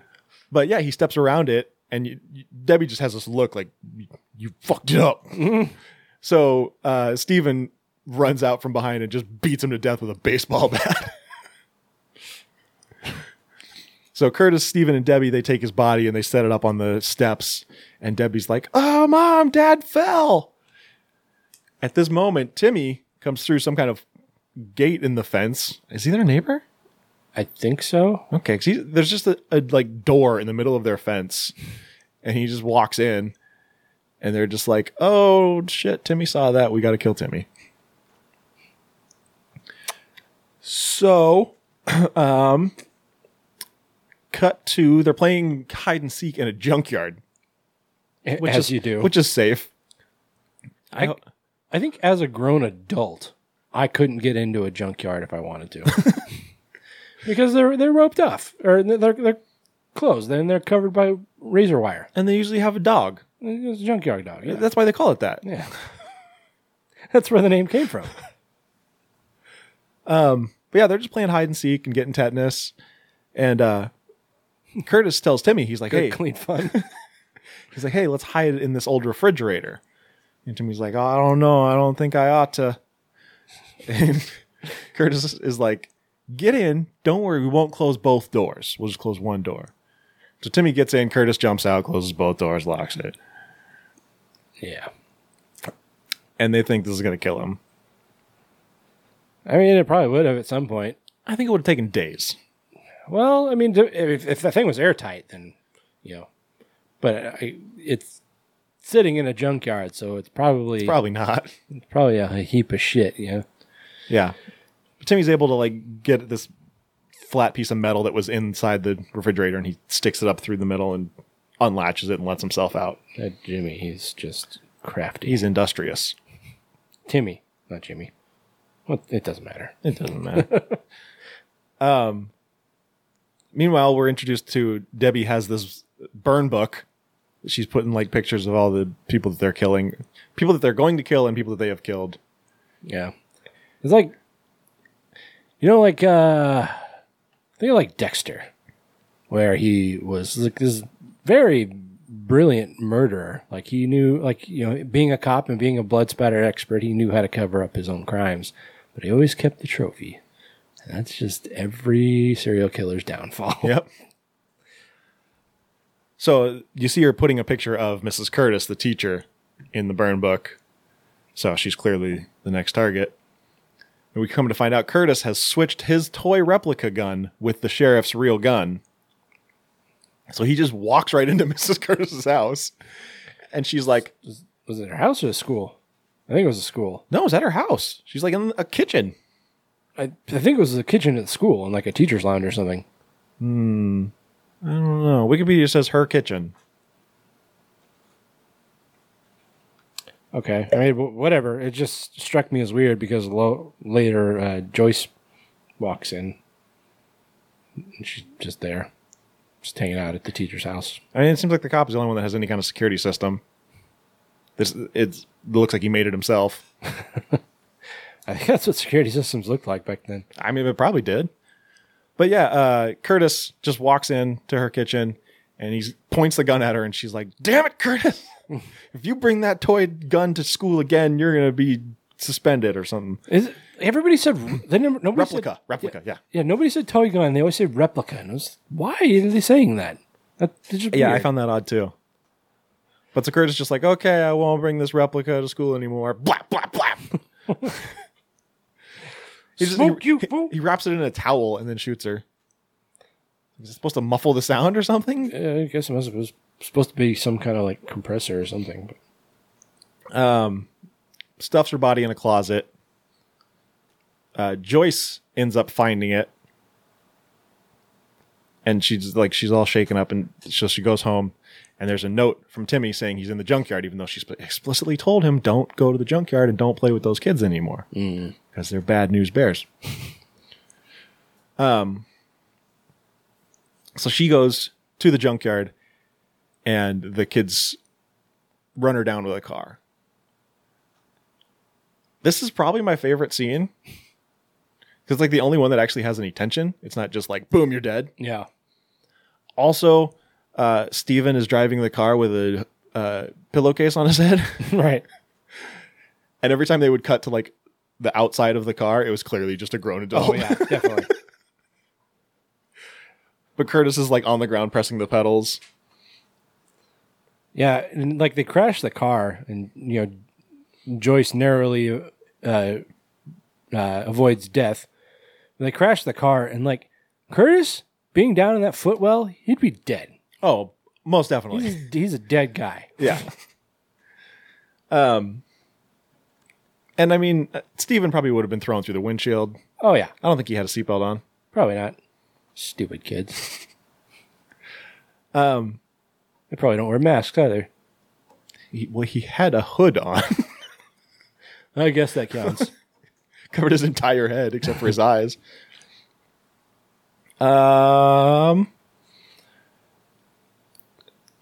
But yeah, he steps around it, and you, you- Debbie just has this look like you, you fucked it up. So uh, Steven runs out from behind and just beats him to death with a baseball *laughs* bat. so Curtis, Steven, and Debbie they take his body and they set it up on the steps, and Debbie's like, "Oh, mom, Dad fell." At this moment, Timmy comes through some kind of gate in the fence. Is he their neighbor? I think so. Okay, 'cause he, there's just a, a like door in the middle of their fence, and he just walks in, and they're just like, "Oh shit, Timmy saw that. We got to kill Timmy." So, *clears throat* um, cut to they're playing hide and seek in a junkyard, which As is, you do. which is safe. I, I think as a grown adult, I couldn't get into a junkyard if I wanted to, *laughs* because they're they're roped off or they're they're closed and they're covered by razor wire. And they usually have a dog. It's a junkyard dog. Yeah. That's why they call it that. Yeah. *laughs* That's where the name came from. *laughs* Um, but yeah, they're just playing hide and seek and getting tetanus. And uh, Curtis tells Timmy, he's like, Good, "Hey, clean fun. he's like, hey, let's hide in this old refrigerator." And Timmy's like, oh, "I don't know. I don't think I ought to." *laughs* And Curtis is like, "Get in. Don't worry. We won't close both doors. We'll just close one door." So Timmy gets in. Curtis jumps out, closes both doors, locks it, Yeah. and they think this is going to kill him. I mean, it probably would have at some point. I think it would have taken days. Well, I mean, if, if the thing was airtight, then you know, but I, it's sitting in a junkyard, so it's probably It's probably not. it's *laughs* probably a, heap of shit. You know, Yeah. But Timmy's able to like get this flat piece of metal that was inside the refrigerator and he sticks it up through the middle and unlatches it and lets himself out. that Jimmy, he's just crafty. He's industrious. Timmy, not Jimmy. Well, it doesn't matter. *laughs* It doesn't matter. um meanwhile, we're introduced to Debbie has this burn book. She's putting like pictures of all the people that they're killing, people that they're going to kill and people that they have killed. Yeah, it's like you know, like uh, I think of like Dexter, where he was like this very brilliant murderer. Like he knew, like you know, being a cop and being a blood spatter expert, he knew how to cover up his own crimes, but he always kept the trophy. And that's just every serial killer's downfall. Yep. *laughs* So you see her putting a picture of Mrs. Curtis, the teacher, in the burn book. So she's clearly the next target. And we come to find out Curtis has switched his toy replica gun with the sheriff's real gun. So he just walks right into *laughs* Mrs. Curtis's house. And she's like, Was it her house or the school? I think it was the school. No, it was at her house. She's like in a kitchen. I, I think it was the kitchen at the school and like a teacher's lounge or something. Hmm. I don't know. Wikipedia says her kitchen. Okay, I mean, whatever. It just struck me as weird because lo- later uh, Joyce walks in. And she's just there, just hanging out at the teacher's house. I mean, it seems like the cop is the only one that has any kind of security system. This it looks like he made it himself. *laughs* I think that's what security systems looked like back then. I mean, it probably did. But yeah, uh, Curtis just walks in to her kitchen and he points the gun at her, and she's like, "Damn it, Curtis! *laughs* if you bring that toy gun to school again, you're gonna be suspended or something." Is it, everybody said they never nobody Replica, said, replica, yeah. yeah. Nobody said toy gun. They always said replica. And was why are they saying that? that Yeah, I found that odd too. But so Curtis just like, okay, I won't bring this replica to school anymore. Blap, blap, blap. *laughs* he, just, Smoke he, you, fool. he wraps it in a towel and then shoots her. Is it supposed to muffle the sound or something? Yeah, I guess it was, it was supposed to be some kind of like compressor or something. But Um, stuffs her body in a closet. Uh, Joyce ends up finding it, and she's like, she's all shaken up, and so she goes home. And there's a note from Timmy saying he's in the junkyard, even though she sp- explicitly told him, "Don't go to the junkyard and don't play with those kids anymore because they're bad news bears." *laughs* um. So she goes to the junkyard, and the kids run her down with a car. This is probably my favorite scene because like the only one that actually has any tension. It's not just like boom, you're dead. yeah, Also, uh, Steven is driving the car with a uh, pillowcase on his head, *laughs* right. and every time they would cut to like the outside of the car, it was clearly just a grown adult. Oh yeah, *laughs* definitely. but Curtis is like on the ground pressing the pedals. Yeah, and like they crash the car, and you know, Joyce narrowly uh, uh, avoids death. They crash the car, and like Curtis being down in that footwell, he'd be dead. Oh, most definitely. He's, he's a dead guy. Yeah. *laughs* um, and I mean, uh, Steven probably would have been thrown through the windshield. Oh yeah, I don't think he had a seatbelt on. probably not. Stupid kids. *laughs* Um, They probably don't wear masks either. he, well, he had a hood on, *laughs* I guess that counts. *laughs* covered his entire head except for his eyes. Um,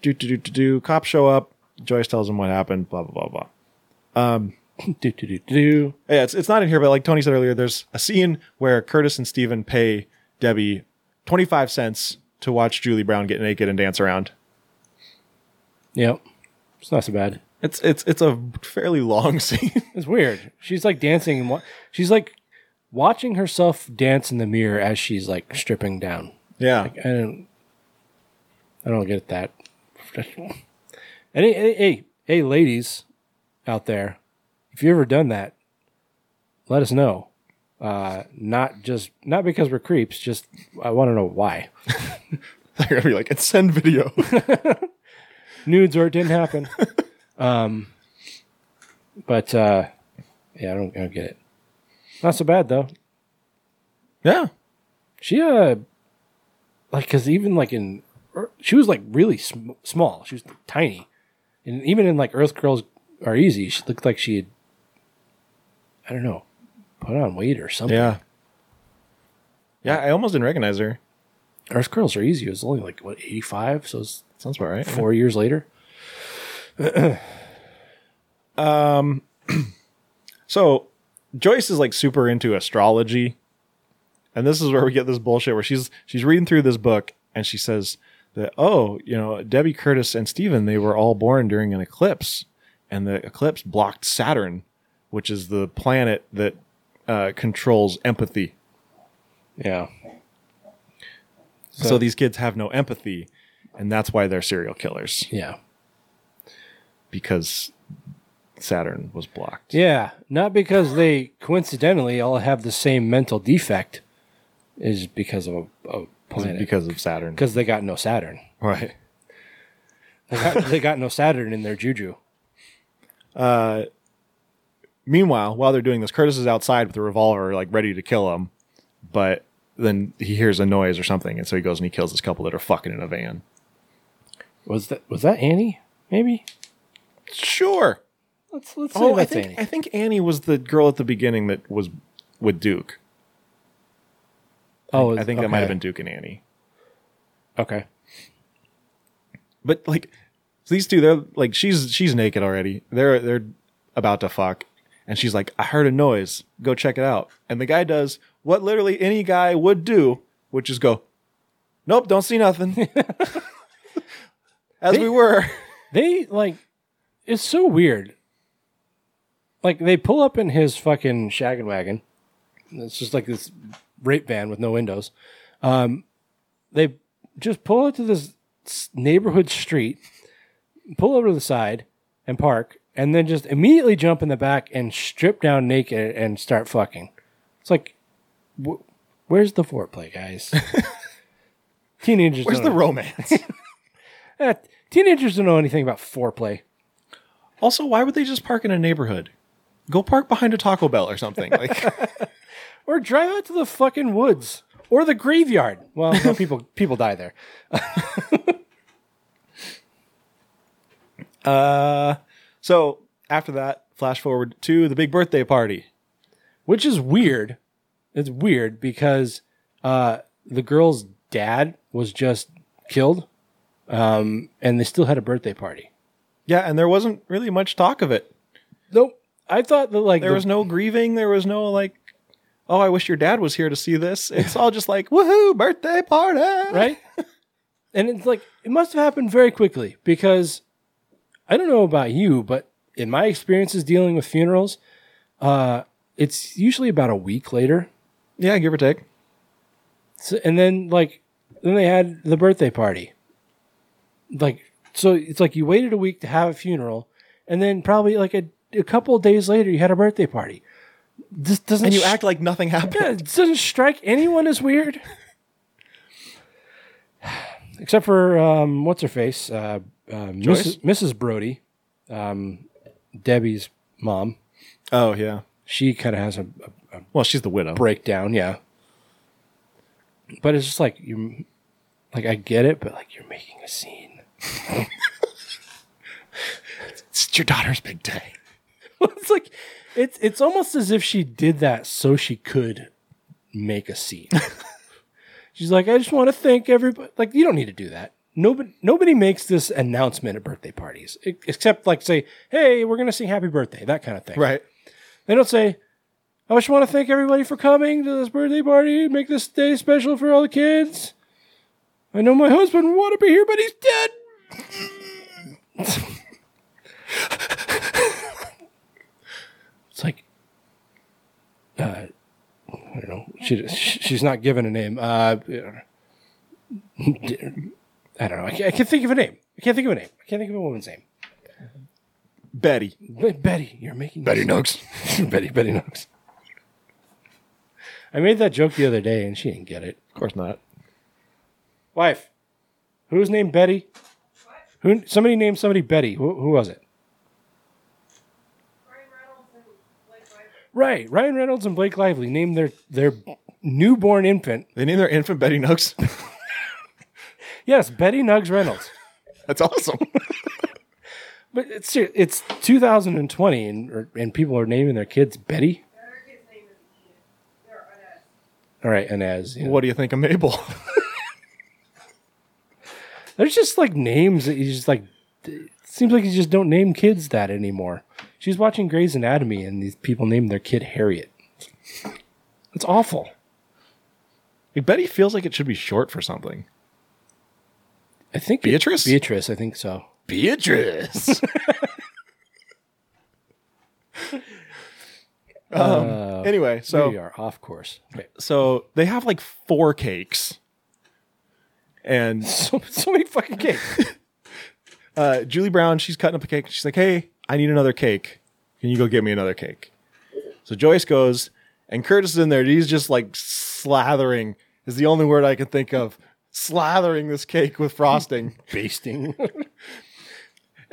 do do do do do. Cops show up. Joyce tells him what happened. Blah blah blah blah. Um, do do do do. yeah, it's it's not in here, but like Tony said earlier, there's a scene where Curtis and Steven pay Debbie twenty five cents to watch Julie Brown get naked and dance around. Yep, it's not so bad. It's it's it's a fairly long *laughs* scene. It's weird. She's like dancing and wa- she's like watching herself dance in the mirror as she's like stripping down. Yeah. Like, I don't, I don't get that. And hey, hey, hey, hey, ladies out there, if you've ever done that, let us know. Uh, not just not because we're creeps, just I want to know why. *laughs* They're gonna be like, "It's send video." *laughs* Nudes or it didn't happen. um, but uh, yeah, I don't, I don't get it. Not so bad though. Yeah, she uh, like because even like in er, she was like really sm- small. She was tiny, and even in like Earth Girls Are Easy, she looked like she had I don't know put on weight or something. Yeah. Yeah, I almost didn't recognize her. Earth Girls Are Easy It was only like what eighty five, so it's sounds about right. Four years later. *clears throat* Um, *clears throat* so Joyce is like super into astrology, and this is where we get this bullshit where she's she's reading through this book and she says that oh you know Debbie Curtis and Stephen they were all born during an eclipse, and the eclipse blocked Saturn, which is the planet that uh, controls empathy. Yeah. So, So- these kids have no empathy, and that's why they're serial killers. Yeah. Because Saturn was blocked. Yeah, not because they coincidentally all have the same mental defect, is because of a, a planet. because of Saturn. Because they got no Saturn. Right. They got, they got no Saturn in their juju. Uh, meanwhile, while they're doing this, Curtis is outside with a revolver, like ready to kill him. But then he hears a noise or something, and so he goes and he kills this couple that are fucking in a van. Was that was that Annie? Maybe. Sure. Let's let's Oh, I think Annie. I think Annie was the girl at the beginning that was with Duke. Oh, I think that might have been Duke and Annie. Okay. But like these two, they're like she's she's naked already. They're they're about to fuck, and she's like, "I heard a noise. Go check it out." And the guy does what literally any guy would do, which is go, "Nope, don't see nothing." *laughs* As They- we were, They like it's so weird. Like they pull up in his fucking shaggin' wagon. It's just like this rape van with no windows. Um, they just pull up to this neighborhood street, pull over to the side, and park, and then just immediately jump in the back and strip down naked and start fucking. It's like, wh- where's the foreplay, guys? *laughs* Teenagers. where's the know. romance? *laughs* Eh, teenagers don't know anything about foreplay. also, why would they just park in a neighborhood? Go park behind a Taco Bell or something. Like, *laughs* Or drive out to the fucking woods or the graveyard. Well, no, people people die there. uh, so after that, flash forward to the big birthday party. Which is weird. It's weird because uh, the girl's dad was just killed, um, and they still had a birthday party. Yeah, and there wasn't really much talk of it. Nope. I thought that like There the- was no grieving. There was no like, oh, I wish your dad was here to see this. It's all just like, woohoo, birthday party, right? *laughs* and it's like it must have happened very quickly because I don't know about you, but in my experiences dealing with funerals, uh, it's usually about a week later. Yeah, give or take. So, and then like then they had the birthday party. Like so, it's like you waited a week to have a funeral, and then probably like a, a couple of days later you had a birthday party. This doesn't And you sh- act like nothing happened. yeah, it doesn't strike anyone as weird. *sighs* Except for um, what's her face, uh, Joyce? Mrs. Mrs. Brody, um, Debbie's mom. Oh yeah. She kind of has a, a, a Well, she's the widow. breakdown, yeah. But it's just like you, like I get it, but like you're making a scene. *laughs* It's your daughter's big day. *laughs* it's like it's it's almost as if she did that so she could make a scene. *laughs* She's like, I just want to thank everybody. Like, you don't need to do that. Nobody nobody makes this announcement at birthday parties except like say, "Hey, we're gonna sing Happy Birthday," that kind of thing. Right. They don't say, "I just want to thank everybody for coming to this birthday party. Make this day special for all the kids." I know my husband would want to be here, but he's dead. *laughs* it's like, uh, I don't know. She she's not given a name. Uh, I don't know. I can't, I can't think of a name. I can't think of a name. I can't think of a woman's name. Betty. Be- Betty, you're making Betty Nugs. *laughs* Betty Betty Nugs. I made that joke the other day and she didn't get it. Of course not. Wife, who's named Betty? Who? Somebody named somebody Betty. Who, who was it? Right, Ryan Reynolds and Blake Lively named their their newborn infant. They named their infant Betty Nugs. *laughs* Yes, Betty Nugs Reynolds. *laughs* That's awesome. *laughs* But it's it's 2020 and or, and people are naming their kids Betty. All right, Inez. yeah. What do you think of Mabel? *laughs* There's just like names that you just like. It seems like you just don't name kids that anymore. She's watching Grey's Anatomy and these people name their kid Harriet. It's awful. Like, Betty feels like it should be short for something. I think Beatrice? Beatrice, I think so. Beatrice. *laughs* um, Uh, anyway, so we are off course. Okay. so they have like four cakes, and *laughs* So, so many fucking cakes. *laughs* uh, Julie Brown, she's cutting up a cake. She's like, "Hey, I need another cake. Can you go get me another cake?" So Joyce goes, and Curtis is in there. He's just like slathering. Is the only word I can think of. Slathering this cake with frosting. *laughs* Basting. *laughs*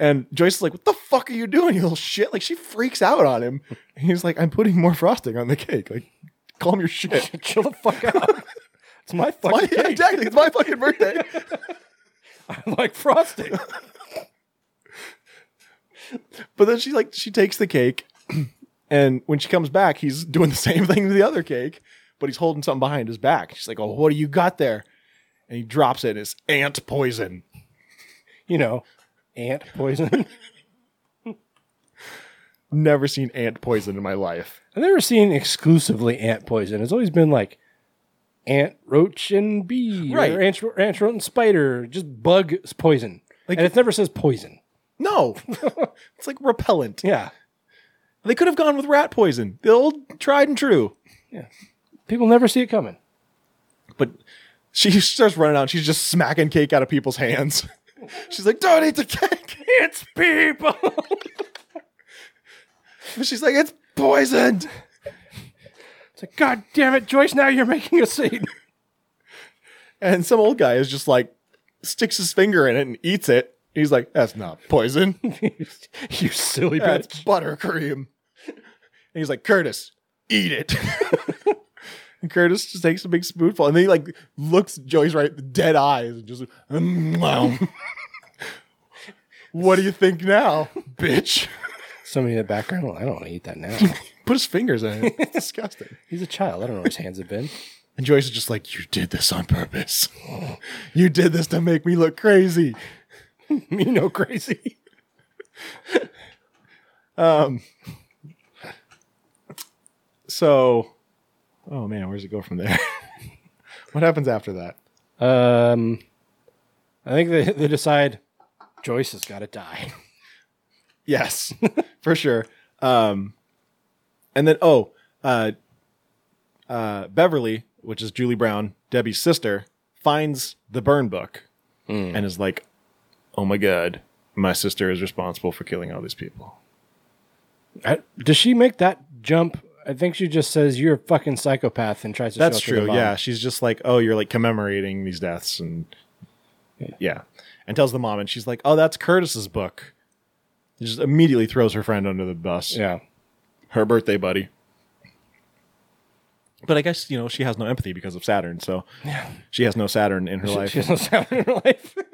And Joyce is like, "What the fuck are you doing, you little shit?" Like she freaks out on him. And he's like, "I'm putting more frosting on the cake. Like, calm your shit. *laughs* Chill the fuck out. It's my fucking My, cake. exactly, it's my fucking birthday." I like frosting. But then she like she takes the cake, *clears throat* and when she comes back, he's doing the same thing to the other cake, but he's holding something behind his back. She's like, "Oh, what do you got there?" And he drops it. It's ant poison. You know, ant poison. *laughs* Never seen ant poison in my life. I've never seen exclusively ant poison. It's always been like ant, roach, and bee, Right. Or ant, ant, roach, and spider, just bug poison. Like- and it never says poison. No, *laughs* it's like repellent. Yeah, They could have gone with rat poison, the old tried and true. Yeah, people never see it coming. But she *laughs* starts running out. She's just smacking cake out of people's hands. *laughs* She's like, "Don't eat the cake." *laughs* It's people. She's like, "It's poisoned." It's like, God damn it, Joyce! Now you're making a scene. And some old guy is just like sticks his finger in it and eats it. He's like, "That's not poison. you silly That's bitch. buttercream." And he's like, "Curtis, eat it." And Curtis just takes a big spoonful and then he like looks Joyce right dead eyes and just, "Mm, *laughs* "What do you think now, bitch?" Somebody in the background. "Well, I don't want to eat that now. *laughs* Put his fingers in it. It's *laughs* disgusting. He's a child. I don't know where his hands have been. And Joyce is just like, You did this on purpose. You did this to make me look crazy. Me no crazy. Um so oh man, where's it go from there? *laughs* what happens after that? Um, I think they they decide Joyce has got to die. *laughs* Yes, for sure. Um and then oh, uh uh Beverly, which is Julie Brown, Debbie's sister, finds the burn book and is like, Oh my god, my sister is responsible for killing all these people. I, does she make that jump? I think she just says you're a fucking psychopath and tries to. That's show it to the true. Yeah, she's just like, oh, you're like commemorating these deaths, and yeah. and tells the mom, and she's like, oh, that's Curtis's book. Just immediately throws her friend under the bus. Yeah. her birthday buddy. But I guess you know she has no empathy because of Saturn, so yeah. she has no Saturn in her She- life. she has no Saturn in her life. *laughs*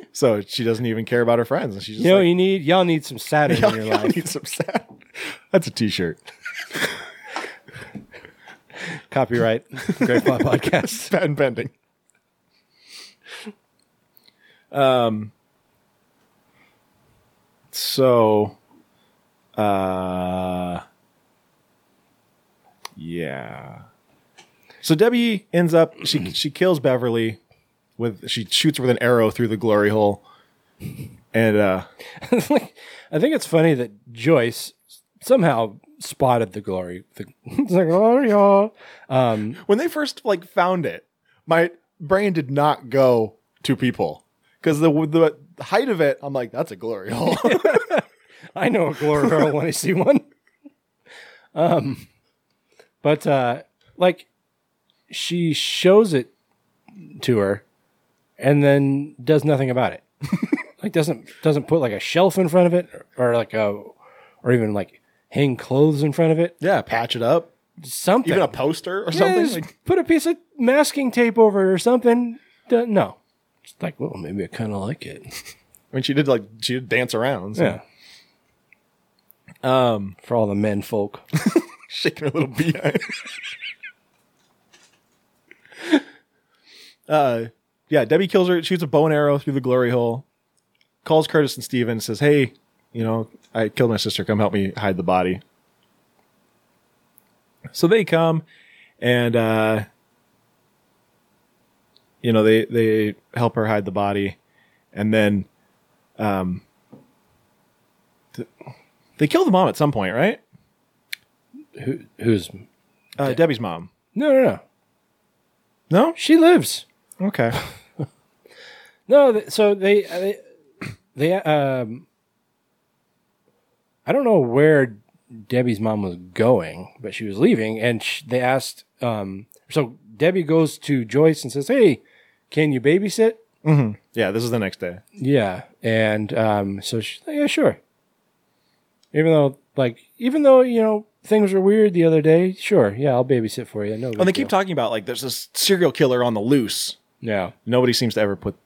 *laughs* so she doesn't even care about her friends, and she's just you know, like, you need y'all need some Saturn Y'all- in your y'all life. need some Saturn. That's a T-shirt. Copyright Grave Plot Podcast. *laughs* Patent pending. Um. So, uh, yeah. So Debbie ends up she she kills Beverly with she shoots her with an arrow through the glory hole, and uh, *laughs* I think it's funny that Joyce somehow spotted the glory. The, *laughs* the glory. Um, when they first like found it, my brain did not go to people because the the height of it, I'm like, that's a glory hole. *laughs* *laughs* I know a glory hole when I see one. Um, but uh, like she shows it to her, and then does nothing about it. like doesn't doesn't put like a shelf in front of it, or, or like a, or even like hang clothes in front of it. yeah, patch it up. Something. Even a poster or Yeah, something. Like, put a piece of masking tape over it or something. D- no. It's like, well, maybe I kind of like it. I mean, she did like she did dance around. so- Yeah. Um, *laughs* For all the men folk. shaking her little behind. *laughs* uh, yeah, Debbie kills her, shoots a bow and arrow through the glory hole, calls Curtis and Steven, says, Hey, you know, I killed my sister. Come help me hide the body. So they come and, uh, you know, they, they help her hide the body. And then, um, th- they kill the mom at some point, right? Who, who's Uh, Debbie's mom. No, no, no. No, she lives. Okay. *laughs* No, th- so they they, they um I don't know where Debbie's mom was going, but she was leaving, and sh- they asked. Um, so Debbie goes to Joyce and says, "Hey, can you babysit?" hmm Yeah, this is the next day. Yeah, and um, so she's like, "Yeah, sure." Even though, like, even though you know things were weird the other day, sure, yeah, I'll babysit for you. No, And they keep talking about like there's this serial killer on the loose. Yeah. Nobody seems to ever put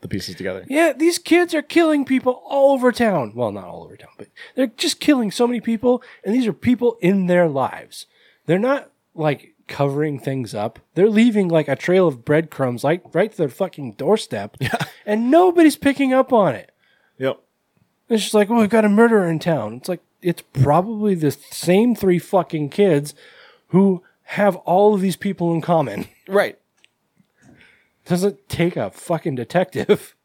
the pieces together. Yeah, these kids are killing people all over town. Well, not all over town, but they're just killing so many people, and these are people in their lives. They're not like covering things up. They're leaving like a trail of breadcrumbs like right to their fucking doorstep. *laughs* Yeah. And nobody's picking up on it. Yep. It's just like, oh, we've got a murderer in town. It's like it's probably the same three fucking kids who have all of these people in common. Right. Doesn't take a fucking detective. *laughs*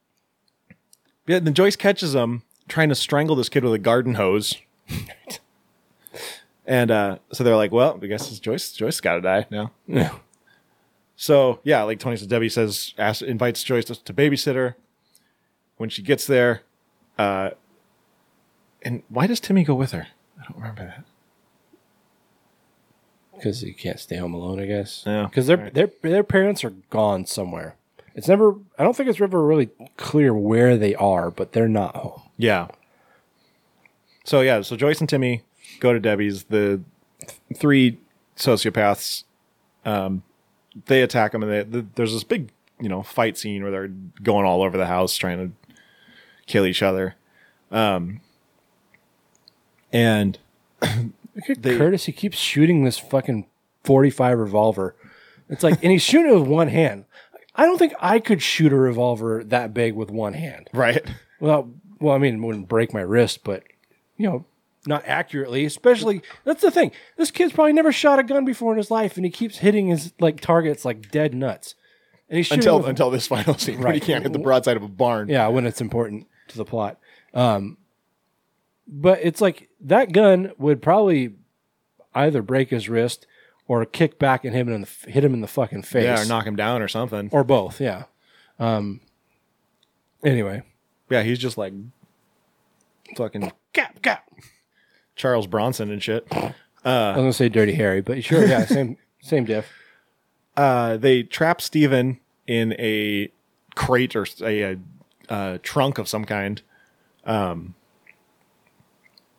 Yeah, then Joyce catches him trying to strangle this kid with a garden hose. and uh, so they're like, well, I guess it's Joyce. Joyce got to die now. Yeah. So yeah, like Tony says, Debbie says, asks, invites Joyce to, to babysit her. When she gets there, uh, and why does Timmy go with her? I don't remember that. Because you can't stay home alone. I guess. Yeah. Because their their their parents are gone somewhere. It's never. I don't think it's ever really clear where they are, but they're not home. Yeah. So yeah, so Joyce and Timmy go to Debbie's. The three sociopaths, um, they attack them, and they, th there's this big, you know, fight scene where they're going all over the house trying to kill each other. Um, and *clears throat* Look at Curtis. He keeps shooting this fucking forty-five revolver. It's like, and he's shooting it with one hand. I don't think I could shoot a revolver that big with one hand. Right. Well, well, I mean, it wouldn't break my wrist, but you know, not accurately. Especially that's the thing. This kid's probably never shot a gun before in his life, and he keeps hitting his like targets like dead nuts. And he's until with- until this final scene, right? He can't hit the broadside of a barn. Yeah, when it's important to the plot. Um, but it's like that gun would probably either break his wrist or kick back and hit him in the hit him in the fucking face. Yeah, or knock him down or something. or both. Yeah. Um. Anyway, Yeah, he's just like fucking cap cap. Charles Bronson and shit. Uh, I was gonna say Dirty Harry, but sure, yeah, same *laughs* same diff. uh, they trap Steven in a crate or a, a, uh trunk of some kind. Um,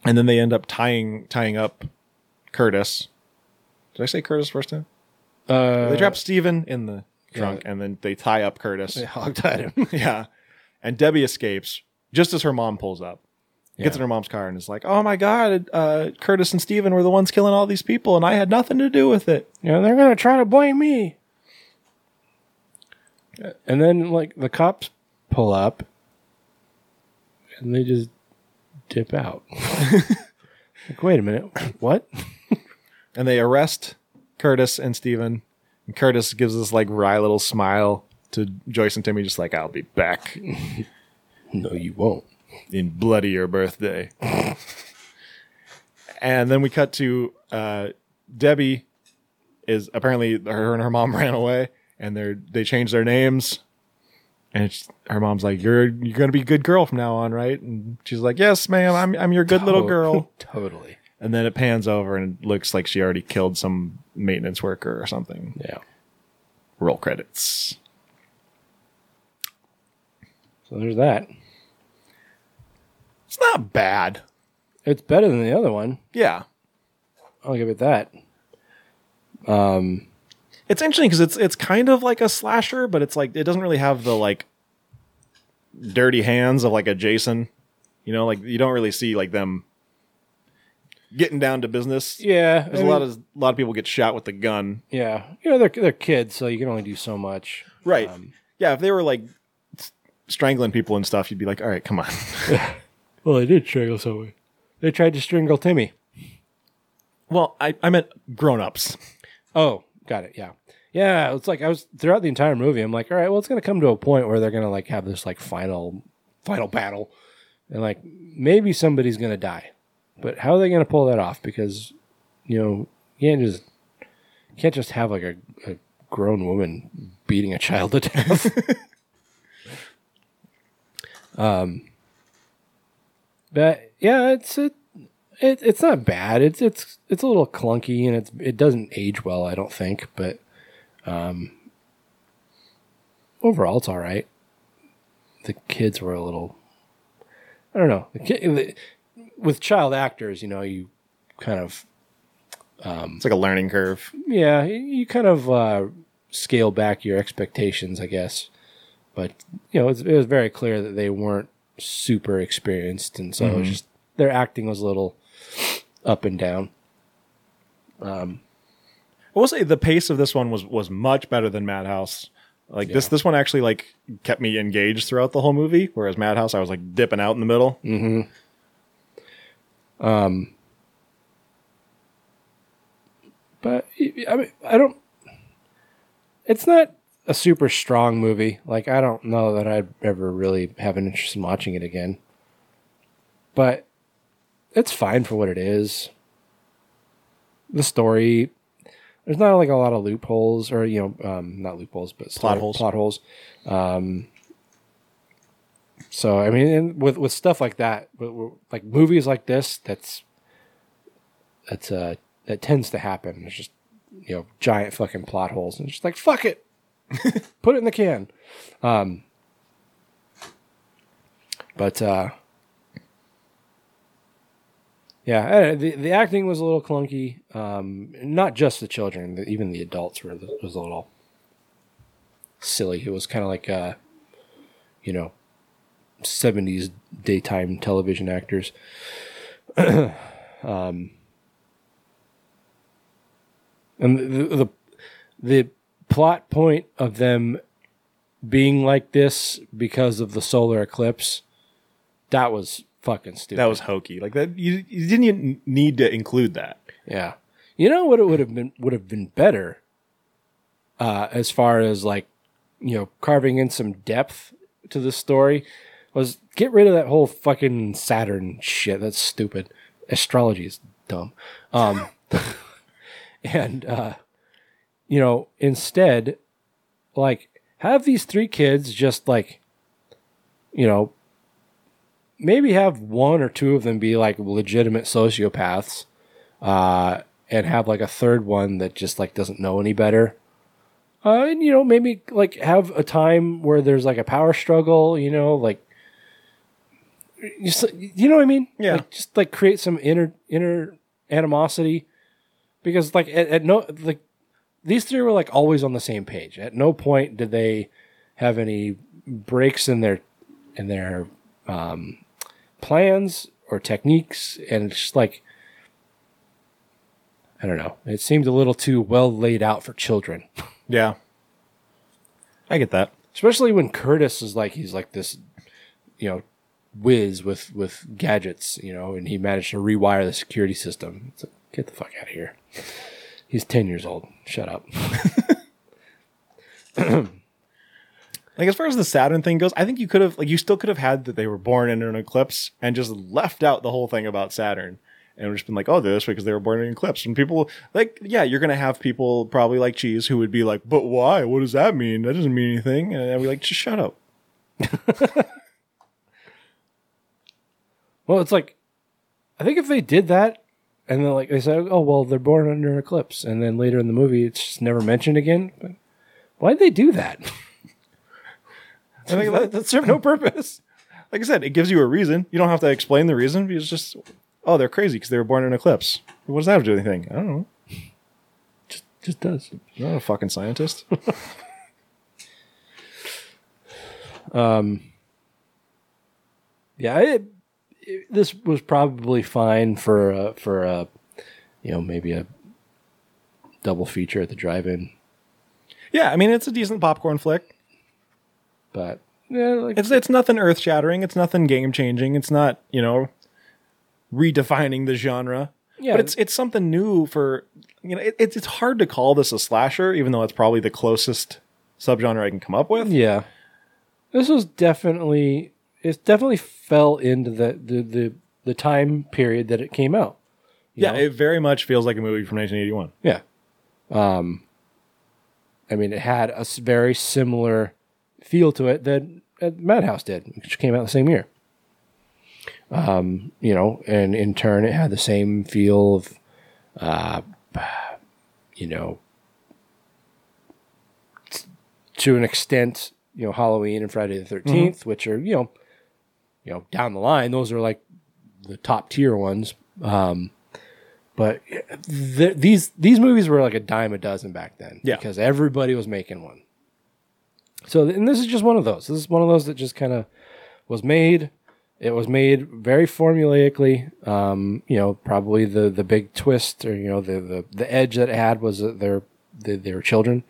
and then they end up tying tying up Curtis. Did I say Curtis first time? Uh, they drop Steven in the yeah. trunk and then they tie up Curtis. They hogtied him. *laughs* yeah. And Debbie escapes just as her mom pulls up. Gets in her mom's car and is like, "Oh my god, uh, Curtis and Steven were the ones killing all these people, and I had nothing to do with it." You know, they're gonna try to blame me. And then like the cops pull up and they just dip out. like, *laughs* wait a minute, what? *laughs* and they arrest Curtis and Steven. And Curtis gives this like wry little smile to Joyce and Timmy, just like, I'll be back *laughs* no, you won't. in bloody your birthday. And then we cut to uh, Debbie is apparently her and her mom ran away, and they are they changed their names. And it's, her mom's like, "You're you're gonna be a good girl from now on, right?" And she's like, "Yes, ma'am. I'm I'm your good little girl." *laughs* totally. And then it pans over and it looks like she already killed some maintenance worker or something. Yeah. Roll credits. So there's that. It's not bad. It's better than the other one. Yeah. I'll give it that. Um, It's interesting because it's it's kind of like a slasher, but it's like it doesn't really have the like dirty hands of like a Jason. You know, like you don't really see like them getting down to business. Yeah, There's I a lot of a lot of people get shot with the gun. yeah, you know they're they're kids, so you can only do so much. Right. Um, yeah, if they were like strangling people and stuff, you'd be like, all right, come on. *laughs* well, they did strangle someone. They tried to strangle Timmy. well, I, I meant grown ups. Oh, got it. Yeah. Yeah. It's like I was throughout the entire movie, I'm like, all right, well, it's going to come to a point where they're going to like have this like final, final battle. And like maybe somebody's going to die. But how are they going to pull that off? Because, you know, you can't just, you can't just have like a, a grown woman beating a child to death. *laughs* um, but yeah, it's it, it it's not bad. It's it's it's a little clunky and it's it doesn't age well. I don't think, but um, overall it's all right. The kids were a little. I don't know. The kid, the, with child actors, you know, you kind of um, It's like a learning curve. yeah, you- kind of uh, scale back your expectations, I guess. But you know, it was, it was very clear that they weren't super experienced, and so it was Mhm. just their acting was a little up and down. Um, I will say the pace of this one was was much better than Madhouse. Like this this one actually like kept me engaged throughout the whole movie, whereas Madhouse I was like dipping out in the middle. Mm-hmm. Um, but I mean, I don't. It's not a super strong movie. Like I don't know that I'd ever really have an interest in watching it again. But it's fine for what it is. The story, there's not like a lot of loopholes, or you know, um, not loopholes, but story- Plot holes. Plot holes. Um, so I mean, and with with stuff like that, like movies like this, that's that's uh that tends to happen. It's just you know giant fucking plot holes, and it's just like fuck it, *laughs* put it in the can. Um, but uh, yeah, the the acting was a little clunky. Um, not just the children, the, even the adults were was a little silly. It was kind of like uh, you know, seventies daytime television actors. *clears throat* um, and the, the the plot point of them being like this because of the solar eclipse that was fucking stupid. That was hokey. Like that you, you didn't even need to include that. Yeah. You know what it would have been would have been better uh as far as like you know carving in some depth to the story was get rid of that whole fucking Saturn shit. That's stupid. Astrology is dumb. Um *laughs* and uh you know, instead like have these three kids just like you know maybe have one or two of them be like legitimate sociopaths uh and have like a third one that just like doesn't know any better. Uh and you know maybe like have a time where there's like a power struggle you know like just you know what i mean? Yeah. like, just like create some inner inner animosity. Because like at, at no like these three were like always on the same page. At no point did they have any breaks in their in their um plans or techniques and it's just like i don't know. It seemed a little too well laid out for children. *laughs* Yeah. I get that. especially when curtis is like he's like this you know whiz with with gadgets you know and he managed to rewire the security system. It's like get the fuck out of here. He's 10 years old. Shut up *laughs* *clears throat* Like as far as the Saturn thing goes, I think you could have like you still could have had that they were born in an eclipse and just left out the whole thing about Saturn and just been like, oh, they're this way because they were born in an eclipse. And people like, yeah, you're gonna have people probably like cheese who would be like, but why? What does that mean? That doesn't mean anything. And I'd be like, just shut up. *laughs* Well, it's like, I think if they did that, and then like they said, oh well, they're born under an eclipse, and then later in the movie it's just never mentioned again. Why'd they do that? *laughs* I think that, that served no purpose. Like I said, it gives you a reason. You don't have to explain the reason. It's just, oh, they're crazy because they were born in an eclipse. What does that have to do with anything? I don't know. Just, just does. I'm not a fucking scientist. *laughs* Um, yeah, it, it- this was probably fine for a, for a, you know, maybe a double feature at the drive-in, yeah, I mean, it's a decent popcorn flick. But yeah, like It's it's nothing earth shattering. It's nothing game changing. It's not you know redefining the genre. Yeah. but it's it's something new for you know. It, it's it's hard to call this a slasher, even though it's probably the closest subgenre I can come up with. yeah, this was definitely it definitely fell into the the the, the time period that it came out. you Yeah, know? it very much feels like a movie from 1981. Yeah. Um, I mean, it had a very similar feel to it that Madhouse did, which came out the same year. Um, you know, and in turn, it had the same feel of, uh, you know, t- to an extent, you know, Halloween and Friday the 13th, which are, you know, you know, down the line, those are like the top tier ones. Um, but th- these these movies were like a dime a dozen back then. Yeah. because everybody was making one. So, and this is just one of those. This is one of those that just kind of was made. It was made very formulaically. Um, you know, probably the the big twist or you know the the, the edge that it had was that they're they, they were children.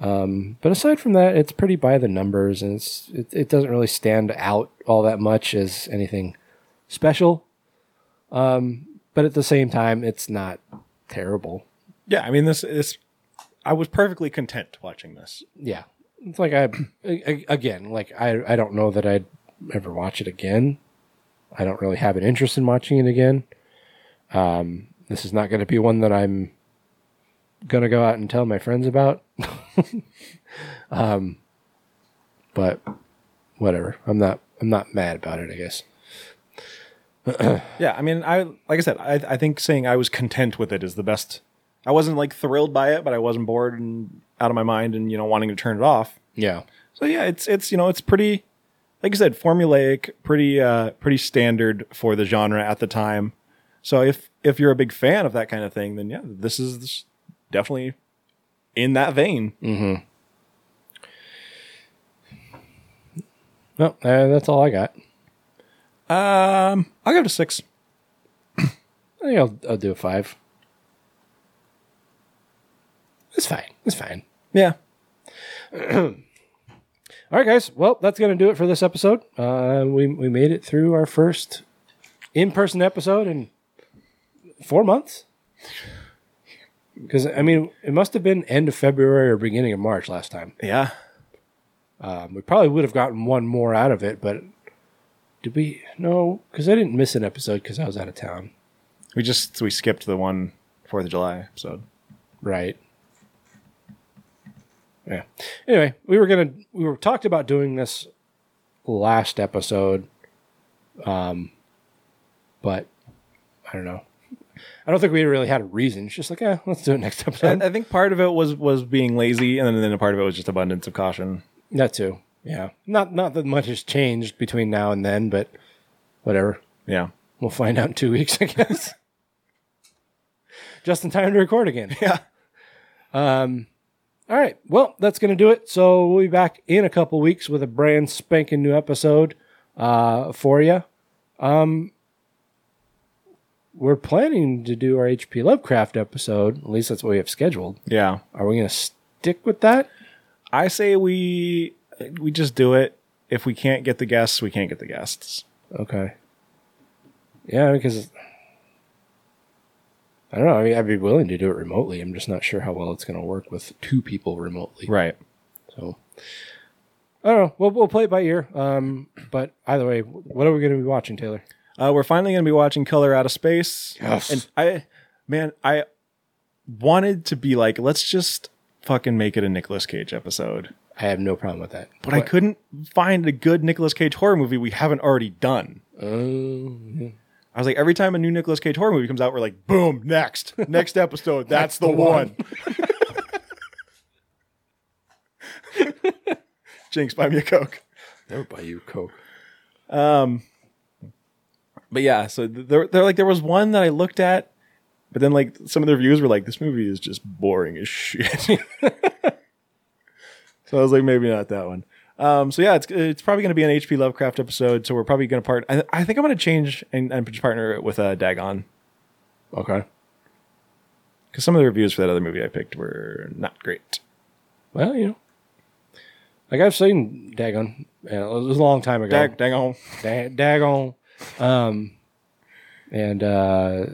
Um, but aside from that, it's pretty by the numbers, and it's it, it doesn't really stand out all that much as anything special. Um, but at the same time, it's not terrible. Yeah, I mean this is. I was perfectly content watching this. Yeah, it's like I again, like I I don't know that I'd ever watch it again. I don't really have an interest in watching it again. Um, this is not going to be one that I'm going to go out and tell my friends about. *laughs* um, but whatever. I'm not I'm not mad about it. I guess. Yeah, I mean, I like I said, I I think saying I was content with it is the best. I wasn't like thrilled by it, but I wasn't bored and out of my mind and you know wanting to turn it off. Yeah. So yeah, it's it's you know it's pretty, like I said, formulaic, pretty uh pretty standard for the genre at the time. So if if you're a big fan of that kind of thing, then yeah, this is this definitely in that vein. Mm-hmm. No, uh, that's all I got. Um, I'll give it a six. I think I'll, I'll do a five. It's fine. It's fine. Yeah. *clears throat* All right, guys. Well, that's going to do it for this episode. Uh, we we made it through our first in person episode in four months. Because I mean, it must have been end of February or beginning of March last time. Yeah. Um, we probably would have gotten one more out of it, but did we? No, because I didn't miss an episode because I was out of town. We just we skipped the one Fourth of July episode. Right. Yeah. Anyway, we were gonna we were talked about doing this last episode, um, but I don't know. I don't think we really had a reason. It's just like, yeah, let's do it next I, episode. I think part of it was was being lazy, and then, then a part of it was just abundance of caution. that too. Yeah. Not not that much has changed between now and then, but whatever. Yeah. We'll find out in two weeks, I guess. *laughs* Just in time to record again. Yeah. Um, all right. Well, that's going to do it. So we'll be back in a couple weeks with a brand spanking new episode uh, for you. Um, we're planning to do our HP Lovecraft episode. At least that's what we have scheduled. Yeah. Are we going to stick with that? I say we we just do it. If we can't get the guests, we can't get the guests. Okay. Yeah, because I don't know. I mean, I'd be willing to do it remotely. I'm just not sure how well it's going to work with two people remotely. Right. So I don't know. We'll we'll play it by ear. Um, but either way, what are we going to be watching, Taylor? Uh, we're finally going to be watching Color Out of Space. Yes. And I, man, I wanted to be like, let's just fucking make it a Nicolas Cage episode. I have no problem with that. But I couldn't find a good Nicolas Cage horror movie we haven't already done. Oh, yeah. I was like, every time a new Nicolas Cage horror movie comes out, we're like, boom, next, next episode. *laughs* That's, the, one. *laughs* Jinx, buy me a Coke. Never buy you a Coke. Um, but yeah, so there, there, like, there was one that I looked at, but then like some of the reviews were like, this movie is just boring as shit. *laughs* so I was like, maybe not that one. Um, so yeah, it's it's probably going to be an HP Lovecraft episode. So we're probably going to part. I, I think I'm going to change and, and partner it with uh, Dagon Okay. because some of the reviews for that other movie I picked were not great. Well, you know, like I've seen Dagon. Yeah, it was a long time ago. Dag, Dagon. Da- Dagon. Um, and uh,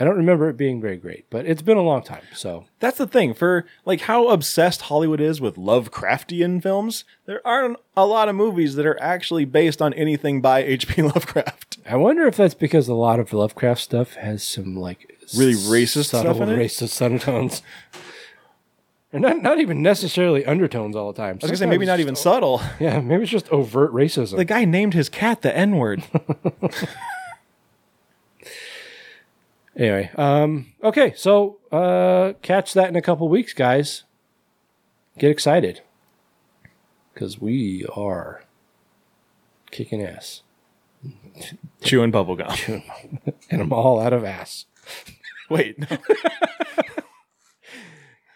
I don't remember it being very great, but it's been a long time. So That's the thing for like how obsessed Hollywood is with Lovecraftian films. There aren't a lot of movies that are actually based on anything by *laughs* H.P. Lovecraft. I wonder if that's because a lot of Lovecraft stuff has some like Really racist subtle stuff in it? racist undertones. *laughs* And not, not even necessarily undertones all the time. I was gonna say maybe not even subtle. *laughs* Yeah, maybe it's just overt racism. The guy named his cat the N word. Anyway, um, okay, so uh, catch that in a couple weeks, guys. Get excited because we are kicking ass, Chewing bubblegum. and I'm all out of ass. *laughs* Wait, no. *laughs*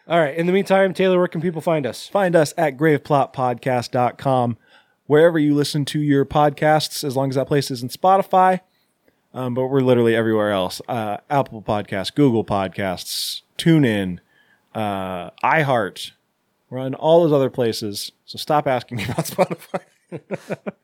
All right. In the meantime, Taylor, where can people find us? Find us at graveplotpodcast.com, wherever you listen to your podcasts, as long as that place isn't Spotify. Um, but we're literally everywhere else uh, Apple Podcasts, Google Podcasts, TuneIn, uh, iHeart. We're on all those other places. So stop asking *laughs* me about Spotify. *laughs*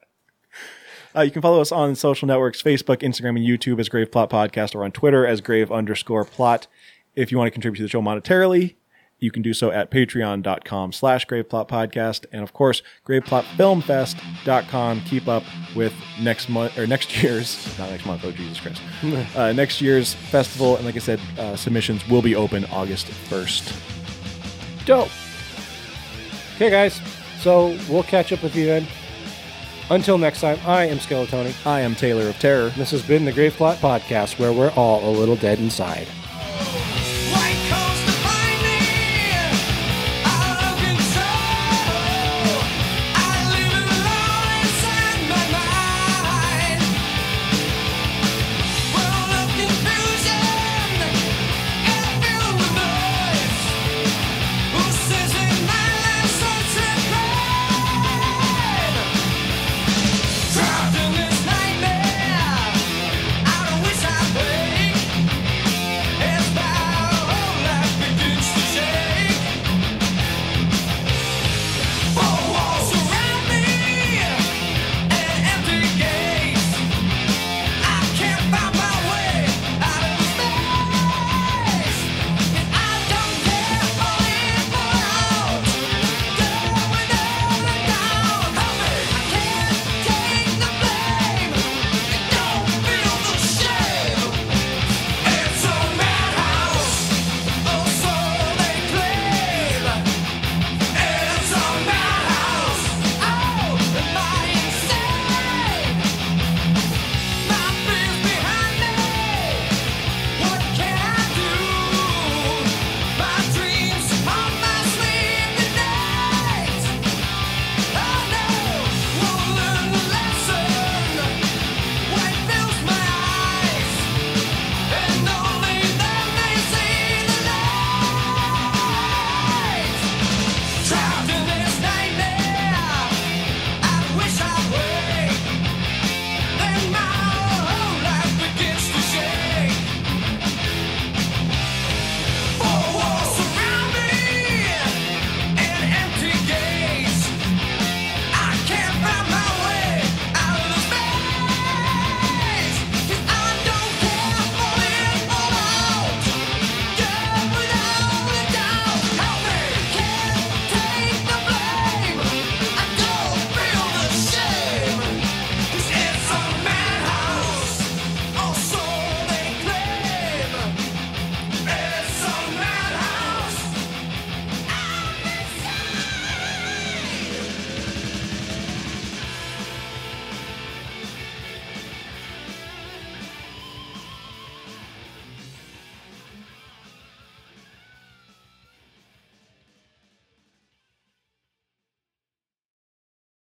Uh, you can follow us on social networks Facebook, Instagram, and YouTube as Grave Plot Podcast or on Twitter as Grave underscore plot. If you want to contribute to the show monetarily, you can do so at patreon.com slash graveplot podcast. And of course, graveplotfilmfest.com. Keep up with next month or next *laughs* year's, not next month, oh Jesus Christ, *laughs* uh, next year's festival. And like I said, uh, submissions will be open August 1st. Dope. Okay, guys. So we'll catch up with you then. Until next time, I am Skeletoni. I am Taylor of Terror. This has been the Grave Plot Podcast, where we're all a little dead inside.